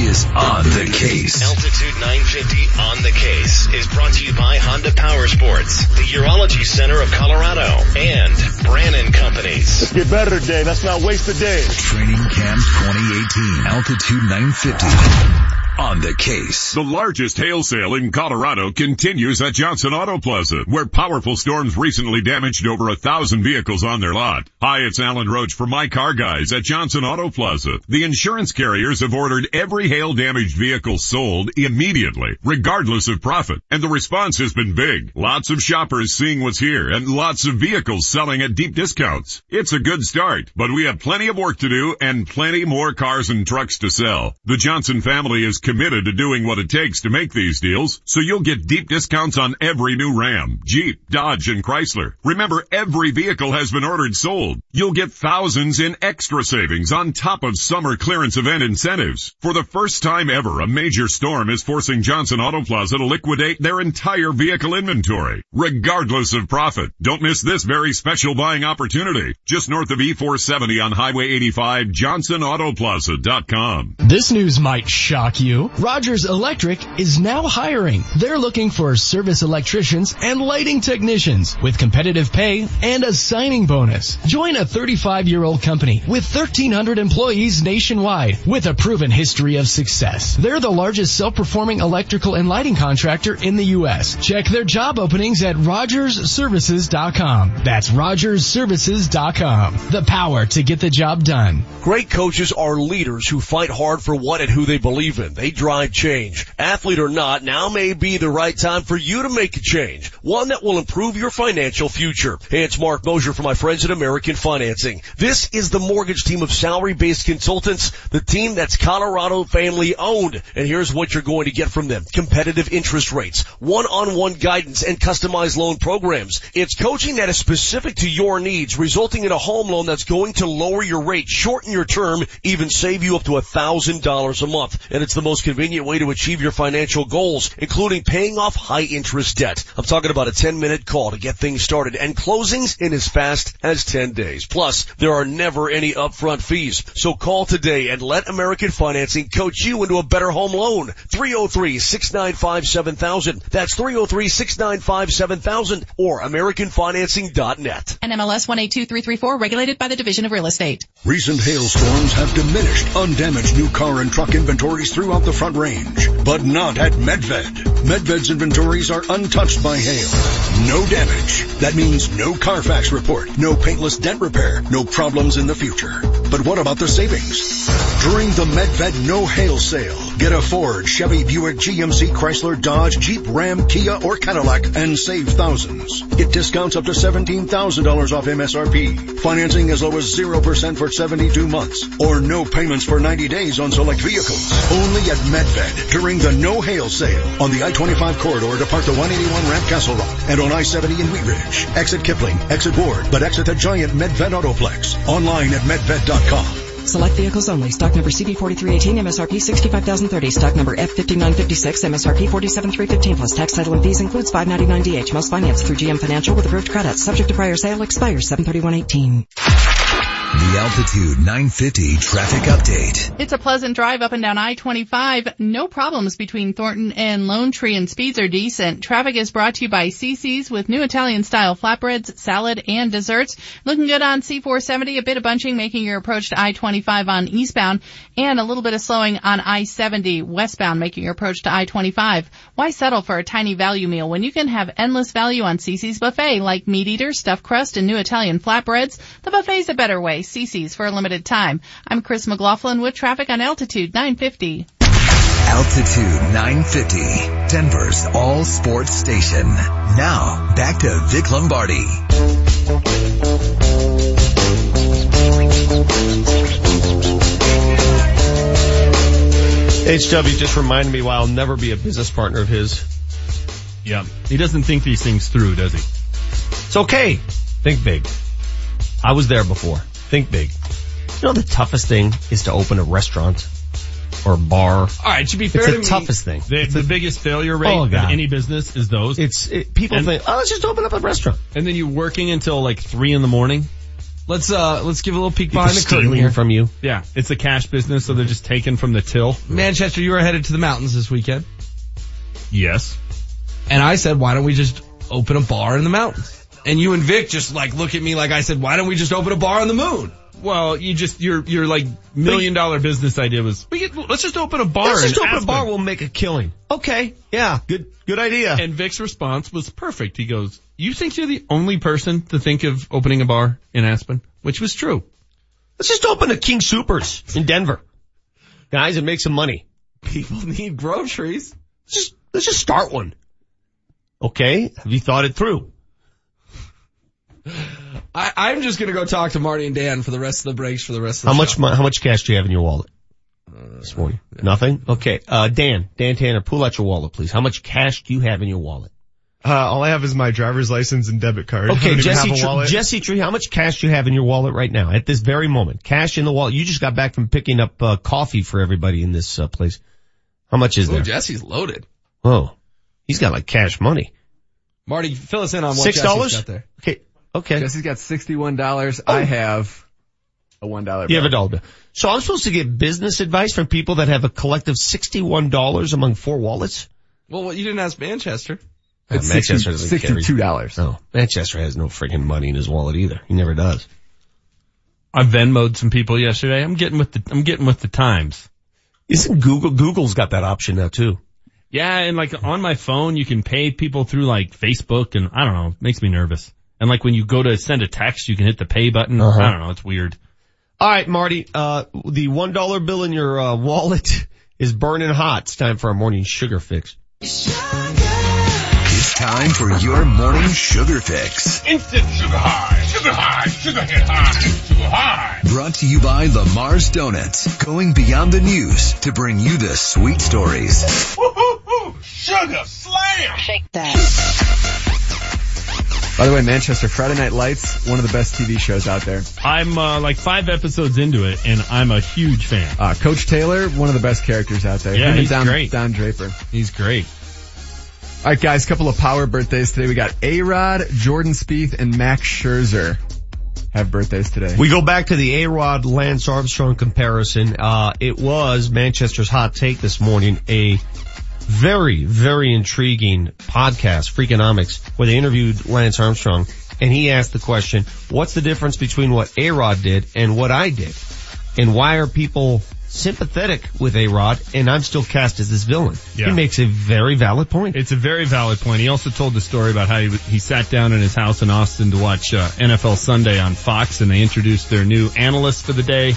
is on the case. Altitude 950 on the case is brought to you by Honda Power Sports, the Urology Center of Colorado, and Brannan Companies. Let's get better today. Let's not waste the day. Training Camp 2018, Altitude 950 on the case. The largest hail sale in Colorado continues at Johnson Auto Plaza, where powerful storms recently damaged over a thousand vehicles on their lot. Hi, it's Alan Roach for My Car Guys at Johnson Auto Plaza. The insurance carriers have ordered every hail damaged vehicle sold immediately, regardless of profit, and the response has been big. Lots of shoppers seeing what's here and lots of vehicles selling at deep discounts. It's a good start, but we have plenty of work to do and plenty more cars and trucks to sell. The Johnson family is committed to doing what it takes to make these deals, so you'll get deep discounts on every new Ram, Jeep, Dodge, and Chrysler. Remember, every vehicle has been ordered sold. You'll get thousands in extra savings on top of summer clearance event incentives. For the first time ever, a major storm is forcing Johnson Auto Plaza to liquidate their entire vehicle inventory, regardless of profit. Don't miss this very special buying opportunity. Just north of E470 on Highway 85, johnsonautoplaza.com. This news might shock you. Rogers Electric is now hiring. They're looking for service electricians and lighting technicians with competitive pay and a signing bonus. Join a 35 year old company with 1300 employees nationwide with a proven history of success. They're the largest self-performing electrical and lighting contractor in the U.S. Check their job openings at rogersservices.com. That's rogersservices.com. The power to get the job done. Great coaches are leaders who fight hard for what and who they believe in. They drive change. Athlete or not, now may be the right time for you to make a change. One that will improve your financial future. Hey, it's Marc Moser for my friends at American Financing. This is the mortgage team of salary-based consultants, the team that's Colorado family owned. And here's what you're going to get from them. Competitive interest rates, one-on-one guidance, and customized loan programs. It's coaching that is specific to your needs, resulting in a home loan that's going to lower your rate, shorten your term, even save you up to a thousand dollars a month. And it's the most convenient way to achieve your financial goals, including paying off high interest debt. I'm talking about a 10 minute call to get things started and closings in as fast as 10 days. Plus, there are never any upfront fees. So call today and let American Financing coach you into a better home loan. 303-695-7000. That's 303-695-7000 or AmericanFinancing.net. NMLS 182334 regulated by the Division of Real Estate. Recent hailstorms have diminished undamaged new car and truck inventories throughout the front range, but not at Medved. Medved's inventories are untouched by hail. No damage. That means no Carfax report, no paintless dent repair, no problems in the future. But what about the savings? During the Medved No Hail Sale, get a Ford, Chevy, Buick, GMC, Chrysler, Dodge, Jeep, Ram, Kia, or Cadillac and save thousands. Get discounts up to $17,000 off MSRP. Financing as low as 0% for 72 months or no payments for 90 days on select vehicles. Only at Medved during the No Hail Sale on the I-25 corridor to depart the 181 ramp Castle Rock and on I-70 in Wheat Ridge. Exit Kipling, exit Ward, but exit the giant Medved Autoplex. Online at medved.com. Select vehicles only. Stock number CD4318, MSRP 65030. Stock number F5956, MSRP 47315 plus tax title and fees includes 599DH. Most financed through GM Financial with approved credit. Subject to prior sale expires 73118. The Altitude 950 traffic update. It's a pleasant drive up and down I-25. No problems between Thornton and Lone Tree and speeds are decent. Traffic is brought to you by Cicis with new Italian style flatbreads, salad, and desserts. Looking good on C470, a bit of bunching making your approach to I-25 on eastbound and a little bit of slowing on I-70 westbound making your approach to I-25. Why settle for a tiny value meal when you can have endless value on Cicis buffet like meat eater, stuffed crust, and new Italian flatbreads? The buffet's a better way. Cicis for a limited time. I'm Chris McLaughlin with traffic on Altitude 950. Altitude 950, Denver's all sports station. Now, back to Vic Lombardi. HW just reminded me why I'll never be a business partner of his. Yeah. He doesn't think these things through, does he? It's okay. Think big. I was there before. Think big. You know the toughest thing is to open a restaurant or bar. All right, to be fair it's to the me, toughest thing. The, the biggest failure rate Oh, of God. any business is those. It's it, people And- think, oh, let's just open up a restaurant. and then you're working until like three in the morning. let's uh let's give a little peek behind the curtain here. from you. Yeah. It's a cash business, so they're just taken from the till. Manchester, you were headed to the mountains this weekend, Yes. and I said, why don't we just open a bar in the mountains? And you and Vic just like look at me like I said, why don't we just open a bar on the moon? Well, you just your your like million dollar business idea was we get, let's just open a bar. Let's just in open a bar. We'll make a killing. Okay. Yeah. Good. Good idea. And Vic's response was perfect. He goes, "You think you're the only person to think of opening a bar in Aspen?" Which was true. Let's just open a King Supers in Denver. Guys, and make some money. People need groceries. Let's just, let's just start one. Okay. Have you thought it through? I, I'm just gonna go talk to Marty and Dan for the rest of the breaks for the rest of the How show. much, how much cash do you have in your wallet? this morning. Nothing? Okay. Uh, Dan, Dan Tanner, pull out your wallet, please. How much cash do you have in your wallet? Uh, all I have is my driver's license and debit card. Okay, Jesse, have Tr- Jesse Tree, how much cash do you have in your wallet right now at this very moment? Cash in the wallet. You just got back from picking up uh, coffee for everybody in this uh, place. How much is Ooh, there? Jesse's loaded. Oh, he's got like cash money. Marty, fill us in on what Six Jesse's dollars? got there. Okay, okay. Jesse's got sixty-one dollars. I have a one dollar. You have a dollar bill. So I'm supposed to get business advice from people that have a collective sixty-one dollars among four wallets. Well, you didn't ask Manchester. Uh, It's Manchester 60 doesn't sixty-two dollars. No, Manchester has no freaking money in his wallet either. He never does. I Venmoed some people yesterday. I'm getting with the I'm getting with the times. Isn't Google Google's got that option now too? Yeah, and like on my phone, you can pay people through like Facebook, and I don't know, it makes me nervous. And like when you go to send a text, you can hit the pay button. Uh-huh. I don't know, it's weird. All right, Marty. Uh, the one dollar bill in your uh, wallet <laughs> is burning hot. It's time for our morning sugar fix. It's time for your morning sugar fix. Instant sugar high, sugar high, sugar hit high, sugar high. Brought to you by Lamar's Donuts, going beyond the news to bring you the sweet stories. Woo hoo hoo, sugar slam. Shake that. <laughs> By the way, Manchester Friday Night Lights, one of the best TV shows out there. I'm uh, like five episodes into it, and I'm a huge fan. Uh, Coach Taylor, one of the best characters out there. Yeah, Him he's Don, great. Don Draper. He's great. All right, guys, couple of power birthdays today. We got A-Rod, Jordan Spieth, and Max Scherzer have birthdays today. We go back to the A-Rod Lance Armstrong comparison. Uh, it was Manchester's hot take this morning, a very, very intriguing podcast, Freakonomics, where they interviewed Lance Armstrong and he asked the question, what's the difference between what A-Rod did and what I did? And why are people sympathetic with A-Rod and I'm still cast as this villain? Yeah. He makes a very valid point. It's a very valid point. He also told the story about how he, he sat down in his house in Austin to watch uh, NFL Sunday on Fox and they introduced their new analyst for the day,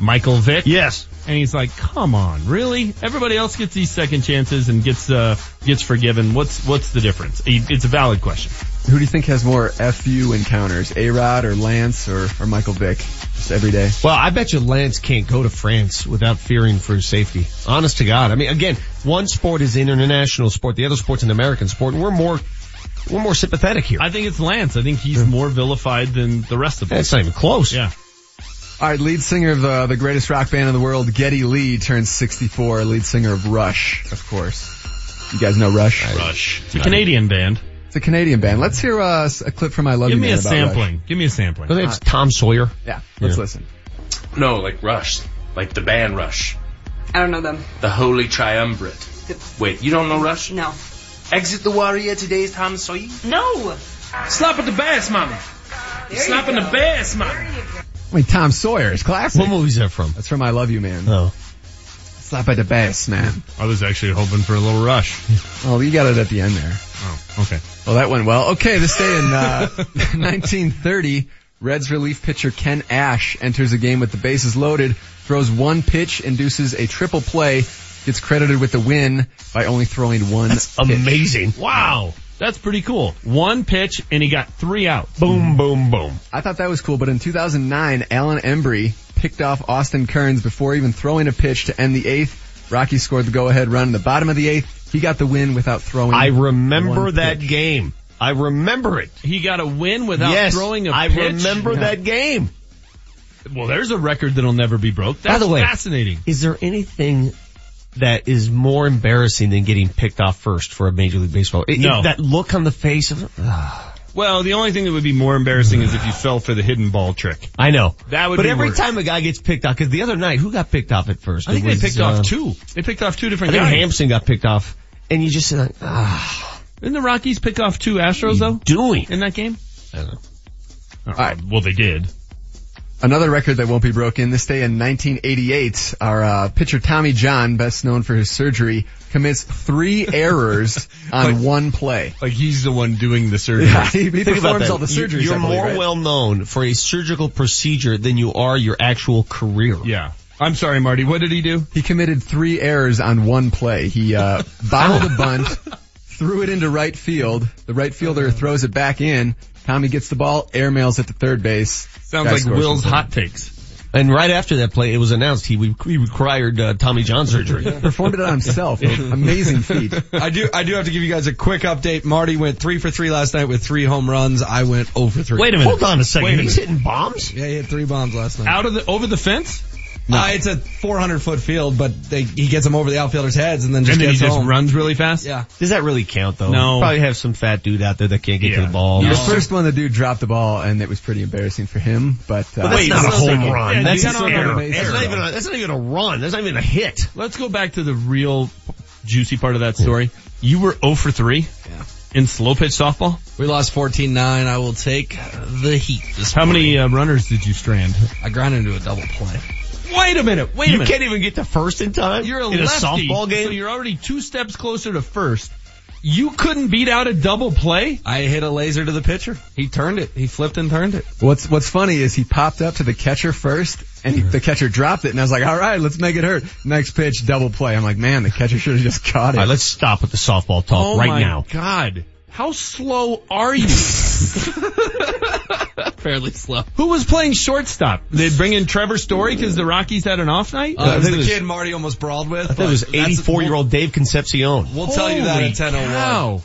Michael Vick. Yes. And he's like, come on, really? Everybody else gets these second chances and gets, uh, gets forgiven. What's, what's the difference? It's a valid question. Who do you think has more FU encounters, A-Rod or Lance or, or Michael Vick? Just every day. Well, I bet you Lance can't go to France without fearing for his safety. Honest to God. I mean, again, one sport is an international sport, the other sport's an American sport, and we're more, we're more sympathetic here. I think it's Lance. I think he's more vilified than the rest of us. It's not even close. Yeah. All right, lead singer of uh, the greatest rock band in the world, Geddy Lee, turns 64. Lead singer of Rush, of course. You guys know Rush? Rush. It's a Canadian band. It's a Canadian band. Let's hear uh, a clip from I Love Give You me Man a about sampling. Rush. Give me a sampling. His name's Tom Sawyer. Yeah, let's Yeah. listen. No, like Rush. Like the band Rush. I don't know them. The Holy Triumvirate. Wait, you don't know Rush? No. Exit the Warrior, today's Tom Sawyer? No. Slap at the bass, mommy. There Slapping you the go. bass, mommy. I mean, Tom Sawyer is classic. What movie's that from? That's from I Love You Man. Oh. Slap by the bass, man. I was actually hoping for a little rush. <laughs> Oh, you got it at the end there. Oh, okay. Well, that went well. Okay, this day in uh, <laughs> 1930, Reds relief pitcher Ken Ash enters a game with the bases loaded, throws one pitch, induces a triple play, gets credited with the win by only throwing one. That's pitch. amazing. Wow. That's pretty cool. One pitch and he got three outs. Boom, boom, boom. I thought that was cool, but in 2009, Alan Embree picked off Austin Kearns before even throwing a pitch to end the eighth. Rocky scored the go-ahead run in the bottom of the eighth. He got the win without throwing. I remember one that pitch. game. I remember it. He got a win without yes, throwing a I pitch. I remember Yeah. that game. Well, there's a record that'll never be broke. That's By the way, fascinating. Is there anything that is more embarrassing than getting picked off first for a Major League Baseball? It- No. it- that look on the face of, ah, Well, the only thing that would be more embarrassing is if you fell for the hidden ball trick. I know. That would but be every worse. time a guy gets picked off, cause the other night, who got picked off at first? I think was, they picked uh, off two. They picked off two I different think guys. Hampson got picked off. And you just say like, ah, Didn't the Rockies pick off two Astros though doing? in that game? I don't know. All right. Well, they did. Another record that won't be broken this day in 1988, our uh, pitcher Tommy John, best known for his surgery, commits three <laughs> errors on one play. Like he's the one doing the surgery. Yeah, he, he performs all the surgeries. You're believe, more right? well known for a surgical procedure than you are your actual career. Yeah. I'm sorry, Marty. What did he do? He committed three errors on one play. He uh, <laughs> bobbled a bunt, threw it into right field. The right fielder throws it back in. Tommy gets the ball, airmails it to third base. Sounds like Will's hot takes. And right after that play, it was announced he, he required uh, Tommy John surgery. <laughs> Performed it on himself. <laughs> Amazing feat. I do, I do have to give you guys a quick update. Marty went three for three last night with three home runs. I went over three. Wait a minute. Hold on a second. Wait a He's minute. hitting bombs? Yeah, he hit three bombs last night. Out of the over the fence, Uh, it's a 400 foot field, but they, he gets them over the outfielders' heads and then just and then he just home. runs really fast. Yeah. Does that really count though? No. Probably have some fat dude out there that can't get to the ball. The first one, the dude dropped the ball, and it was pretty embarrassing for him. But, uh, But that's Wait, not a home so- run. yeah, that's, you an got error. That's not even a, that's not even a run. That's not even a hit. Let's go back to the real juicy part of that story. You were 0 for 3 Yeah. in slow pitch softball. We lost 14-9. I will take the heat this How morning. many uh, runners did you strand? I grind into a double play. Wait a minute. Wait a You minute. can't even get to first in time. You're a in lefty, a softball game. so you're already two steps closer to first. You couldn't beat out a double play? I hit a laser to the pitcher. He turned it. He flipped and turned it. What's What's funny is he popped up to the catcher first, and he, the catcher dropped it, and I was like, "All right, let's make it hurt." Next pitch, double play. I'm like, "Man, the catcher should have just caught it." All right, let's stop with the softball talk oh right my now. god. How slow are you? <laughs> Fairly slow. Who was playing shortstop? They bring in Trevor Story because the Rockies had an off night? Uh, it was the was- kid Marty almost brawled with. I think it was 84 year old Dave Concepcion. We'll, we'll tell you that Holy at 10:01. cow.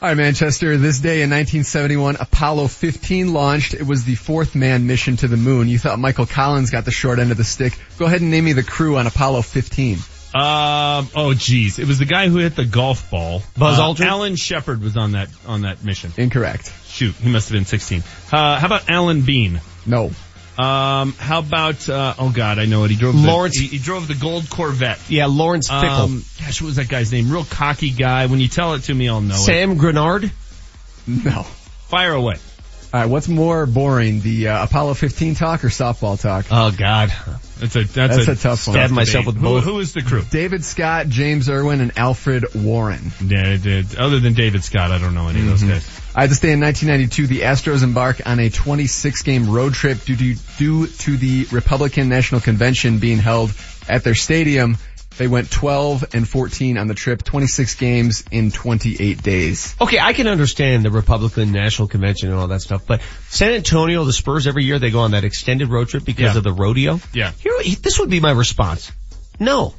All right, Manchester. This day in 1971, Apollo 15 launched. It was the fourth man mission to the moon. You thought Michael Collins got the short end of the stick. Go ahead and name me the crew on Apollo 15. Um, oh geez. It was the guy who hit the golf ball. Buzz Uh, Aldrin? Alan Shepard was on that, on that mission. Incorrect. Shoot, he must have been 16. Uh, how about Alan Bean? No. Um, how about, uh, oh god, I know it. He drove the, Lawrence- he, he drove the gold Corvette. Yeah, Lawrence Fickle. Um, gosh, what was that guy's name? Real cocky guy. When you tell it to me, I'll know it. Sam Grenard. No. Fire away. All right, what's more boring, the uh, Apollo 15 talk or softball talk? Oh God. That's a, that's, That's a tough one. Stabbed myself with Who, who is the crew? David Scott, James Irwin, and Alfred Worden. Yeah, it did. Other than David Scott, I don't know any of those guys. All right, this day in 1992, the Astros embark on a 26-game road trip due to, due to the Republican National Convention being held at their stadium. They went 12 and 14 on the trip, 26 games in 28 days. Okay, I can understand the Republican National Convention and all that stuff, but San Antonio, the Spurs every year, they go on that extended road trip because Yeah. of the rodeo. Yeah. Here, this would be my response. No,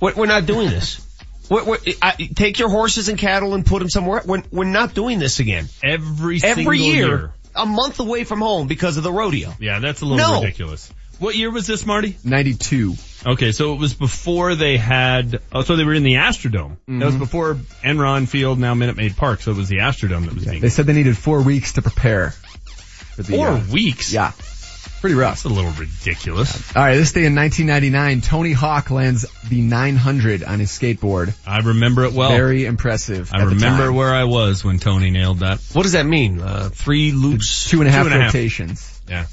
we're, we're not doing this. We're, we're, I, take your horses and cattle and put them somewhere. We're, we're not doing this again. Every Every single year, a month away from home because of the rodeo. Yeah, that's a little No. ridiculous. What year was this, Marty? 92. Okay, so it was before they had, oh, so they were in the Astrodome. That was before Enron Field, now Minute Maid Park, so it was the Astrodome that was being. They said they needed four weeks to prepare. For the, Four uh, weeks? Yeah. Pretty rough. That's a little ridiculous. All right, this day in 1999, Tony Hawk lands the 900 on his skateboard. I remember it well. Very impressive. I at the remember time. where I was when Tony nailed that. What does that mean? Uh, three loops? two and a half two and a half. rotations. Yeah.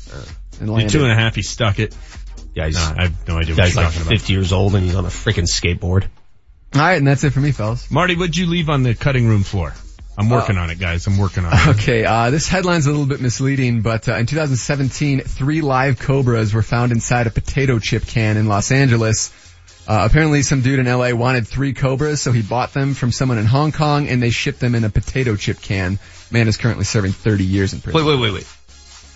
And landed. two and a half, he stuck it. Yeah, he's, Nah, I have no idea what guy's you're like talking about. 50 years old and he's on a freaking skateboard. All right, and that's it for me, fellas. Marty, what'd you leave on the cutting room floor? I'm working on it, guys. I'm working on it. Okay, uh, this headline's a little bit misleading, but uh, in 2017, three live cobras were found inside a potato chip can in Los Angeles. Uh, apparently some dude in LA wanted three cobras, so he bought them from someone in Hong Kong and they shipped them in a potato chip can. Man is currently serving 30 years in prison. Wait, wait, wait, wait.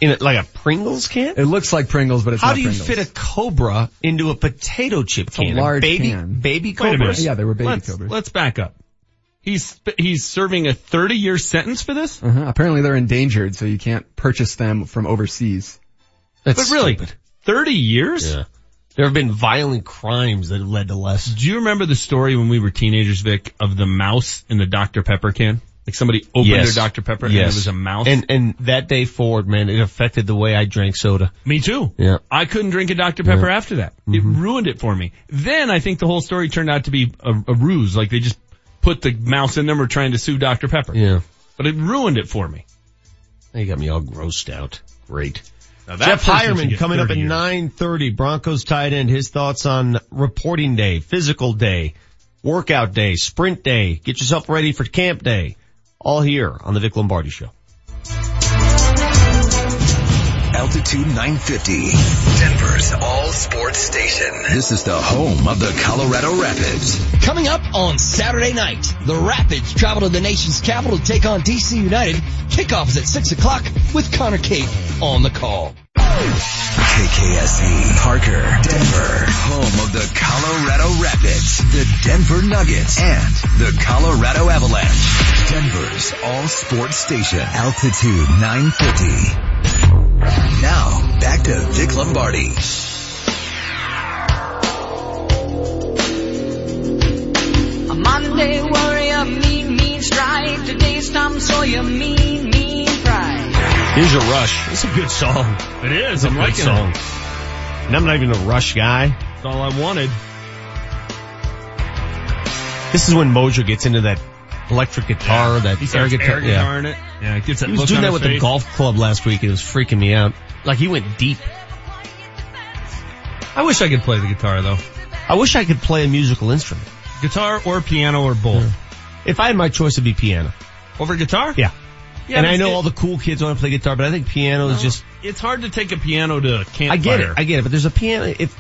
In a, like a Pringles can? It looks like Pringles, but it's How not do you Pringles. fit a Cobra into a potato chip a can? A large baby, can. baby Wait. Cobras? Yeah, they were baby let's, cobras. let's back up. He's he's serving a 30 year sentence for this. Uh-huh. Apparently they're endangered, so you can't purchase them from overseas. That's but really, stupid. 30 years? Yeah. There have been violent crimes that have led to less. Do you remember the story when we were teenagers, Vic, of the mouse in the Dr. Pepper can? Like somebody opened Yes. their Dr. Pepper and Yes. it was a mouse. And, and that day forward, man, it affected the way I drank soda. Me too. Yeah. I couldn't drink a Dr. Pepper Yeah. after that. It mm-hmm. ruined it for me. Then I think the whole story turned out to be a, a ruse. Like they just put the mouse in them or trying to sue Dr. Pepper. Yeah. But it ruined it for me. Now you got me all grossed out. Great. Now that Jeff person Heuerman coming up at years. 9.30. Broncos tight end. His thoughts on reporting day, physical day, workout day, sprint day. Get yourself ready for camp day. All here on the Vic Lombardi Show. Altitude 950, Denver's all sports station. This is the home of the Colorado Rapids. Coming up on Saturday night, the Rapids travel to the nation's capital to take on DC United. Kickoff is at 6 o'clock with Connor Cape on the call. KKSE, Parker, Denver, home of the Colorado Rapids, the Denver Nuggets, and the Colorado Avalanche. Denver's all sports station, Altitude 950. Now, back to Vic Lombardi. A Monday warrior, mean, mean strike. Today's Tom Sawyer, mean, mean pride. Here's a rush. It's a good song. It is. It's a I'm good liking song. it. And I'm not even a rush guy. That's all I wanted. This is when Mojo gets into that electric guitar, that He air guitar. air yeah. guitar it. Yeah, it gets that He was doing that with the golf club last week. It was freaking me out. Like he went deep. I wish I could play the guitar though. I wish I could play a musical instrument. Guitar or piano or both. If I had my choice, it'd be piano. Over guitar? Yeah. Yeah, and I know it- all the cool kids want to play guitar, but I think piano is just, It's hard to take a piano to a campfire. I get it, I get it, but there's a piano, if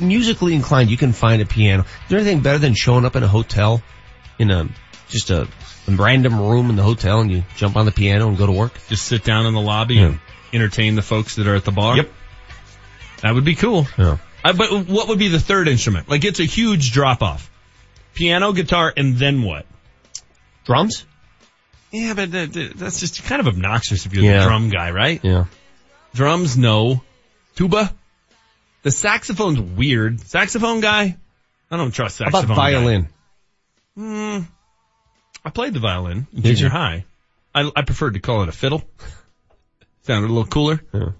musically inclined, you can find a piano. Is there anything better than showing up in a hotel, in a, just a, random room in the hotel and you jump on the piano and go to work? Just sit down in the lobby Yeah. and entertain the folks that are at the bar. Yep. That would be cool. Yeah. I, but what would be the third instrument? Like it's a huge drop off. Piano, guitar, and then what? Drums? Yeah, but that, that- that's just kind of obnoxious if you're Yeah. the drum guy, right? Yeah. Drums, no. Tuba? The saxophone's weird. Saxophone guy? I don't trust How saxophone about violin? Hmm. I played the violin in junior high. I, I preferred to call it a fiddle. Sounded a little cooler. Yeah.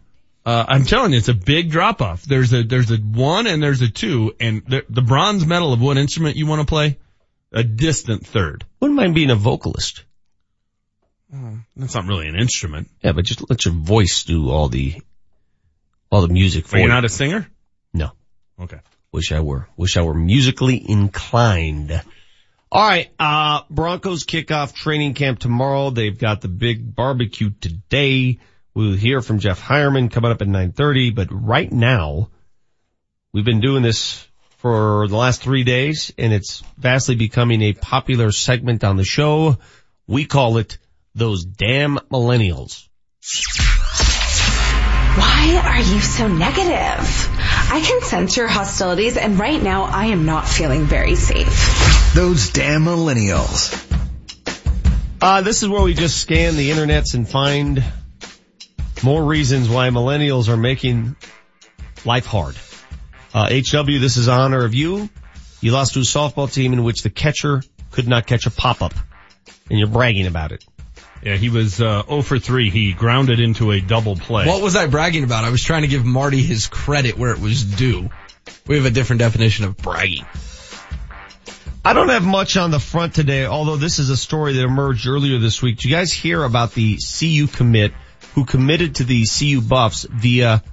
Uh, I'm telling you, it's a big drop off. There's a, there's a one and there's a two and the, the bronze medal of what instrument you want to play, a distant third. Wouldn't mind being a vocalist. That's not really an instrument. Yeah, but just let your voice do all the, all the music for Are you you. not a singer? No. Okay. Wish I were. Wish I were musically inclined. All right, uh, Broncos kickoff training camp tomorrow. They've got the big barbecue today. We'll hear from Jeff Heuerman coming up at 9.30, but right now, we've been doing this for the last three days, and it's vastly becoming a popular segment on the show. We call it those damn millennials. Why are you so negative? I can sense your hostilities and right now I am not feeling very safe. Those damn millennials. Uh, this is where we just scan the internets and find more reasons why millennials are making life hard. Uh, HW, this is honor of you. You lost to a softball team in which the catcher could not catch a pop-up. And you're bragging about it. Yeah, he was, uh, 0 for 3. He grounded into a double play. What was I bragging about? I was trying to give Marty his credit where it was due. We have a different definition of bragging. I don't have much on the front today, although this is a story that emerged earlier this week. Do you guys hear about the CU commit who committed to the CU Buffs via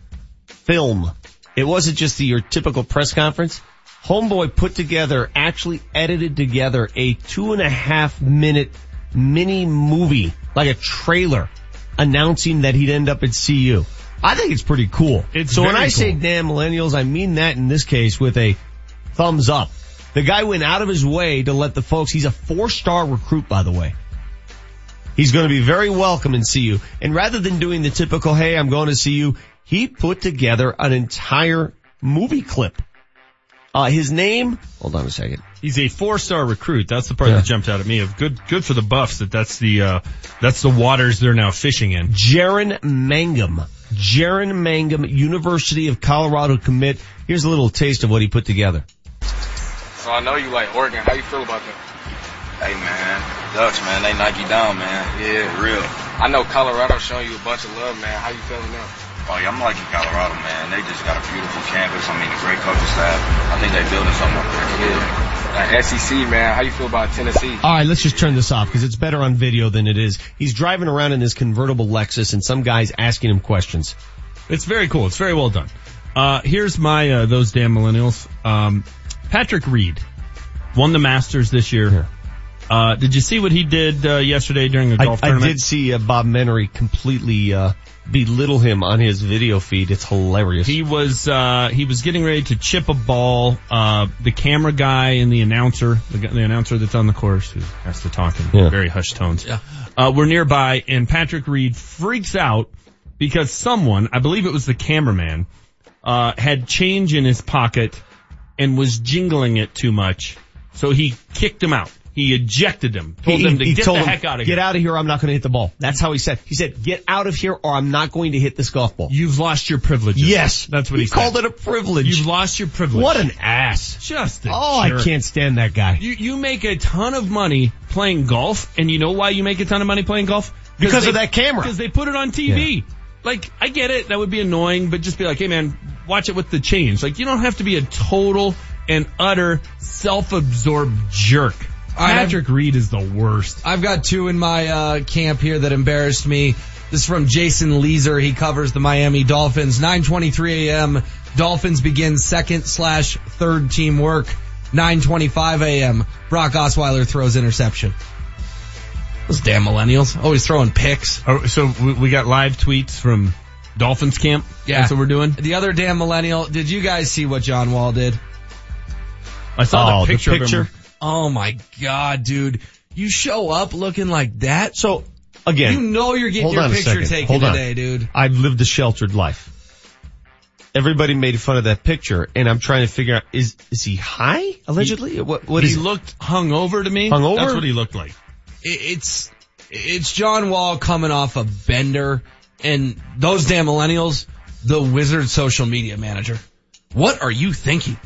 film? It wasn't just the, your typical press conference. Homeboy put together, actually edited together a two and a half minute mini movie, like a trailer, announcing that he'd end up at CU. I think it's pretty cool. It's so when I say damn millennials, I mean that in this case with a thumbs up. The guy went out of his way to let the folks, he's a four star recruit by the way. He's going to be very welcome and see you. And rather than doing the typical, hey, I'm going to CU, he put together an entire movie clip. Uh, his name, hold on a second. He's a four-star recruit. That's the part Yeah. that jumped out at me. Of good, good for the Buffs that that's the uh, that's the waters they're now fishing in. Jaren Mangham. Jaren Mangham, University of Colorado commit. Here's a little taste of what he put together. So I know you like Oregon. How you feel about them? Hey man, Ducks man, they knock you down man. Yeah, real. I know Colorado showing you a bunch of love, man. How you feeling now? Oh yeah, I'm liking Colorado man. They just got a beautiful campus. I mean, a great coaching staff. I think they're building something up there. Yeah. Like SEC, man. How you feel about Tennessee? All right, let's just turn this off because it's better on video than it is. He's driving around in this convertible Lexus and some guy's asking him questions. It's very cool. It's very well done. Uh, here's my uh, those damn millennials. Um, Patrick Reed won the Masters this year. Uh, did you see what he did uh, yesterday during a I, golf I tournament? I did see uh, Bob Menery completely uh, belittle him on his video feed. It's hilarious. He was uh, he was getting ready to chip a ball. Uh, the camera guy and the announcer, the, the announcer that's on the course who has to talk in Yeah. very hushed tones, uh, were nearby, and Patrick Reed freaks out because someone, I believe it was the cameraman, uh, had change in his pocket and was jingling it too much, so he kicked him out. He ejected him. Told he, him to he get the him, heck out of here. Get out of here! I'm not going to hit the ball. That's how he said. He said, "Get out of here, or I'm not going to hit this golf ball." You've lost your privileges. Yes, that's what he, said. called it a privilege. You've lost your privilege. What an ass! Just a Oh, I can't stand that guy. You you make a ton of money playing golf, and you know why you make a ton of money playing golf? Because of that camera. Because they put it on TV. Like I get it, that would be annoying, but just be like, hey man, watch it with the change. Like you don't have to be a total and utter self-absorbed jerk. right, I've- Patrick Reed is the worst. I've got two in my uh, camp here that embarrassed me. This is from Jason Lieser. He covers the Miami Dolphins. 9:23 a.m. Dolphins begin second slash third team work. 9:25 a.m. Brock Osweiler throws interception. Those damn millennials always throwing picks. Oh, so we, we got live tweets from Dolphins camp. Yeah, That's what we're doing. The other damn millennial. Did you guys see what John Wall did? I saw Oh, the the picture. of him. picture? Oh my god, dude! You show up looking like that. So again, You know you're getting your picture taken Hold on. today, dude. I've lived a sheltered life. Everybody made fun of that picture, and I'm trying to figure out is is he high allegedly? what what he is it? looked hungover to me. Hungover? That's what he looked like. It- It's it's John Wall coming off a bender, and those damn millennials, the wizard social media manager. What are you thinking?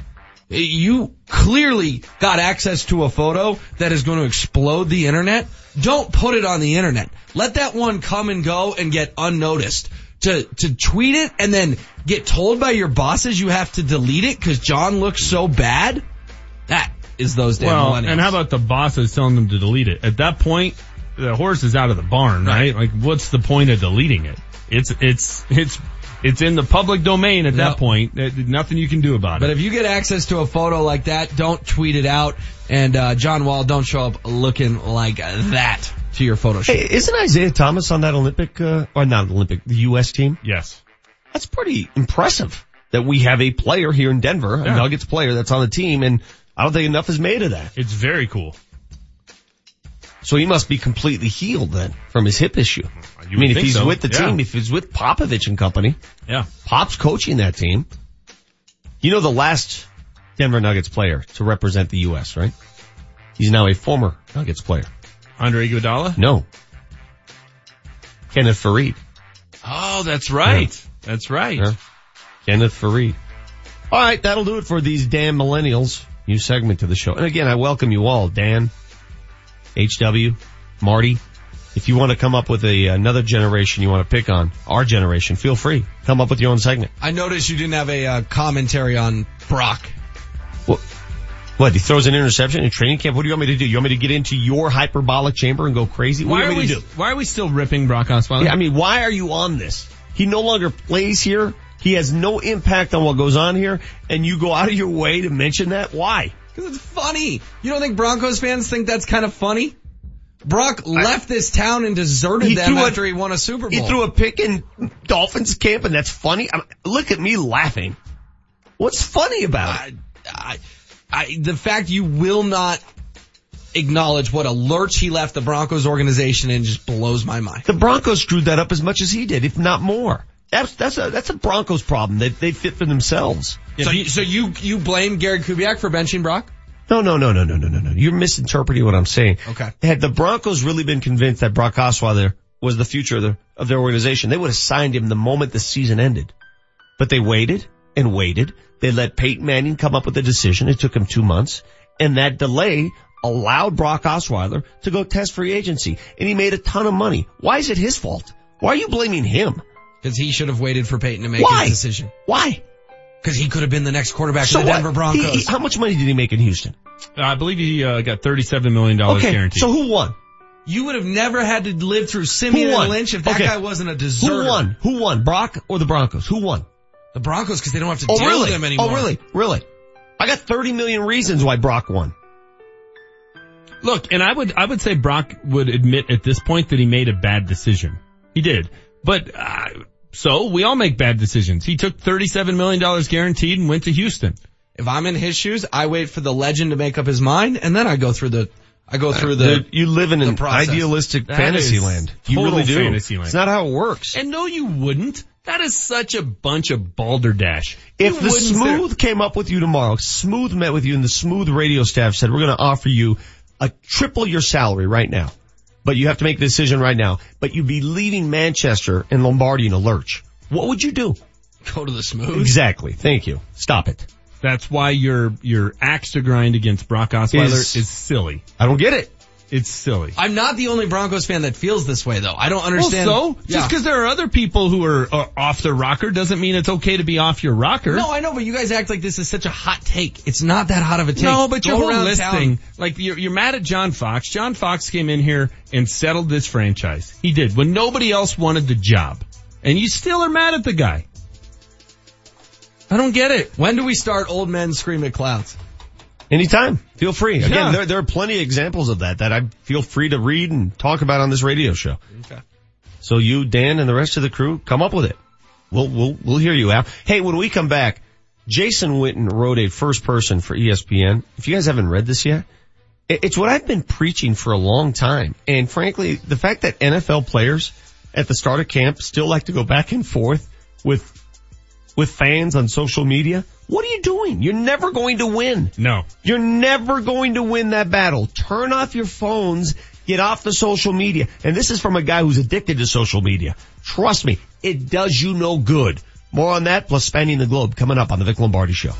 You clearly got access to a photo that is going to explode the internet. Don't put it on the internet. Let that one come and go and get unnoticed. To, to tweet it and then get told by your bosses you have to delete it because John looks so bad. That is those damn Well, millennials. and how about the bosses telling them to delete it? At that point, the horse is out of the barn, right? Like, what's the point of deleting it? It's it's it's it's in the public domain at Yep. that point. Nothing you can do about But it. But if you get access to a photo like that, don't tweet it out. And uh, John Wall, don't show up looking like that to your photo shoot. Hey, isn't Isaiah Thomas on that Olympic uh, or not Olympic the U.S. team? Yes, that's pretty impressive that we have a player here in Denver, a Nuggets player that's on the team, and I don't think enough is made of that. It's very cool. So he must be completely healed then from his hip issue. I You would mean, if he's so. with the Yeah. team, if he's with Popovich and company, Yeah. Pop's coaching that team. You know the last Denver Nuggets player to represent the U.S., right? He's now a former Nuggets player. Andre Iguodala? No. Kenneth Faried. Oh, that's right. That's right. Yeah. Kenneth Faried. All right, that'll do it for these damn millennials. New segment to the show. And again, I welcome you all. Dan, HW, Marty. If you want to come up with a another generation you want to pick on, our generation, feel free. Come up with your own segment. I noticed you didn't have a uh, commentary on Brock. What? What? He throws an interception in training camp. What do you want me to do? You want me to get into your hyperbolic chamber and go crazy? What Why do you are want me we to do? why are we still ripping Brock Osweiler? Yeah, I mean, why are you on this? He no longer plays here. He has no impact on what goes on here, and you go out of your way to mention that. Why? Because it's funny. You don't think Broncos fans think that's kind of funny? Brock left this town and deserted He them threw a- after he won a Super Bowl. He threw a pick in Dolphins camp, and that's funny. I look at me laughing. What's funny about it? I, I, the fact you will not acknowledge what a lurch he left the Broncos organization in just blows my mind. The Broncos screwed that up as much as he did, if not more. That's, that's a, that's a Broncos problem that they fit for themselves. So, you, so you, you blame Gary Kubiak for benching Brock? No, no, no, no, no, no, no, no. You're misinterpreting what I'm saying. Okay. Had the Broncos really been convinced that Brock Osweiler was the future of, the, of their organization, they would have signed him the moment the season ended. But they waited and waited. They let Peyton Manning come up with a decision. It took him two months. And that delay allowed Brock Osweiler to go test free agency. And he made a ton of money. Why is it his fault? Why are you blaming him? Because he should have waited for Peyton to make Why? his decision. Why? Because he could have been the next quarterback So of the? Denver Broncos. He- he- how much money did he make in Houston? I believe he uh, got $37 million Okay, guaranteed. so who won? you would have never had to live through Siemian and Lynch if that Okay. guy wasn't a deserter. Who won? Who won? Brock or the Broncos? Who won? The Broncos because they don't have to Oh deal really? with them anymore. Oh really? Really? I got 30 million reasons why Brock won. Look, and I would, I would say Brock would admit at this point that he made a bad decision. He did. But, uh, so we all make bad decisions. He took $37 million guaranteed and went to Houston. If I'm in his shoes, I wait for the legend to make up his mind, and then I go through the, I go through the. Dude, you live in an idealistic That fantasy land. You really do. fantasy land. It's not how it works. And no, you wouldn't. That is such a bunch of balderdash. If You the wouldn't sit- Smooth came up with you tomorrow, Smooth met with you and the Smooth radio staff said, we're going to offer you a triple your salary right now. But you have to make a decision right now. But you'd be leaving Manchester and Lombardi in a lurch. What would you do? Go to the smooth. Exactly. Thank you. Stop it. That's why your your axe to grind against Brock Osweiler Is- is, silly. I don't get it. It's silly. I'm not the only Broncos fan that feels this way though. I don't understand. Well, so Yeah. just because there are other people who are, are off their rocker doesn't mean it's okay to be off your rocker. No, I know, but you guys act like this is such a hot take. It's not that hot of a take. No, but your whole town. like you're, you're mad at John Fox. John Fox came in here and settled this franchise. He did when nobody else wanted the job, and you still are mad at the guy. I don't get it. When do we start old men scream at clouds? Anytime. Feel free. Again, Yeah. there, there are plenty of examples of that that I feel free to read and talk about on this radio show. Okay. So you, Dan, and the rest of the crew, come up with it. We'll, we'll, we'll hear you out. Hey, when we come back, Jason Witten wrote a first person for ESPN. If you guys haven't read this yet, it's what I've been preaching for a long time. And frankly, the fact that NFL players at the start of camp still like to go back and forth with, with fans on social media, what are you doing? You're never going to win. No. You're never going to win that battle. Turn off your phones, get off the social media. And this is from a guy who's addicted to social media. Trust me, it does you no good. More on that plus spanning the globe coming up on the Vic Lombardi show.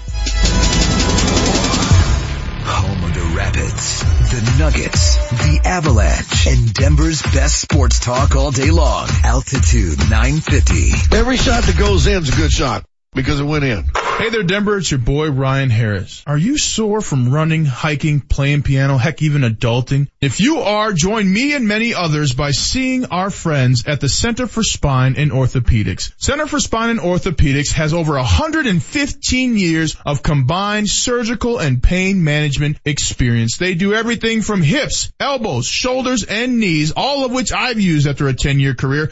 Home of the Rapids, the Nuggets, the Avalanche, and Denver's best sports talk all day long. Altitude 950. Every shot that goes in is a good shot because it went in. Hey there, Denver. It's your boy Ryan Harris. Are you sore from running, hiking, playing piano, heck, even adulting? If you are, join me and many others by seeing our friends at the Center for Spine and Orthopedics. Center for Spine and Orthopedics has over 115 years of combined surgical and pain management experience. They do everything from hips, elbows, shoulders, and knees, all of which I've used after a 10 year career.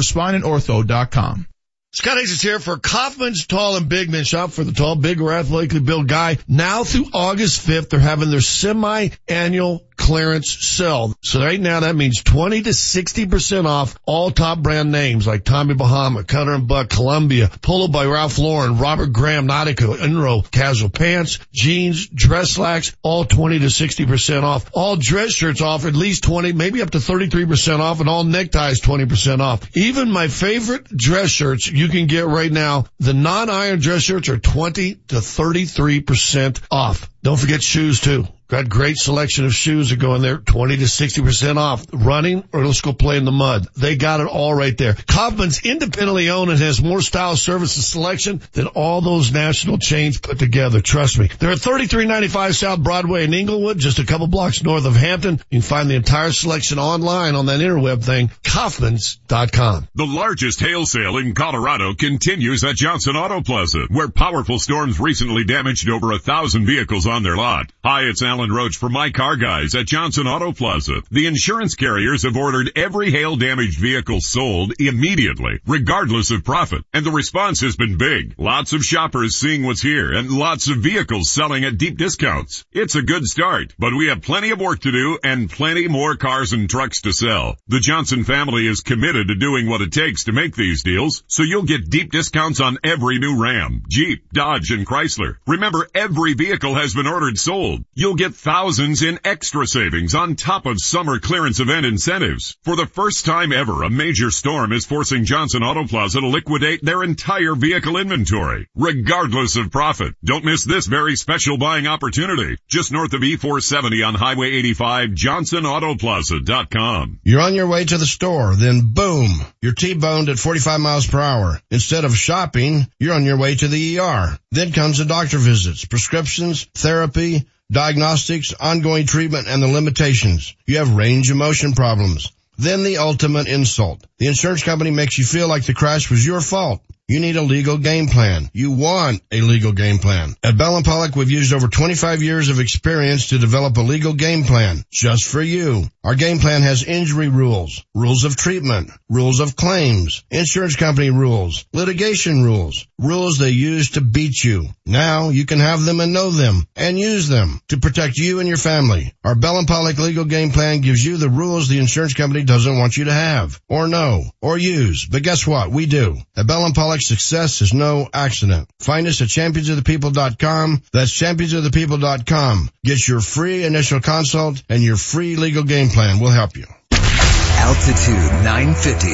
centerforspineandortho.com. Scott Hayes is here for Kaufman's Tall and Big Men. Shop for the tall, big, or athletically built guy. Now through August 5th, they're having their semi-annual clearance sale. So right now that means 20 to 60% off all top brand names like Tommy Bahama, Cutter and Buck, Columbia, Polo by Ralph Lauren, Robert Graham, Nautica, Enro, casual pants, jeans, dress slacks, all 20 to 60% off. All dress shirts off at least 20, maybe up to 33% off and all neckties 20% off. Even my favorite dress shirts you can get right now. The non-iron dress shirts are 20 to 33% off. Don't forget shoes too. Got great selection of shoes that go in there, 20 to 60% off. Running or let's go play in the mud. They got it all right there. Kaufman's independently owned and has more style, service, and selection than all those national chains put together. Trust me. They're at 3395 South Broadway in Englewood, just a couple blocks north of Hampton. You can find the entire selection online on that interweb thing, Kaufman's.com. The largest hail sale in Colorado continues at Johnson Auto Plaza, where powerful storms recently damaged over a thousand vehicles on their lot. Hi, it's Alan Roach for My Car Guys at Johnson Auto Plaza. The insurance carriers have ordered every hail damaged vehicle sold immediately, regardless of profit. And the response has been big. Lots of shoppers seeing what's here and lots of vehicles selling at deep discounts. It's a good start, but we have plenty of work to do and plenty more cars and trucks to sell. The Johnson family is committed to doing what it takes to make these deals, so you'll get deep discounts on every new Ram, Jeep, Dodge, and Chrysler. Remember, every vehicle has been ordered sold. You'll get thousands in extra savings on top of summer clearance event incentives. For the first time ever, a major storm is forcing Johnson Auto Plaza to liquidate their entire vehicle inventory, regardless of profit. Don't miss this very special buying opportunity. Just north of E470 on Highway 85, johnsonautoplaza.com. You're on your way to the store, then boom, you're T-boned at 45 miles per hour. Instead of shopping, you're on your way to the ER. Then comes the doctor visits, prescriptions, therapy, diagnostics, ongoing treatment, and the limitations. You have range of motion problems. Then the ultimate insult. The insurance company makes you feel like the crash was your fault. You need a legal game plan. You want a legal game plan. At Bell and Pollock, we've used over 25 years of experience to develop a legal game plan just for you. Our game plan has injury rules, rules of treatment, rules of claims, insurance company rules, litigation rules, rules they use to beat you. Now you can have them and know them and use them to protect you and your family. Our Bell and Pollock legal game plan gives you the rules the insurance company doesn't want you to have or know or use. But guess what? We do. At Bell and Success is no accident. Find us at championsofthepeople.com. That's championsofthepeople.com. Get your free initial consult and your free legal game plan. We'll help you. Altitude 950,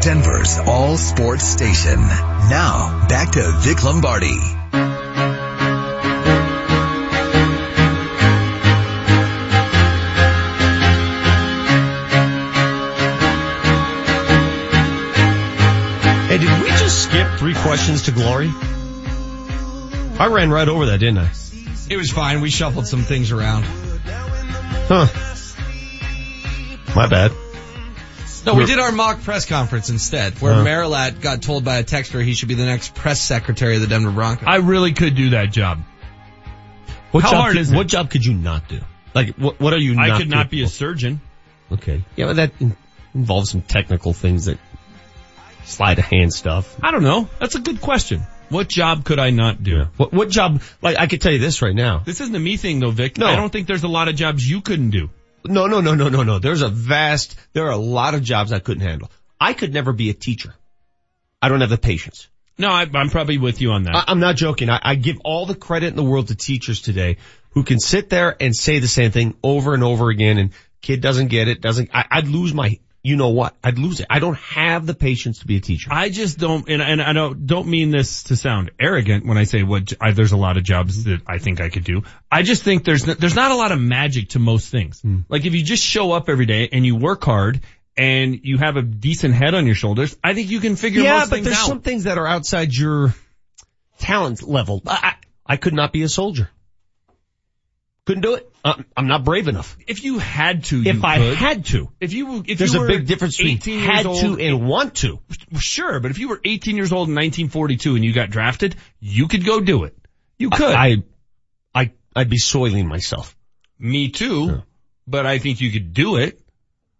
Denver's all sports station. Now, back to Vic Lombardi. Skip three questions to glory? I ran right over that, didn't I? It was fine. We shuffled some things around. Huh. My bad. No, we did our mock press conference instead, where Huh. Marilat got told by a texter he should be the next press secretary of the Denver Broncos. I really could do that job. What How job hard could, is it? What job could you not do? Like, what, what are you not I could not be a surgeon. Okay. Yeah, but that in- involves some technical things that sleight of hand stuff. I don't know. That's a good question. What job could I not do? What, what job, like, I could tell you this right now. This isn't a me thing though, Vic. No. I don't think there's a lot of jobs you couldn't do. No, no, no, no, no, no. There's a vast, there are a lot of jobs I couldn't handle. I could never be a teacher. I don't have the patience. No, I, I'm probably with you on that. I, I'm not joking. I, I give all the credit in the world to teachers today who can sit there and say the same thing over and over again and kid doesn't get it, doesn't, I, I'd lose my, you know what? I'd lose it. I don't have the patience to be a teacher. I just don't, and, and I don't don't mean this to sound arrogant when I say what I, there's a lot of jobs that I think I could do. I just think there's there's not a lot of magic to most things. Hmm. Like if you just show up every day and you work hard and you have a decent head on your shoulders, I think you can figure yeah, most but there's out. some things that are outside your talent level. I, I could not be a soldier. Couldn't do it. Uh, I'm not brave enough. if you had to, If I could. had to. if you if There's you a big difference between had to and want to. Sure, but if you were 18 years old in 1942 and you got drafted, you could go do it. You could. I, I, I'd be soiling myself. Me too, but I think you could do it.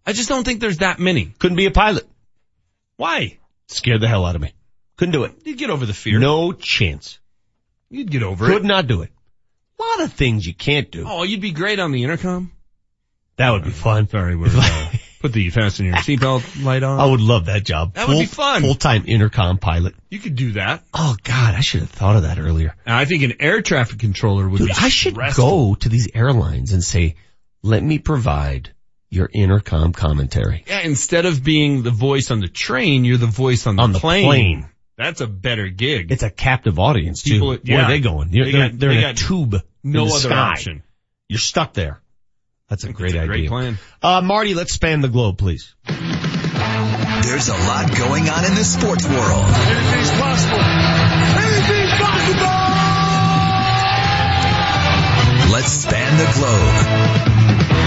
I just don't think there's that many. Couldn't be a pilot. Why? Scared the hell out of me. Couldn't do it. You'd get over the fear. No chance. You'd get over Could it. not do it. A lot of things you can't do. Oh, you'd be great on the intercom. That would be fun. Sorry, we're, uh, <laughs> put the fasten your seatbelt light on. I would love that job. That would be fun. Full time intercom pilot. You could do that. Oh God, I should have thought of that earlier. And I think an air traffic controller would Dude, be I should stressful. go to these airlines and say, let me provide your intercom commentary. Yeah, instead of being the voice on the train, you're the voice on the, On the plane. plane. That's a better gig. It's a captive audience too. People- Where are they going? They're, They they're, they're they in a got tube. No other sky. option. you're stuck there. That's a great a idea. great plan. Uh, Marty, let's span the globe, please. There's a lot going on in the sports world. Anything's possible. Anything's possible! Let's span the globe.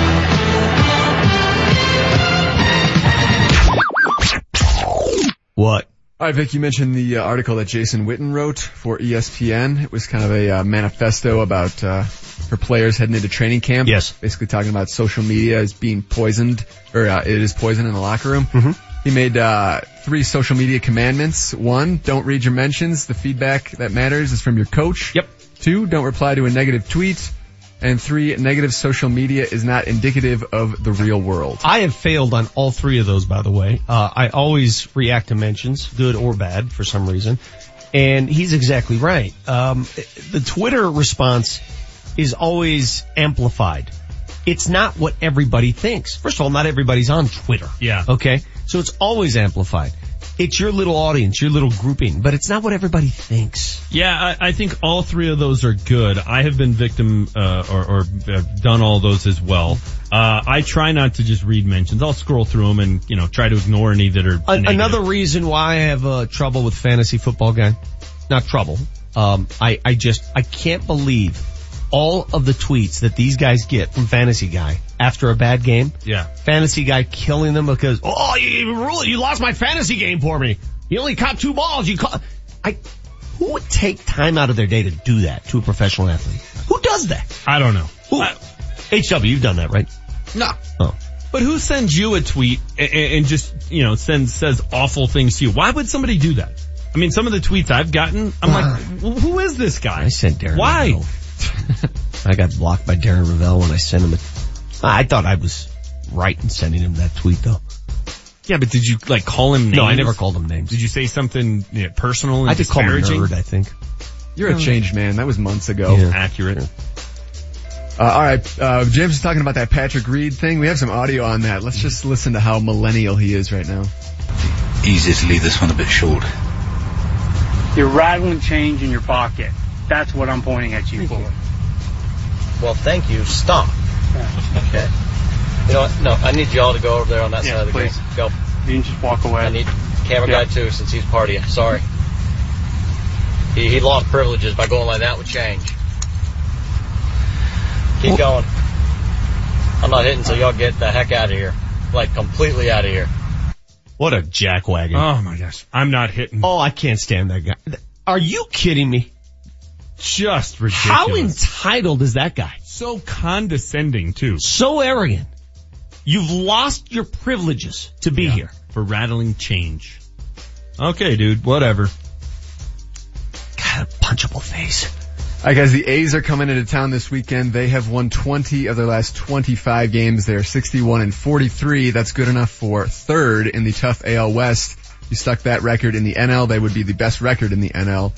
What? All right, Vic, you mentioned the uh, article that Jason Witten wrote for ESPN. It was kind of a uh, manifesto about uh, for players heading into training camp. Yes. Basically talking about social media as being poisoned, or uh, it is poison in the locker room. Mm-hmm. He made uh, three social media commandments. One, don't read your mentions. The feedback that matters is from your coach. Yep. Two, don't reply to a negative tweet. And three, negative social media is not indicative of the real world. I have failed on all three of those, by the way. Uh, I always react to mentions, good or bad, for some reason. And he's exactly right. Um, the Twitter response is always amplified. It's not what everybody thinks. First of all, not everybody's on Twitter. Yeah. Okay? So it's always amplified. It's your little audience, your little grouping, but it's not what everybody thinks. Yeah, I, I think all three of those are good. I have been victim uh, or, or have done all those as well. Uh, I try not to just read mentions. I'll scroll through them and you know try to ignore any that are A- another reason why I have uh, trouble with fantasy football guy, not trouble. Um, I I just I can't believe all of the tweets that these guys get from fantasy guy after a bad game. Yeah. Fantasy guy killing them because oh you you, you lost my fantasy game for me. You only caught two balls. You caught. I who would take time out of their day to do that to a professional athlete? Who does that? I don't know. Who? HW, you've done that, right? No. Oh. But who sends you a tweet and, and just you know sends says awful things to you? Why would somebody do that? I mean, some of the tweets I've gotten, I'm ah. like, who is this guy? I sent Darren. Why? Rovell. <laughs> I got blocked by Darren Rovell when I sent him a. I thought I was right in sending him that tweet though. Yeah, but did you like call him names? No, I never called him names. Did you say something you know, personal and I just called him a nerd, I think. You're a changed man. That was months ago. Yeah. Accurate. Uh, all right, uh, James is talking about that Patrick Reed thing. We have some audio on that. Let's just listen to how millennial he is right now. Easy to leave this one a bit short. You're rattling change in your pocket. That's what I'm pointing at you for. Well, thank you. Stop. Okay. You know what? No, I need y'all to go over there on that Yeah, side of the please. game. Go. You can just walk away. I need camera Yeah. guy too, since he's part of you. Sorry. He, he lost privileges by going like that with change. Keep going. I'm not hitting so y'all get the heck out of here. Like completely out of here. What a jackwagon. Oh my gosh, I'm not hitting. Oh, I can't stand that guy. Are you kidding me? Just ridiculous. How entitled is that guy? so condescending too. So arrogant. You've lost your privileges to be here. for rattling change. Okay, dude, whatever. God, a punchable face. All right, guys, the A's are coming into town this weekend. They have won 20 of their last 25 games. They're 61 and 43. That's good enough for third in the tough AL West. You stuck that record in the NL, they would be the best record in the NL.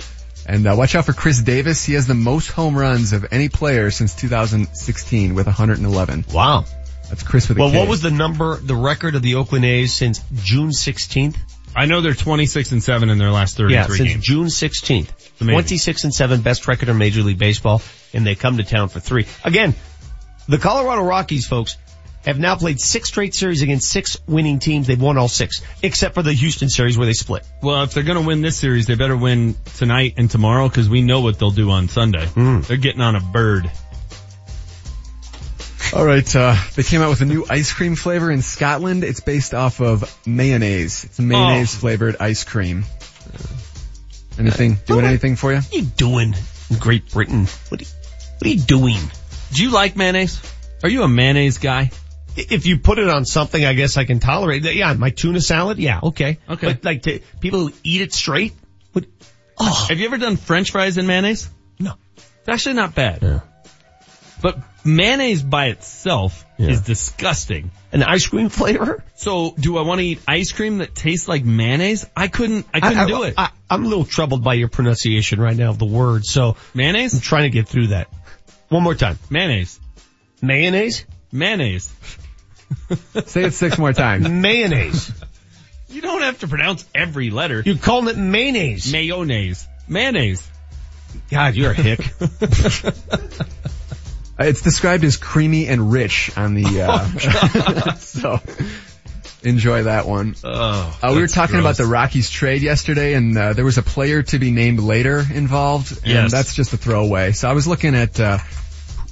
And uh, watch out for Khris Davis. He has the most home runs of any player since 2016 with 111. Wow. That's Chris with a Well, K. what was the number, the record of the Oakland A's since June 16th? I know they're 26 and 7 in their last 33 Yeah, since games. June 16th. amazing. 26 and 7, best record in Major League Baseball, and they come to town for three. Again, the Colorado Rockies, folks, have now played six straight series against six winning teams. They've won all six, except for the Houston series where they split. Well, if they're going to win this series, they better win tonight and tomorrow because we know what they'll do on Sunday. Mm. They're getting on a bird. All right, uh, they came out with a new ice cream flavor in Scotland. It's based off of mayonnaise. It's mayonnaise Oh. flavored ice cream. Anything, doing anything for you? What are you doing in Great Britain? What are you, what are you doing? Do you like mayonnaise? Are you a mayonnaise guy? If you put it on something, I guess I can tolerate it. Yeah, my tuna salad, yeah, okay. Okay. But like to, people who eat it straight, what, oh, Have you ever done french fries in mayonnaise? No. It's actually not bad. But mayonnaise by itself Yeah. is disgusting. an ice cream flavor? So do I want to eat ice cream that tastes like mayonnaise? I couldn't, I couldn't do it. I, am a little troubled by your pronunciation right now of the word, so mayonnaise? I'm trying to get through that. One more time. Mayonnaise. Mayonnaise? Mayonnaise. <laughs> Say it six more times. Mayonnaise. You don't have to pronounce every letter. You're calling it mayonnaise. Mayonnaise. Mayonnaise. God, you're a hick. <laughs> It's described as creamy and rich on the, Oh, uh, <laughs> so enjoy that one. Oh, Uh, we were that's talking about the Rockies trade yesterday and, uh, there was a player to be named later involved. And Yes. that's just a throwaway. So I was looking at, uh,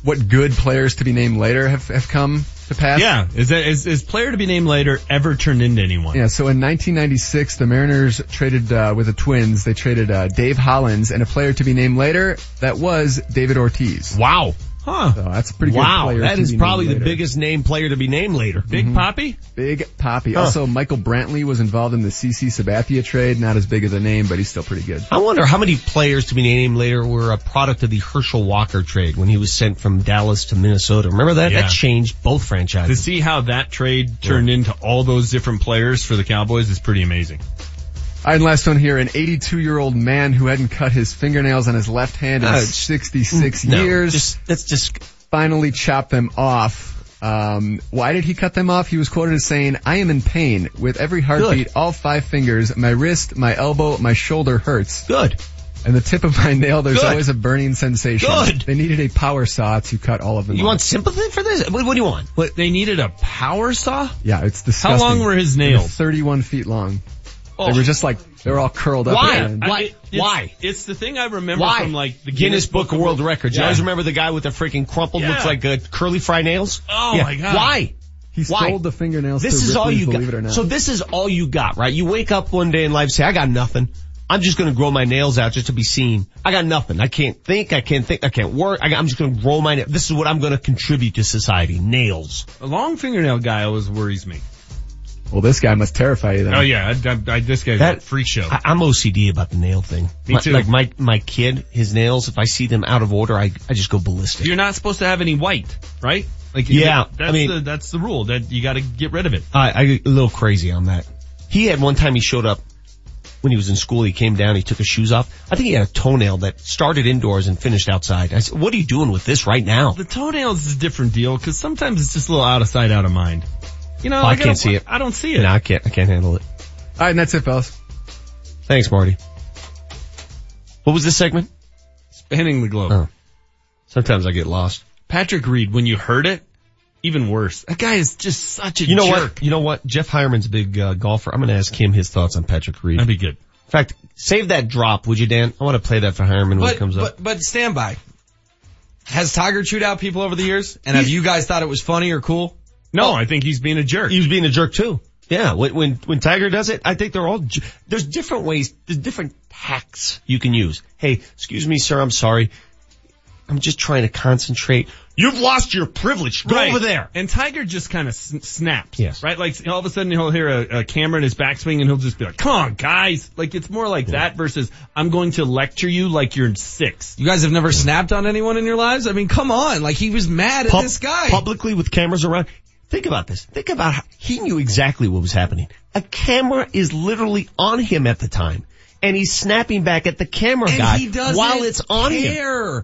what good players to be named later have, have come to pass. Yeah, is that is, is player to be named later ever turned into anyone? Yeah, so in 1996, the Mariners traded uh, with the Twins. They traded uh, Dave Hollins and a player to be named later. That was David Ortiz. Wow. Huh. So that's a pretty good Wow, player. that to is be probably the biggest name player to be named later. Mm-hmm. Big Poppy? Big Poppy. Huh. Also, Michael Brantley was involved in the CC Sabathia trade. Not as big as a name, but he's still pretty good. I wonder how many players to be named later were a product of the Herschel Walker trade when he was sent from Dallas to Minnesota. Remember that? Yeah. That changed both franchises. To see how that trade turned into all those different players for the Cowboys is pretty amazing. All right, and last one here. An 82 year old man who hadn't cut his fingernails on his left hand in Uh, 66 no, years. just- that's just finally chopped them off. Um, why did he cut them off? He was quoted as saying, I am in pain. With every heartbeat, all five fingers, my wrist, my elbow, my shoulder hurts. Good. And the tip of my nail, there's Good. always a burning sensation. Good. They needed a power saw to cut all of them You off. want sympathy for this? What, what do you want? What they needed a power saw? Yeah, it's disgusting. How long were his nails? 31 feet long. Oh. They were just like, they were all curled up. Why? at the end. Why? It- it's- Why? It's the thing I remember Why? from like the Guinness Book of World Records. You Yeah. always remember the guy with the freaking crumpled, Yeah. looks like uh, curly fry nails? Oh Yeah. my god. Why? He Why? sold the fingernails This to is all you believe got. it or not. So this is all you got, right? You wake up one day in life and say, I got nothing. I'm just gonna grow my nails out just to be seen. I got nothing. I can't think. I can't think. I can't work. I am just gonna grow my nails. This is what I'm gonna contribute to society. Nails. A long fingernail guy always worries me. Well, this guy must terrify you then. Oh yeah, I, I, I, this guy's That- a freak show. I, I'm OCD about the nail thing. Me My- too. Like my, my kid, his nails, if I see them out of order, I, I just go ballistic. You're not supposed to have any white, right? Like Yeah, that's I mean- the, that's the rule that you got to get rid of it. I, I get a little crazy on that. He had one time he showed up when he was in school. He came down, he took his shoes off. I think he had a toenail that started indoors and finished outside. I said, what are you doing with this right now? The toenails is a different deal because sometimes it's just a little out of sight, out of mind. You know, Oh, I gotta- can't see it. I don't see it. No, I can't, I can't handle it. All right, and that's it, fellas. Thanks, Marty. What was this segment? Spanning the globe. Oh. Sometimes I get lost. Patrick Reed, when you heard it, even worse. That guy is just such a You know jerk. what? You know what? Jeff Heuerman's a big uh, golfer. I'm going to ask him his thoughts on Patrick Reed. That'd be good. In fact, save that drop, would you, Dan? I want to play that for Heuerman when But, it comes up. but, but stand by. Has Tiger chewed out people over the years? And have you guys thought it was funny or cool? No, oh. I think he's being a jerk. He's being a jerk too. Yeah, when, when, when Tiger does it, I think they're all, there's different ways, there's different hacks you can use. Hey, excuse me, sir, I'm sorry. I'm just trying to concentrate. You've lost your privilege. Go Right. over there. And Tiger just kind of s- snaps. Yes. Right? Like all of a sudden he'll hear a, a camera in his backswing and he'll just be like, come on guys. Like it's more like that versus I'm going to lecture you like you're six. You guys have never snapped on anyone in your lives? I mean, come on. Like he was mad at this guy. Publicly with cameras around. Think about this. Think about how he knew exactly what was happening. A camera is literally on him at the time. And he's snapping back at the camera and guy while it's on him.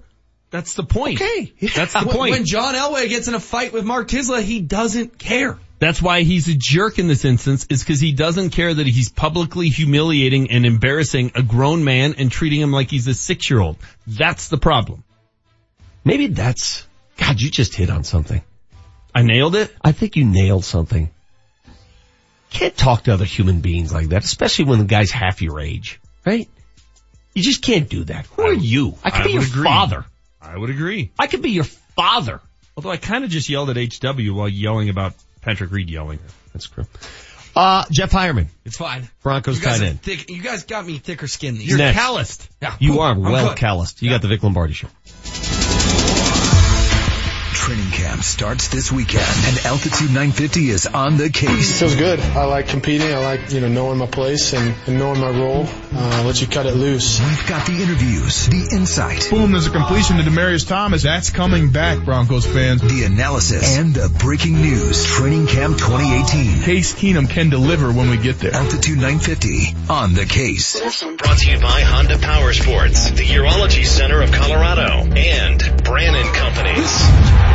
That's the point. Okay. That's the point. When John Elway gets in a fight with Mark Kiszla, he doesn't care. That's why he's a jerk in this instance is because he doesn't care that he's publicly humiliating and embarrassing a grown man and treating him like he's a six year old. That's the problem. Maybe that's, God, you just hit on something. I nailed it. I think you nailed something. Can't talk to other human beings like that, especially when the guy's half your age, right? You just can't do that. Who are you? I could I be your agree. father. I would agree. I could be your father. Although I kind of just yelled at HW while yelling about Patrick Reed yelling. That's true. Uh, Jeff Heuerman, It's fine. Broncos You guys tight are end. thick. You guys got me thicker skin these You're. Next. calloused. Yeah. You are well calloused. You got the Vic Lombardi show. Training camp starts this weekend and Altitude 950 is on the case. feels good. I like competing. I like, you know, knowing my place and, and knowing my role. Uh, let you cut it loose. We've got the interviews, the insight, Boom, there's a completion to Demaryius Thomas. That's coming back, Broncos fans. the analysis, and the breaking news. Training camp 2018. Case Keenum can deliver when we get there. Altitude 950 on the case. Brought to you by Honda Power Sports, the Urology Center of Colorado, and Brannan Company.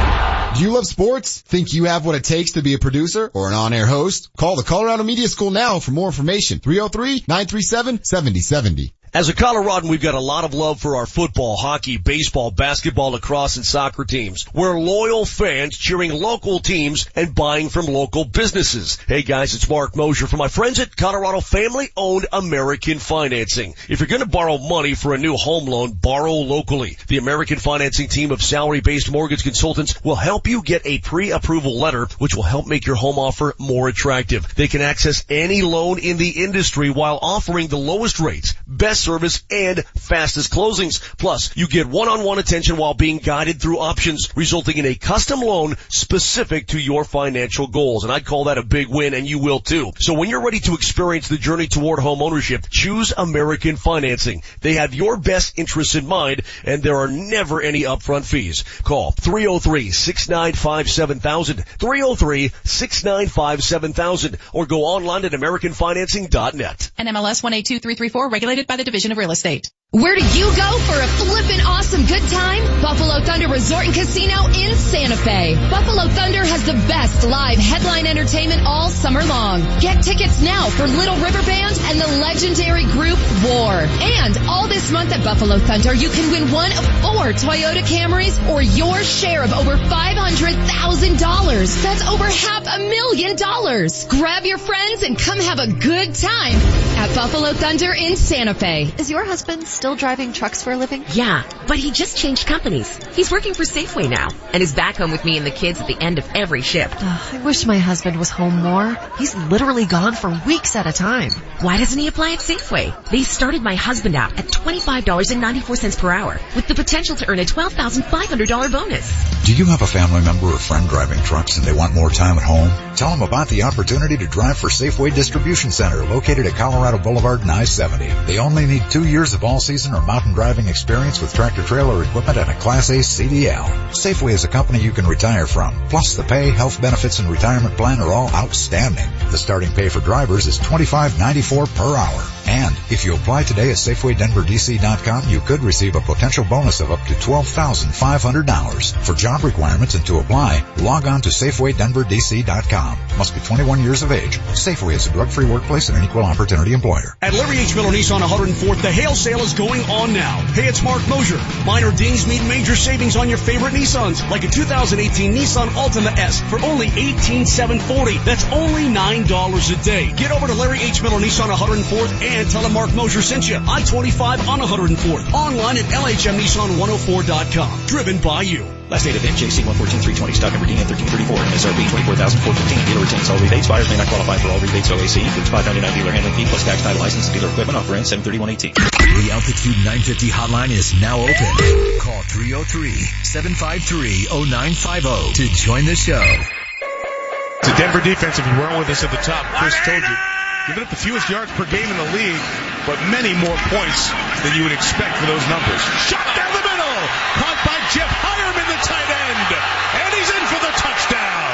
Do you love sports? Think you have what it takes to be a producer or an on-air host? Call the Colorado Media School now for more information. 303-937-7070. As a Coloradan, we've got a lot of love for our football, hockey, baseball, basketball, lacrosse, and soccer teams. We're loyal fans cheering local teams and buying from local businesses. Hey guys, it's Marc Moser from my friends at Colorado Family Owned American Financing. If you're going to borrow money for a new home loan, borrow locally. The American Financing team of salary-based mortgage consultants will help you get a pre-approval letter, which will help make your home offer more attractive. They can access any loan in the industry while offering the lowest rates, best service, and fastest closings. Plus, you get one-on-one attention while being guided through options, resulting in a custom loan specific to your financial goals. And I'd call that a big win, and you will too. So when you're ready to experience the journey toward home ownership, choose American Financing. They have your best interests in mind, and there are never any upfront fees. Call 303-695-7000, 303-695-7000, or go online at AmericanFinancing.net. NMLS 182334, regulated by the Division of Real Estate. Where do you go for a flippin' awesome good time? Buffalo Thunder Resort and Casino in Santa Fe. Buffalo Thunder has the best live headline entertainment all summer long. Get tickets now for Little River Band and the legendary group War. And all this month at Buffalo Thunder, you can win one of four Toyota Camrys or your share of over $500,000. That's over half a million dollars. Grab your friends and come have a good time at Buffalo Thunder in Santa Fe. Is your husband still driving trucks for a living? Yeah, but he just changed companies. He's working for Safeway now and is back home with me and the kids at the end of every shift. I wish my husband was home more. He's literally gone for weeks at a time. Why doesn't he apply at Safeway? They started my husband out at $25.94 per hour with the potential to earn a $12,500 bonus. Do you have a family member or friend driving trucks and they want more time at home? Tell them about the opportunity to drive for Safeway Distribution Center located at Colorado Boulevard and I-70. They only need two years of all season or mountain driving experience with tractor trailer equipment and a Class A CDL. Safeway is a company you can retire from. Plus the pay, health benefits, and retirement plan are all outstanding. The starting pay for drivers is $25.94 per hour. And if you apply today at SafewayDenverDC.com, you could receive a potential bonus of up to $12,500. For job requirements and to apply, log on to SafewayDenverDC.com. Must be 21 years of age. Safeway is a drug-free workplace and an equal opportunity employer. At Larry H. Miller Nissan 104th, the hail sale is going on now. Hey, it's Marc Moser. Minor dings mean major savings on your favorite Nissans, like a 2018 Nissan Altima S for only 18,740. That's only $9 a day. Get over to Larry H. Miller Nissan 104th and tell him Marc Moser sent you. I-25 on 104th. Online at LHMNissan104.com. Driven by you. Last date event, JC 114-320, stock number DN 1334, MSRP 24415 Dealer retains all rebates. Buyers may not qualify for all rebates. OAC includes 599 dealer handling fee plus tax title license and dealer equipment. Offer ends 73118. The Altitude 950 hotline is now open. Call 303-753-0950 to join the show. It's a Denver defense, if you weren't with us at the top, Chris told you. Giving up the fewest yards per game in the league, but many more points than you would expect for those numbers. Shot down the middle! Caught by Jeff Heuerman, the tight end! And he's in for the touchdown!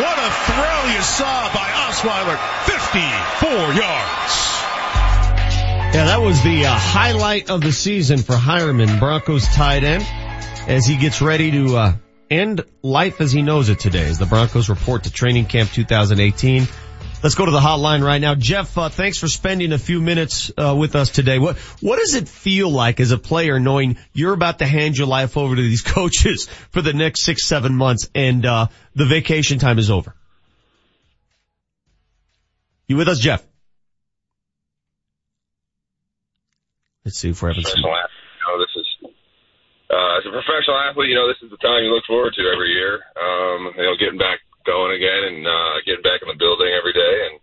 What a throw you saw by Osweiler. 54 yards. Yeah, that was the uh, highlight of the season for Heuerman, Broncos tight end, as he gets ready to uh, end life as he knows it today as the Broncos report to training camp 2018. Let's go to the hotline right now. Jeff, uh, thanks for spending a few minutes uh, with us today. What what does it feel like as a player knowing you're about to hand your life over to these <laughs> coaches for the next six, seven months and uh, the vacation time is over? You with us, Jeff? Let's see if we're having some. You know, this is uh, as a professional athlete. You know, this is the time you look forward to every year. Um, you know, getting back going again and uh, getting back in the building every day, and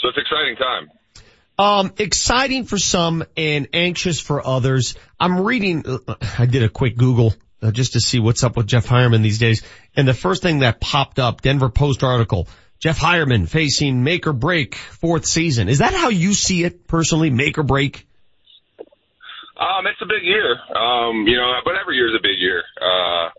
so it's an exciting time. Um, exciting for some and anxious for others. I'm reading, I did a quick Google uh, just to see what's up with Jeff Heuerman these days. And the first thing that popped up, Denver Post article, Jeff Heuerman facing make or break fourth season. Is that how you see it personally? Make or break? Um, it's a big year. Um, you know, but every year is a big year. Uh,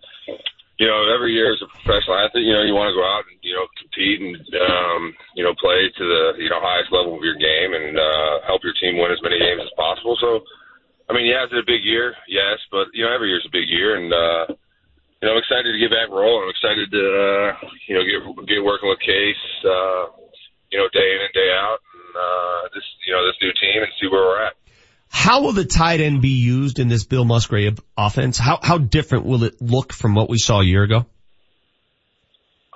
you know, every year as a professional athlete, you know, you want to go out and, you know, compete and, um, you know, play to the, you know, highest level of your game and, uh, help your team win as many games as possible. So, I mean, yeah, is it a big year? Yes, but, you know, every year's a big year and, uh, you know, I'm excited to get back rolling. I'm excited to, uh, you know, get, get working with Case, uh, you know, day in and day out and, uh, this, you know, this new team and see where we're at. How will the tight end be used in this Bill Musgrave offense? How how different will it look from what we saw a year ago?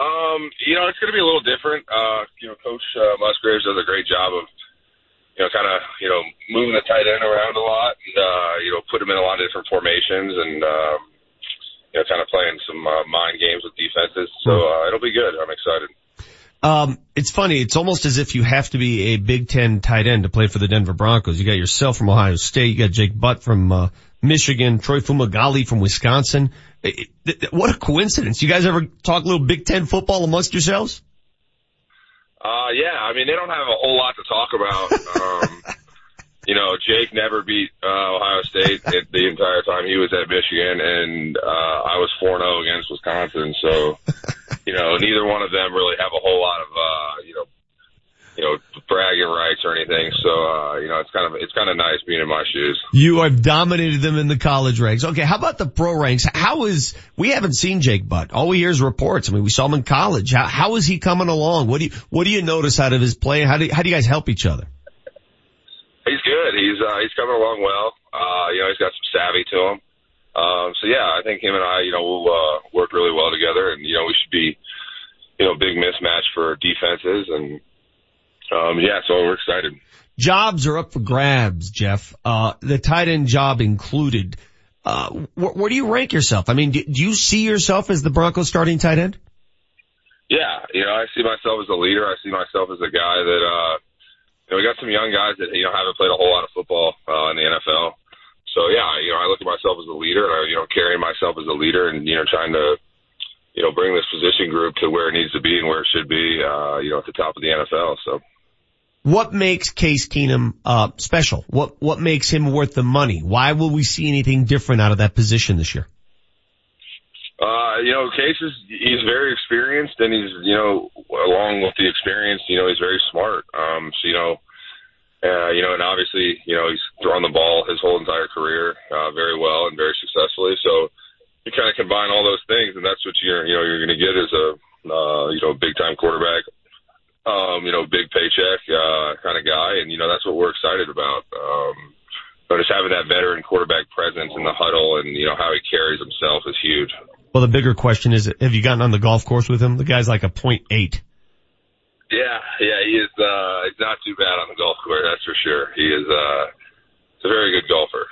Um, you know, it's going to be a little different. Uh, you know, Coach uh, Musgraves does a great job of, you know, kind of, you know, moving the tight end around a lot and, uh, you know, put him in a lot of different formations and, um, you know, kind of playing some uh, mind games with defenses. So uh, it'll be good. I'm excited. Um, it's funny. It's almost as if you have to be a Big Ten tight end to play for the Denver Broncos. You got yourself from Ohio State. You got Jake Butt from uh, Michigan. Troy Fumagalli from Wisconsin. It, it, what a coincidence. You guys ever talk a little Big Ten football amongst yourselves? Uh, yeah. I mean, they don't have a whole lot to talk about. Um, <laughs> you know, Jake never beat uh, Ohio State it, the entire time he was at Michigan, and uh, I was 4-0 against Wisconsin. So, you know, neither one of them really have a whole lot of, uh, you know, you know, bragging rights or anything. So, uh, you know, it's kind of, it's kind of nice being in my shoes. You have dominated them in the college ranks. Okay, how about the pro ranks? How is, we haven't seen Jake Butt. All we hear is reports. I mean, we saw him in college. How, how is he coming along? What do you, what do you notice out of his play? How do, how do you guys help each other? He's good. He's, uh, he's coming along well. Uh, you know, he's got some savvy to him. Um, so yeah, I think him and I, you know, will, uh, work really well together and, you know, we should be, you know, big mismatch for defenses and, um, yeah, so we're excited. Jobs are up for grabs, Jeff. Uh, the tight end job included. Uh, wh- where do you rank yourself? I mean, do, do you see yourself as the Broncos starting tight end? Yeah, you know, I see myself as a leader. I see myself as a guy that, uh, you know, we got some young guys that, you know, haven't played a whole lot of football, uh, in the NFL. So yeah, you know, I look at myself as a leader and I, you know, carrying myself as a leader and, you know, trying to, you know, bring this position group to where it needs to be and where it should be, uh, you know, at the top of the NFL. So. What makes Case Keenum, uh, special? What, what makes him worth the money? Why will we see anything different out of that position this year? Uh, you know, Case is, he's very experienced and he's, you know, along with the experience, you know, he's very smart. Um, so, you know, uh, you know, and obviously, you know, he's thrown the ball his whole entire career, uh, very well and very successfully. So you kind of combine all those things and that's what you're, you know, you're going to get as a, uh, you know, big time quarterback, um, you know, big paycheck, uh, kind of guy. And, you know, that's what we're excited about. Um, but just having that veteran quarterback presence in the huddle and, you know, how he carries himself is huge. Well, the bigger question is, have you gotten on the golf course with him? The guy's like a point eight. Yeah, yeah, he is, uh, he's not too bad on the golf course, that's for sure. He is, uh, he's a very good golfer.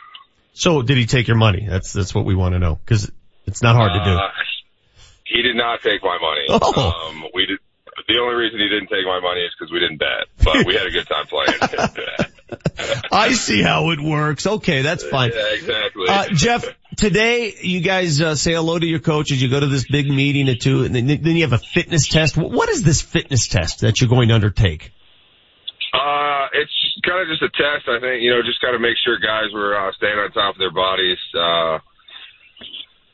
So did he take your money? That's, that's what we want to know. Cause it's not hard to do. Uh, he did not take my money. Oh. Um, we did, the only reason he didn't take my money is because we didn't bet, but we had a good time playing. <laughs> I see how it works. Okay, that's fine. <laughs> Yeah, exactly. Uh, Jeff, today you guys uh, say hello to your coaches. You go to this big meeting at two, and then, then you have a fitness test. What is this fitness test that you're going to undertake? Uh, it's kind of just a test, I think, you know, just kind of make sure guys were, uh, staying on top of their bodies, uh,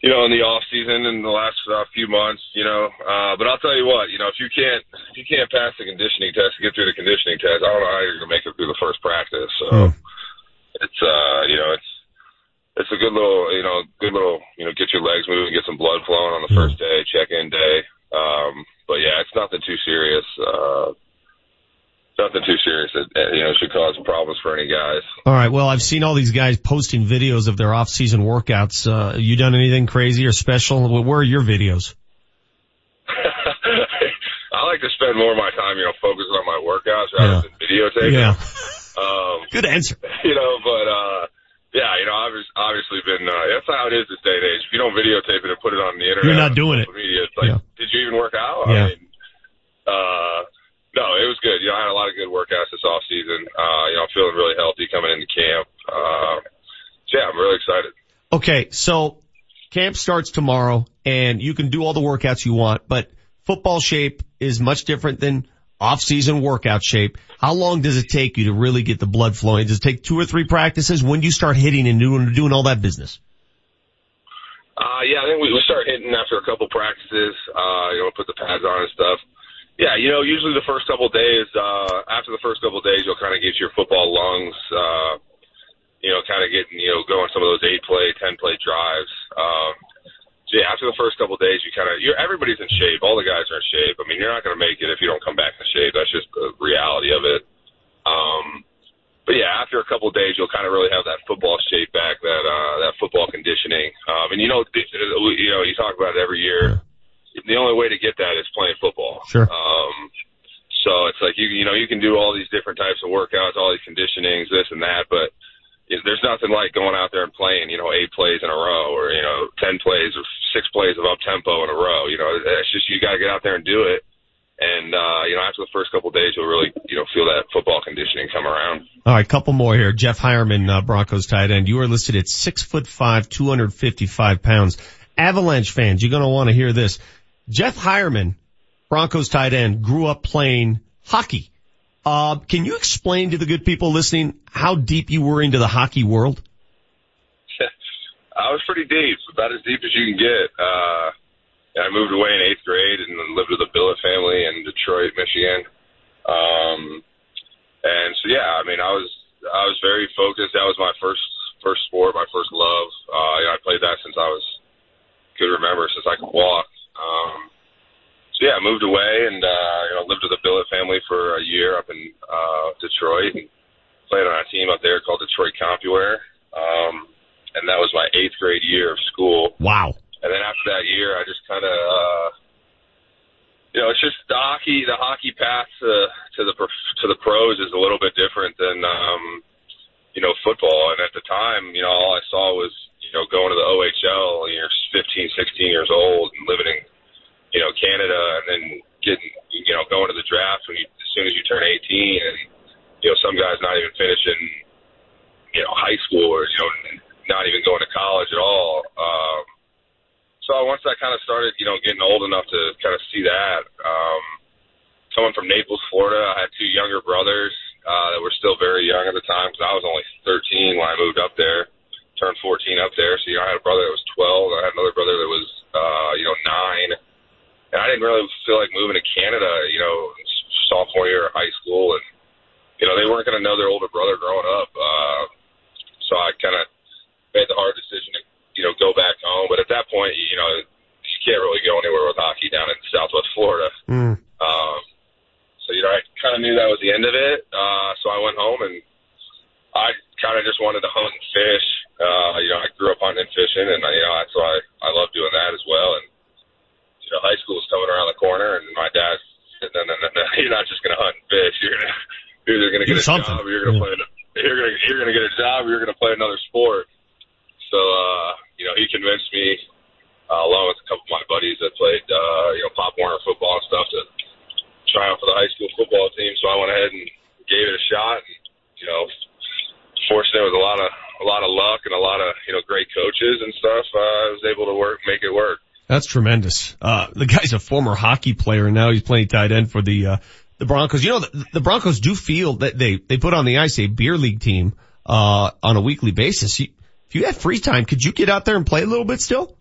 you know, in the off season in the last uh, few months, you know, uh, but I'll tell you what, you know, if you can't, if you can't pass the conditioning test to get through the conditioning test, I don't know how you're going to make it through the first practice. So it's, uh, you know, it's, it's a good little, you know, good little, you know, get your legs moving, get some blood flowing on the first day, check in day. Um, but yeah, it's nothing too serious. Uh, nothing too serious that, you know, should cause problems for any guys. All right. Well, I've seen all these guys posting videos of their off-season workouts. Uh, you done anything crazy or special? Where are your videos? <laughs> I like to spend more of my time, you know, focusing on my workouts rather Yeah. than videotaping. Yeah. Um, <laughs> Good answer. <laughs> you know, but, uh, yeah, you know, I've obviously been, uh, that's how it is this day and age. If you don't videotape it and put it on the internet, You're not doing it. Media, it's like, Yeah. did you even work out? Yeah. I mean, uh, no, it was good. You know, I had a lot of good workouts this off season. Uh, you know, I'm feeling really healthy coming into camp. Uh, so yeah, I'm really excited. Okay, so camp starts tomorrow and you can do all the workouts you want, but football shape is much different than off-season workout shape. How long does it take you to really get the blood flowing? Does it take two or three practices? When do you start hitting and doing, doing all that business? Uh, yeah, I think we, we start hitting after a couple practices, uh, you know, put the pads on and stuff. Yeah, you know, usually the first couple days, uh, after the first couple days, you'll kind of get your football lungs, uh, you know, kind of getting, you know, going some of those eight play, 10 play drives. Um, so yeah, after the first couple days, you kind of, you're, everybody's in shape. All the guys are in shape. I mean, you're not going to make it if you don't come back in shape. That's just the reality of it. Um, but yeah, after a couple of days, you'll kind of really have that football shape back, that uh, that football conditioning. Um, and you know, you know, you talk about it every year. The only way to get that is playing football. Sure. Um, so it's like you you know you can do all these different types of workouts, all these conditionings, this and that, but there's nothing like going out there and playing, you know, eight plays in a row or, you know, 10 plays or six plays of up tempo in a row. You know, it's just, you got to get out there and do it. And, uh, you know, after the first couple of days, you'll really, you know, feel that football conditioning come around. All right, couple more here. Jeff Heuerman, uh, Broncos tight end. You are listed at six foot five, 255 pounds. Avalanche fans, you're going to want to hear this. Jeff Heuerman, Broncos tight end, grew up playing hockey. Uh, can you explain to the good people listening how deep you were into the hockey world? <laughs> I was pretty deep, about as deep as you can get. Uh, I moved away in eighth grade and lived with the Billet family in Detroit, Michigan. Um, and so yeah, I mean, I was I was very focused. That was my first first sport, my first love. Uh, you know, I played that since I was could remember, since I could walk. Um, so yeah, I moved away and uh, you know lived with the Billet family for a year up in uh, Detroit and played on a team up there called Detroit CompuWare. Um, and that was my eighth grade year of school. Wow. And then after that year, I just kind of, uh, you know, it's just the hockey. The hockey path to to the to the pros is a little bit different than, um, you know, football. And at the time, you know, all I saw was, you know, going to the OHL. You're 15, 16 years old and living in, you know, Canada, and then getting, you know, going to the draft when you as soon as you turn 18, and you know, some guys not even finishing, you know, high school or you know, not even going to college at all. Um, so once I kind of started, you know, getting old enough to kind of see that, um, coming from Naples, Florida, I had two younger brothers uh, that were still very young at the time because I was only 13 when I moved up there, turned 14 up there. So you know, I had a brother that was 12. I had another brother that was, uh, you know, nine. And I didn't really feel like moving to Canada, you know, sophomore year of high school, and you know, they weren't going to know their older brother growing up. Uh, so I kind of made the hard decision to, you know, go back home. But at that point, you know, you can't really go anywhere with hockey down in Southwest Florida. Mm. Um, so, you know, I kind of knew that was the end of it. Uh, so I went home and I kind of just wanted to hunt and fish. Uh, you know, I grew up hunting and fishing and, you know, that's why I love doing that as well. And, you know, high school's coming around the corner and my dad's there, no, no, no, <laughs> you're not just going to hunt and fish. You're going <laughs> to, you're either going to get a something. job you're going to play, an- you're going to, you're going to get a job you're going to play another sport. So, uh, you know, he convinced me, uh, along with a couple of my buddies that played, uh, you know, Pop Warner football and stuff to try out for the high school football team. So I went ahead and gave it a shot. And, you know, fortunately, with a lot of, a lot of luck and a lot of, you know, great coaches and stuff, uh, I was able to work, make it work. That's tremendous. Uh, the guy's a former hockey player and now he's playing tight end for the, uh, the Broncos. You know, the, the Broncos do feel that they, they put on the ice a beer league team, uh, on a weekly basis. You, if you had free time, could you get out there and play a little bit still?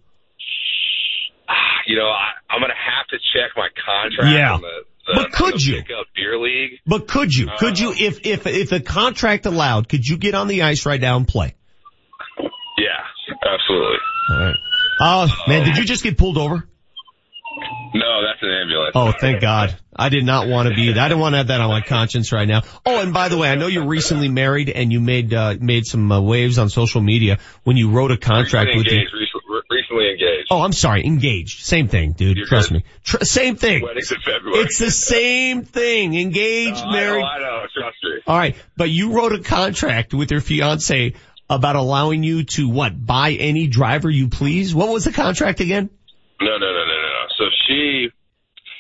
<sighs> You know, I, I'm going to have to check my contract Yeah. on the, the, But could you? Beer league. But could you, Uh, could you, if, if, if the contract allowed, could you get on the ice right now and play? Yeah, absolutely. All right. Oh, man, did you just get pulled over? No, that's an ambulance. Oh, thank God. I did not want to be, I didn't want to have that on my conscience right now. Oh, and by the way, I know you're recently married and you made, uh, made some uh, waves on social media when you wrote a contract recently with the, engaged, recently, recently engaged. Oh, I'm sorry, engaged. Same thing, dude. Trust me. Tr- same thing. Weddings in February. It's the same thing. Engaged, No, I married. know, I know, trust me. All right, but you wrote a contract with your fiance about allowing you to what? Buy any driver you please. What was the contract again? No, no, no, no, no, no. So she,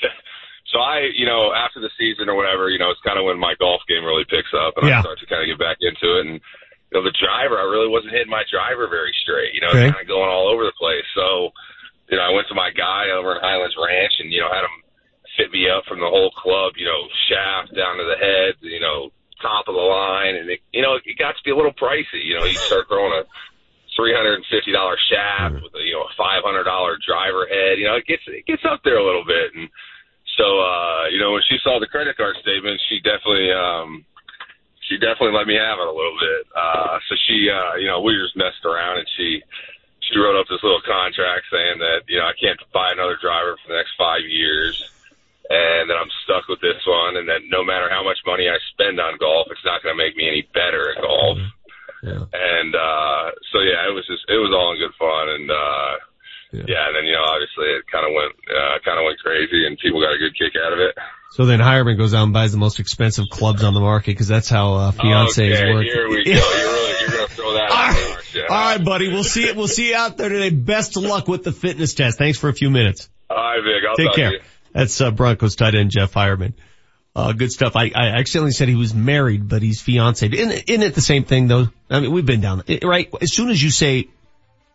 <laughs> so I, you know, after the season or whatever, you know, it's kind of when my golf game really picks up and Yeah. I start to kind of get back into it. And, you know, the driver, I really wasn't hitting my driver very straight, you know, Okay. kind of going all over the place. So, you know, I went to my guy over in Highlands Ranch and, you know, had him fit me up from the whole club, you know, shaft down to the head, you know, top of the line. And it, you know, it got to be a little pricey. You know, you start throwing a, three hundred and fifty dollar shaft with a you know a five hundred dollar driver head. You know, it gets it gets up there a little bit. And so uh, you know, when she saw the credit card statement, she definitely um she definitely let me have it a little bit. Uh so she uh you know, we just messed around and she she wrote up this little contract saying that, you know, I can't buy another driver for the next five years and that I'm stuck with this one and that no matter how much money I spend on golf, it's not going to make me any better at golf. Yeah. And uh, so yeah, it was just it was all in good fun, and uh, yeah. and then you know obviously it kind of went uh, kind of went crazy, and people got a good kick out of it. So then Heuerman goes out and buys the most expensive clubs on the market because that's how uh, fiancés okay, work. here we go. <laughs> You're really you're going to throw that there. All right, buddy. We'll see it. We'll see you out there today. Best of luck with the fitness test. Thanks for a few minutes. All right, Vic. I'll Take care. That's uh, Broncos tight end Jeff Heuerman. Uh, good stuff. I, I accidentally said he was married, but he's fiancé. Isn't, it- isn't it the same thing though? I mean, we've been down, right? As soon as you say,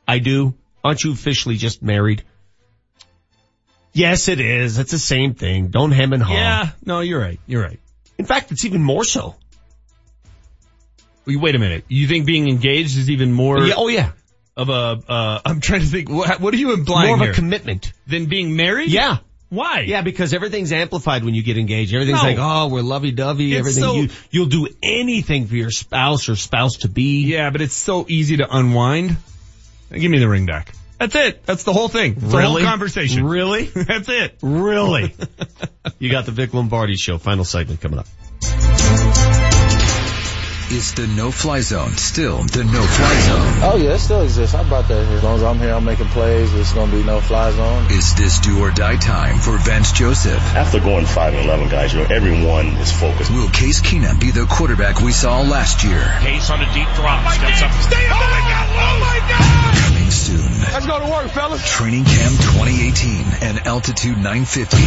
I do, aren't you officially just married? Yes, it is. It's the same thing. Don't hem and haw. Yeah, no, you're right. You're right. In fact, it's even more so. Wait wait a minute. You think being engaged is even more? Yeah, oh yeah. Of a, uh, <laughs> I'm trying to think. What, what are you implying More of here? a commitment. Than being married? Yeah. Why? Yeah, because everything's amplified when you get engaged. Everything's No. like, oh, we're lovey-dovey. It's Everything. so- you, you'll do anything for your spouse or spouse to be. Yeah, but it's so easy to unwind. Give me the ring back. That's it. That's the whole thing. It's the whole Really? conversation. Really? <laughs> That's it. Really? <laughs> you got the Vic Lombardi show. Final segment coming up. Is the no-fly zone still the no-fly zone? Oh yeah, it still exists. I brought that here. As long as I'm here, I'm making plays. It's gonna be no fly zone. Is this do or die time for Vance Joseph? After going 5 and 11, guys, you know, everyone is focused. Will Case Keenum be the quarterback we saw last year? Case on a deep drop. Oh, Steps up. Stay up. Oh my God. Oh my God. Coming soon. Let's go to work, fellas. Training Camp 2018 and Altitude 950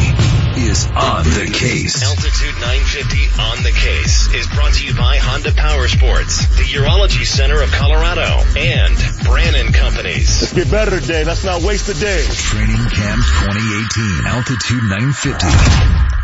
is on the case. Altitude 950 on the case is brought to you by Honda Power Sports, the Urology Center of Colorado, and Brannan Companies. Let's get better today. Let's not waste the day. Training Camp 2018, Altitude 950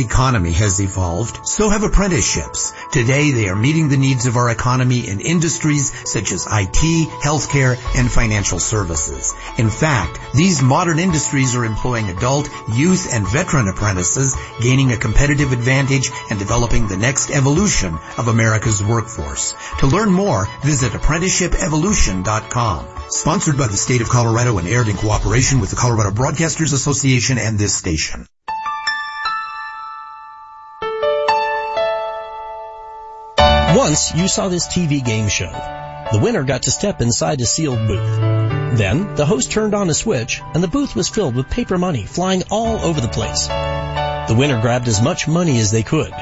economy has evolved, so have apprenticeships. Today they are meeting the needs of our economy in industries such as IT, healthcare, and financial services. In fact, these modern industries are employing adult, youth, and veteran apprentices, gaining a competitive advantage and developing the next evolution of America's workforce. To learn more, visit apprenticeshipevolution.com. Sponsored by the state of Colorado and aired in cooperation with the Colorado Broadcasters Association and this station. Once you saw this TV game show. The winner got to step inside a sealed booth. Then the host turned on a switch and the booth was filled with paper money flying all over the place. The winner grabbed as much money as they could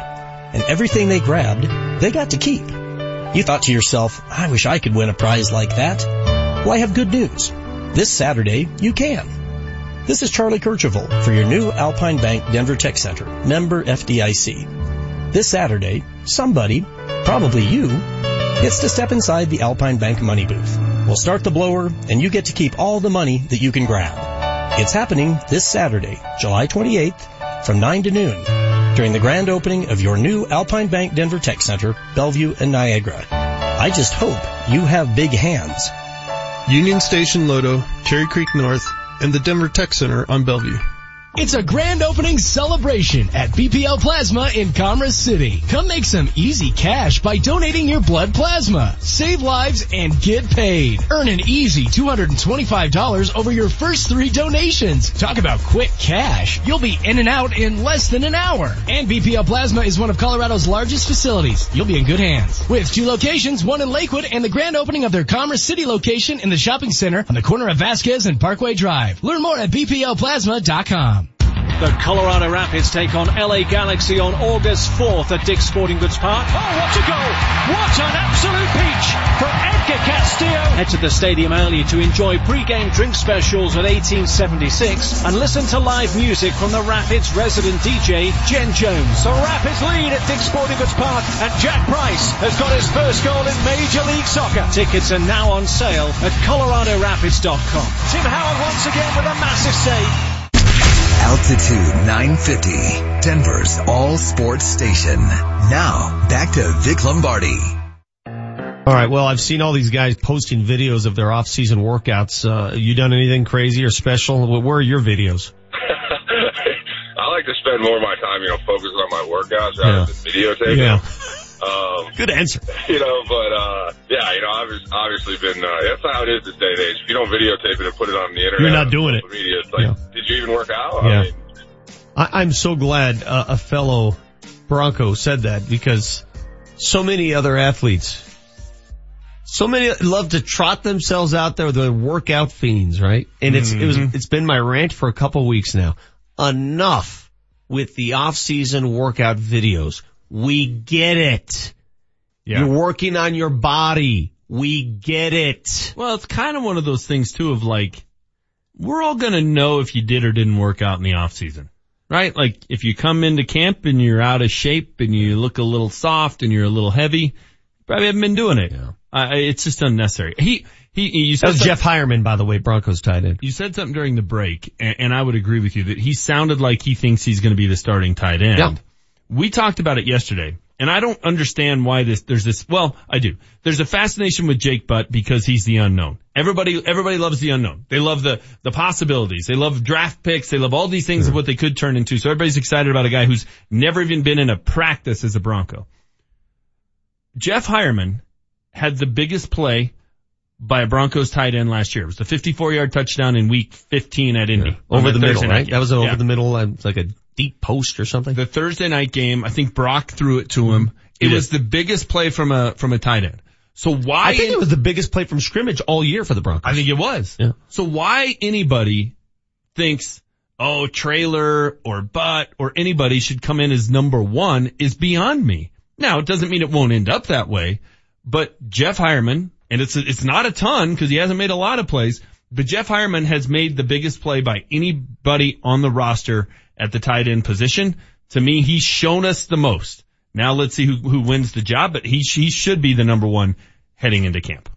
and everything they grabbed, they got to keep. You thought to yourself, I wish I could win a prize like that. Well, I have good news. This Saturday, you can. This is Charlie Kercheval for your new Alpine Bank Denver Tech Center, member FDIC. This Saturday, somebody, probably you, gets to step inside the Alpine Bank money booth. We'll start the blower and you get to keep all the money that you can grab. It's happening this Saturday, July 28th from 9 to noon during the grand opening of your new Alpine Bank Denver Tech Center, Bellevue and Niagara. I just hope you have big hands. Union Station Lodo, Cherry Creek North, and the Denver Tech Center on Bellevue. It's a grand opening celebration at BPL Plasma in Commerce City. Come make some easy cash by donating your blood plasma. Save lives and get paid. Earn an easy $225 over your first three donations. Talk about quick cash. You'll be in and out in less than an hour. And BPL Plasma is one of Colorado's largest facilities. You'll be in good hands. With two locations, one in Lakewood and the grand opening of their Commerce City location in the shopping center on the corner of Vasquez and Parkway Drive. Learn more at bplplasma.com. The Colorado Rapids take on LA Galaxy on August 4th at Dick's Sporting Goods Park. Oh, what a goal! What an absolute peach from Edgar Castillo! Head to the stadium early to enjoy pre-game drink specials at 1876 and listen to live music from the Rapids resident DJ, Jen Jones. The Rapids lead at Dick's Sporting Goods Park and Jack Price has got his first goal in Major League Soccer. Tickets are now on sale at coloradorapids.com. Tim Howard once again with a massive save. Altitude 950. Denver's all sports station. Now back to Vic Lombardi. All right. Well, I've seen all these guys posting videos of their off-season workouts. Uh, you done anything crazy or special? Where are your videos? <laughs> I like to spend more of my time, you know, focusing on my workouts rather Yeah. than videotaping. Yeah. <laughs> Um, Good answer. <laughs> you know, but uh, yeah, you know, I've obviously been. Uh, that's how it is this day and age. If you don't videotape it and put it on the internet, You're not doing it. Media, it's like, Yeah. did you even work out? Yeah. I mean, I, I'm so glad uh, a fellow Bronco said that because so many other athletes, so many love to trot themselves out there. They're workout fiends, right? And it's it was Mhm. it's been my rant for a couple weeks now. Enough with the off-season workout videos. We get it. Yeah. You're working on your body. We get it. Well, it's kind of one of those things too of like, we're all gonna know if you did or didn't work out in the off season. Right? Like if you come into camp and you're out of shape and you look a little soft and you're a little heavy, you probably haven't been doing it. Uh, it's just unnecessary. He, he, you That was Jeff Heuerman, by the way, Broncos tight end. You said something during the break, and, and I would agree with you that he sounded like he thinks he's going to be the starting tight end. Yeah. We talked about it yesterday, and I don't understand why this. There's this. Well, I do. There's a fascination with Jake Butt because he's the unknown. Everybody, everybody loves the unknown. They love the the possibilities. They love draft picks. They love all these things of hmm. what they could turn into. So everybody's excited about a guy who's never even been in a practice as a Bronco. Jeff Heuerman had the biggest play by a Broncos tight end last year. It was the 54 yard touchdown in week 15 at Indy. on Over the middle, right? That was an Yeah. over the middle, it's like a deep post or something. The Thursday night game, I think Brock threw it to him. It did. was the biggest play from a, from a tight end. So why? I think it was the biggest play from scrimmage all year for the Broncos. I think it was. Yeah. So why anybody thinks, oh, trailer or butt or anybody should come in as number one is beyond me. Now, it doesn't mean it won't end up that way, but Jeff Heuerman, and it's, it's not a ton because he hasn't made a lot of plays, but Jeff Heuerman has made the biggest play by anybody on the roster at the tight end position. To me, he's shown us the most. Now let's see who, who wins the job, but he, he should be the number one heading into camp.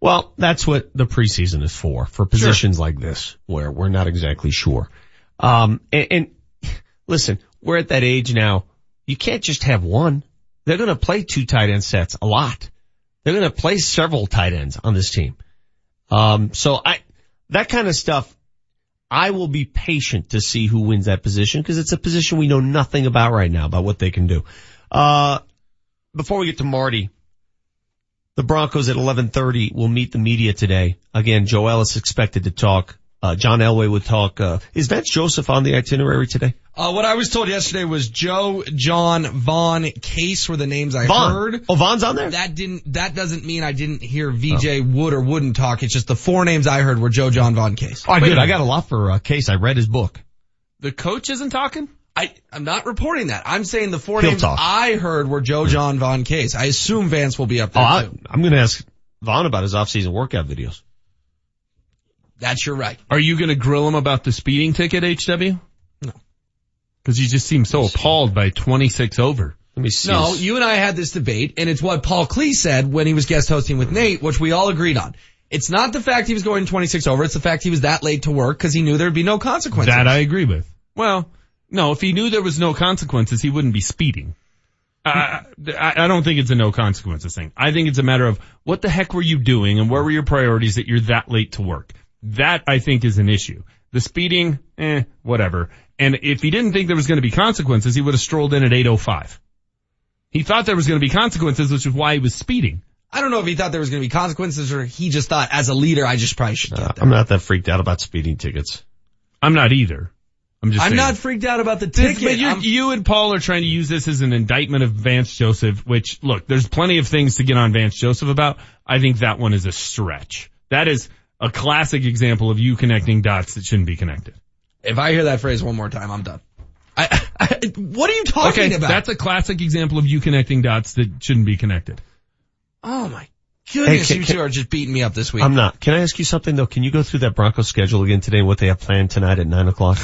Well, that's what the preseason is for, for positions like this, where we're not exactly sure. Um, and, and listen, we're at that age now, you can't just have one. They're gonna play two tight end sets a lot. They're gonna play several tight ends on this team. Um, so I, that kind of stuff, I will be patient to see who wins that position because it's a position we know nothing about right now about what they can do. Uh, before we get to Marty, the Broncos at 11:30 will meet the media today. Again, Joe Ellis expected to talk. Uh, John Elway would talk. Uh, is Vance Joseph on the itinerary today? Uh, what I was told yesterday was Joe, John, Von, Case were the names I Von. heard. Oh, Von's on there? That didn't, that doesn't mean I didn't hear VJ would or wouldn't talk. It's just the four names I heard were Joe, John, Von, Case. All right, good. I got a lot for uh, Case. I read his book. The coach isn't talking? I, I'm not reporting that. I'm saying the four He'll names talk. I heard were Joe, John, Von, Case. I assume Vance will be up Oh, there I, too. I'm going to ask Von about his off-season workout videos. That's your right. Are you going to grill him about the speeding ticket, HW? No. Because you just seem so appalled by 26 over. Let me see. No, you and I had this debate, and it's what Paul Klee said when he was guest hosting with Nate, which we all agreed on. It's not the fact he was going 26 over, it's the fact he was that late to work because he knew there'd be no consequences. That I agree with. Well, no, if he knew there was no consequences, he wouldn't be speeding. I I don't think it's a no consequences thing. I think it's a matter of what the heck were you doing and where were your priorities that you're that late to work. That I think is an issue. The speeding, eh, whatever. And if he didn't think there was going to be consequences, he would have strolled in at 805. He thought there was going to be consequences, which is why he was speeding. I don't know if he thought there was going to be consequences or he just thought as a leader, I just probably should get there. I'm not that freaked out about speeding tickets. I'm not either. I'm just I'm saying. not freaked out about the ticket. But you and Paul are trying to use this as an indictment of Vance Joseph, which look, there's plenty of things to get on Vance Joseph about. I think that one is a stretch. That is a classic example of you connecting dots that shouldn't be connected. if I hear that phrase one more time, I'm done. I, I, what are you talking okay, about? that's a classic example of you connecting dots that shouldn't be connected. oh my goodness, Hey, can- you can- two are just beating me up this week. I'm not. Can I ask you something though? Can you go through that Broncos schedule again today and what they have planned tonight at nine o'clock?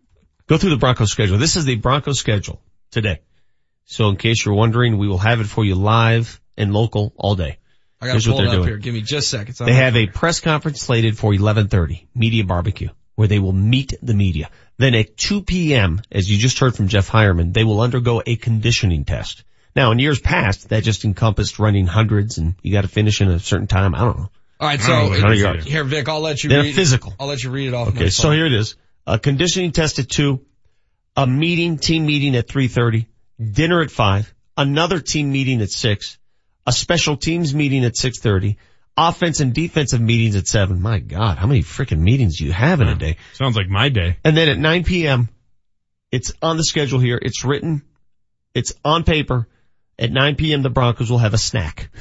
<laughs> go through the Broncos schedule. This is the Broncos schedule today. So in case you're wondering, we will have it for you live and local all day. I got Here's to what pull it they're up doing. here. Give me just a second. They have a press conference slated for 11:30, media barbecue. where they will meet the media. Then at 2 p.m., as you just heard from Jeff Heuerman, they will undergo a conditioning test. Now in years past, that just encompassed running hundreds and you got to finish in a certain time. I don't know. All right, so don't know, 100 yards. here, Vic, I'll let you They're read physical. I'll let you read it off. Okay, so here it is. A conditioning test at two, a meeting, team meeting at 3.30, dinner at five, another team meeting at six, a special teams meeting at 6.30, offense and defensive meetings at seven. My God, how many freaking meetings do you have in a day? Sounds like my day. And then at 9 p.m., it's on the schedule here. It's written. It's on paper. At 9 p.m., the Broncos will have a snack. <laughs>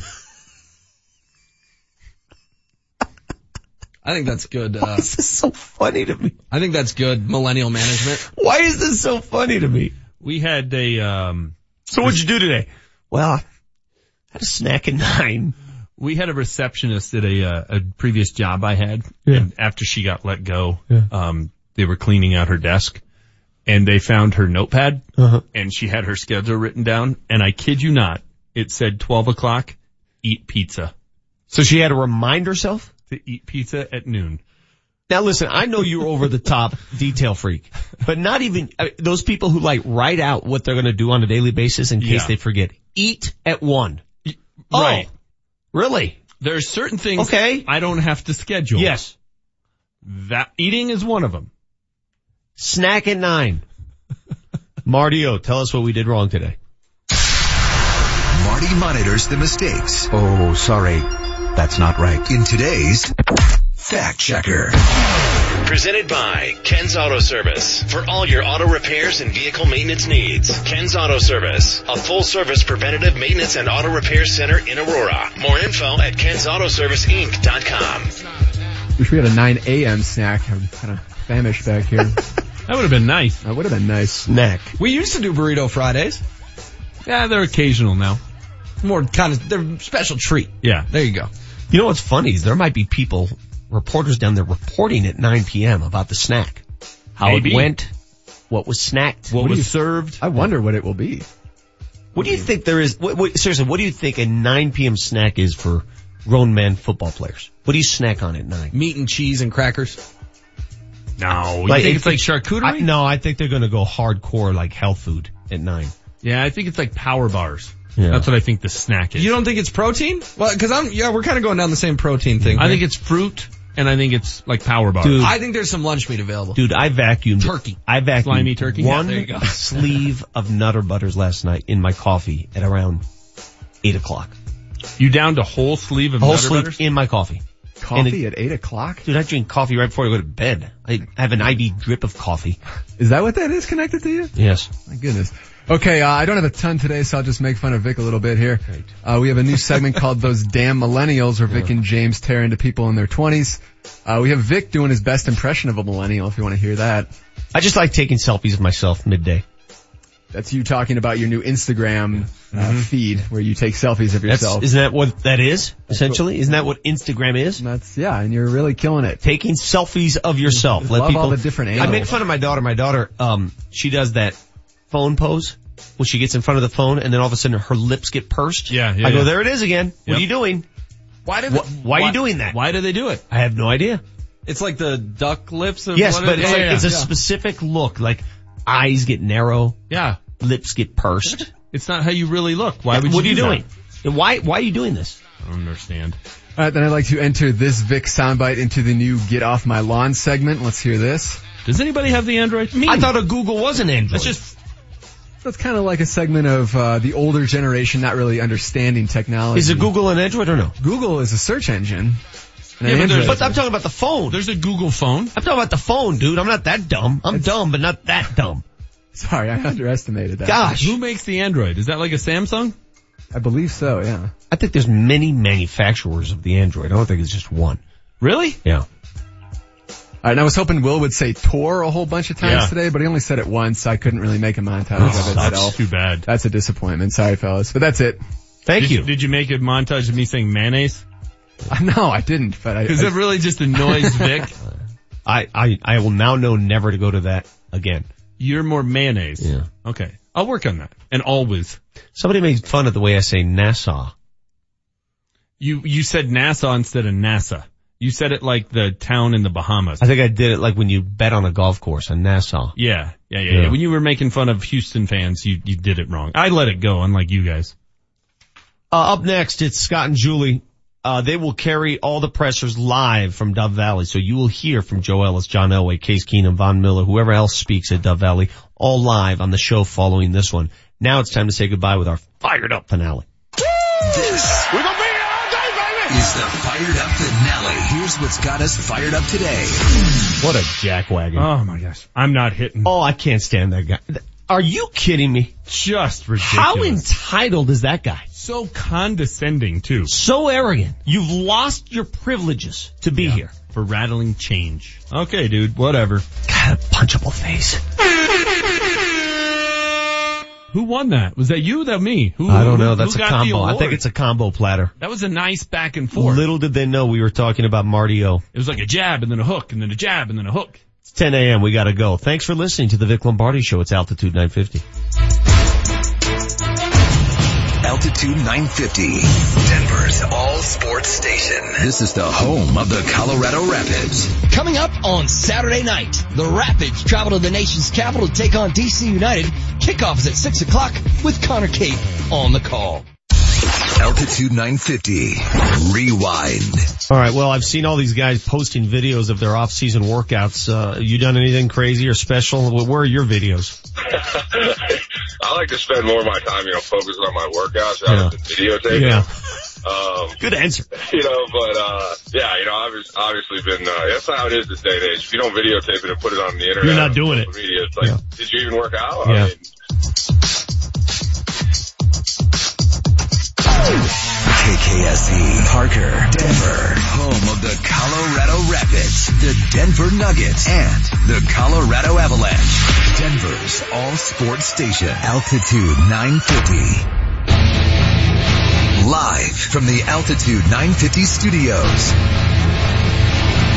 I think that's good. Uh, this is so funny to me. I think that's good millennial management. Why is this so funny to me? We had a, um. So what'd you do today? Well, I had a snack at nine. We had a receptionist at a, uh, a previous job I had. Yeah. And after she got let go, Yeah. um, they were cleaning out her desk and they found her notepad Uh-huh. and she had her schedule written down. And I kid you not, it said 12 o'clock, eat pizza. So she had to remind herself? To eat pizza at noon. Now listen, I know you're over the top <laughs> detail freak, but not even uh, those people who like write out what they're going to do on a daily basis in case Yeah. they forget. Eat at one. Oh. Right. Oh, really? There are certain things Okay. I don't have to schedule. Yes. That eating is one of them. Snack at nine. <laughs> Marty O, tell us what we did wrong today. Marty monitors the mistakes Oh, sorry. That's not right. in today's Fact Checker. Presented by Ken's Auto Service. For all your auto repairs and vehicle maintenance needs. Ken's Auto Service. A full service preventative maintenance and auto repair center in Aurora. More info at kensautoserviceinc.com. Wish we had a 9 a.m. snack. I'm kind of famished back here. <laughs> That would have been nice. That would have been nice. Snack. We used to do burrito Fridays. Yeah, they're occasional now. More kind of, they're special treat. Yeah. There you go. You know what's funny is there might be people, reporters down there reporting at 9 p.m. about the snack. How Maybe. it went, what was snacked. What do was you- served? I wonder what it will be. What do you think there is, what, what, seriously, what do you think a 9 p.m. snack is for grown men football players? What do you snack on at 9? Meat and cheese and crackers. No, you Like, think if- it's like charcuterie? I, no, I think they're gonna go hardcore like health food at 9. Yeah, I think it's like power bars. Yeah. That's what I think the snack is. You don't think it's protein? Well, cause I'm, yeah, we're kind of going down the same protein thing. I here. think it's fruit and I think it's like power bars. Dude. I think there's some lunch meat available. Dude, I vacuumed. Turkey. I vacuumed Slimy turkey? one Yeah, there you go. <laughs> sleeve of Nutter Butters last night in my coffee at around 8 o'clock. You downed a whole sleeve of A whole Nutter sleeve Butters? in my coffee. Coffee at 8 o'clock? Dude, I drink coffee right before I go to bed. I have an IV drip of coffee. Is that what that is connected to you? Yes. My goodness. Okay, uh, I don't have a ton today, so I'll just make fun of Vic a little bit here. Uh, we have a new segment called Those Damn Millennials, where Vic and James tear into people in their 20s. Uh, we have Vic doing his best impression of a millennial, if you want to hear that. I just like taking selfies of myself midday. That's you talking about your new Instagram uh, feed, where you take selfies of That's, yourself. isn't that what that is, essentially? Isn't that what Instagram is? That's, yeah, and you're really killing it. Taking selfies of yourself. Let Love people, all the different I made angles. fun of my daughter. My daughter, um, she does that phone pose when she gets in front of the phone and then all of a sudden her lips get pursed. Yeah, yeah, I go, yeah. there it is again. What are you doing? Why did Wh- why are you doing that? Why do they do it? I have no idea. It's like the duck lips of Yes, but it- it's yeah, like, yeah, it's a yeah. specific look, like eyes get narrow, Yeah. lips get pursed. It's not how you really look. Why would you what are you do doing? that? Why, why are you doing this? I don't understand. All right, then I'd like to enter this Vic soundbite into the new Get Off My Lawn segment. Let's hear this. Does anybody have the Android? Me. I thought a Google was an Android. That's just That's kind of like a segment of uh, the older generation not really understanding technology. Is it Google an Android or no? Google is a search engine. And Yeah, but there's- But I'm talking about the phone. there's a Google phone. I'm talking about the phone, dude. I'm not that dumb. I'm dumb, but not that dumb. Sorry, I underestimated that. Gosh. Who makes the Android? Is that like a Samsung? I believe so, yeah. I think there's many manufacturers of the Android. I don't think it's just one. Really? Yeah. All right, and I was hoping Will would say Tor a whole bunch of times Yeah. today, but he only said it once, so I couldn't really make a montage of it That's myself. too bad. That's a disappointment. Sorry, fellas. But that's it. Thank Did you. Did you make a montage of me saying mayonnaise? Uh, no, I didn't, but I, Because I- it really just annoys Vic. <laughs> I, I, I will now know never to go to that again. You're more mayonnaise. Yeah. Okay. I'll work on that. And always. Somebody made fun of the way I say Nassau. You, you said NASA instead of NASA. You said it like the town in the Bahamas. I think I did it like when you bet on a golf course in Nassau. Yeah, yeah, yeah, Yeah. yeah. When you were making fun of Houston fans, you, you did it wrong. I let it go, unlike you guys. Uh, up next, it's Scott and Julie. Uh, they will carry all the pressers live from Dove Valley. So you will hear from Joe Ellis, John Elway, Case Keenum, Von Miller, whoever else speaks at Dove Valley, all live on the show following this one. Now it's time to say goodbye with our fired up finale. This is the fired up finale. Here's what's got us fired up today. What a jackwagon. Oh my gosh. I'm not hitting. Oh, I can't stand that guy. Are you kidding me? Just ridiculous. How entitled is that guy? so condescending too. So arrogant. You've lost your privileges to be here. For rattling change. Okay, dude, whatever. God, a punchable face. Who won that? Was that you or that me? Who, I don't know. who That's a combo. I think it's a combo platter. That was a nice back and forth. Little did they know we were talking about Marty O. It was like a jab and then a hook and then a jab and then a hook. It's 10 a.m. We gotta go. Thanks for listening to the Vic Lombardi Show. It's Altitude 950. Altitude 950, Denver's all sports station. This is the home of the Colorado Rapids. Coming up on Saturday night, the Rapids travel to the nation's capital to take on DC United. Kickoff is at 6 o'clock with Connor Cape on the call. Altitude 950, rewind. All right. Well, I've seen all these guys posting videos of their off-season workouts. Uh, you done anything crazy or special? Where are your videos? <laughs> I like to spend more of my time, you know, focusing on my workouts rather Yeah. than videotaping. Yeah. <laughs> Um, Good answer. <laughs> you know, but, uh, yeah, you know, I've obviously been, uh, that's how it is this day and age. If you don't videotape it and put it on the internet. You're not doing it. Media, it's like, Yeah. did you even work out? Yeah. I mean, KKSE, E, Parker, Denver, home of the Colorado Rapids, the Denver Nuggets, and the Colorado Avalanche. Denver's all sports station, Altitude 950. Live from the Altitude 950 studios.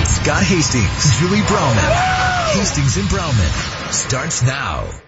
Scott Hastings, Julie Browman, Hastings and Browman starts now.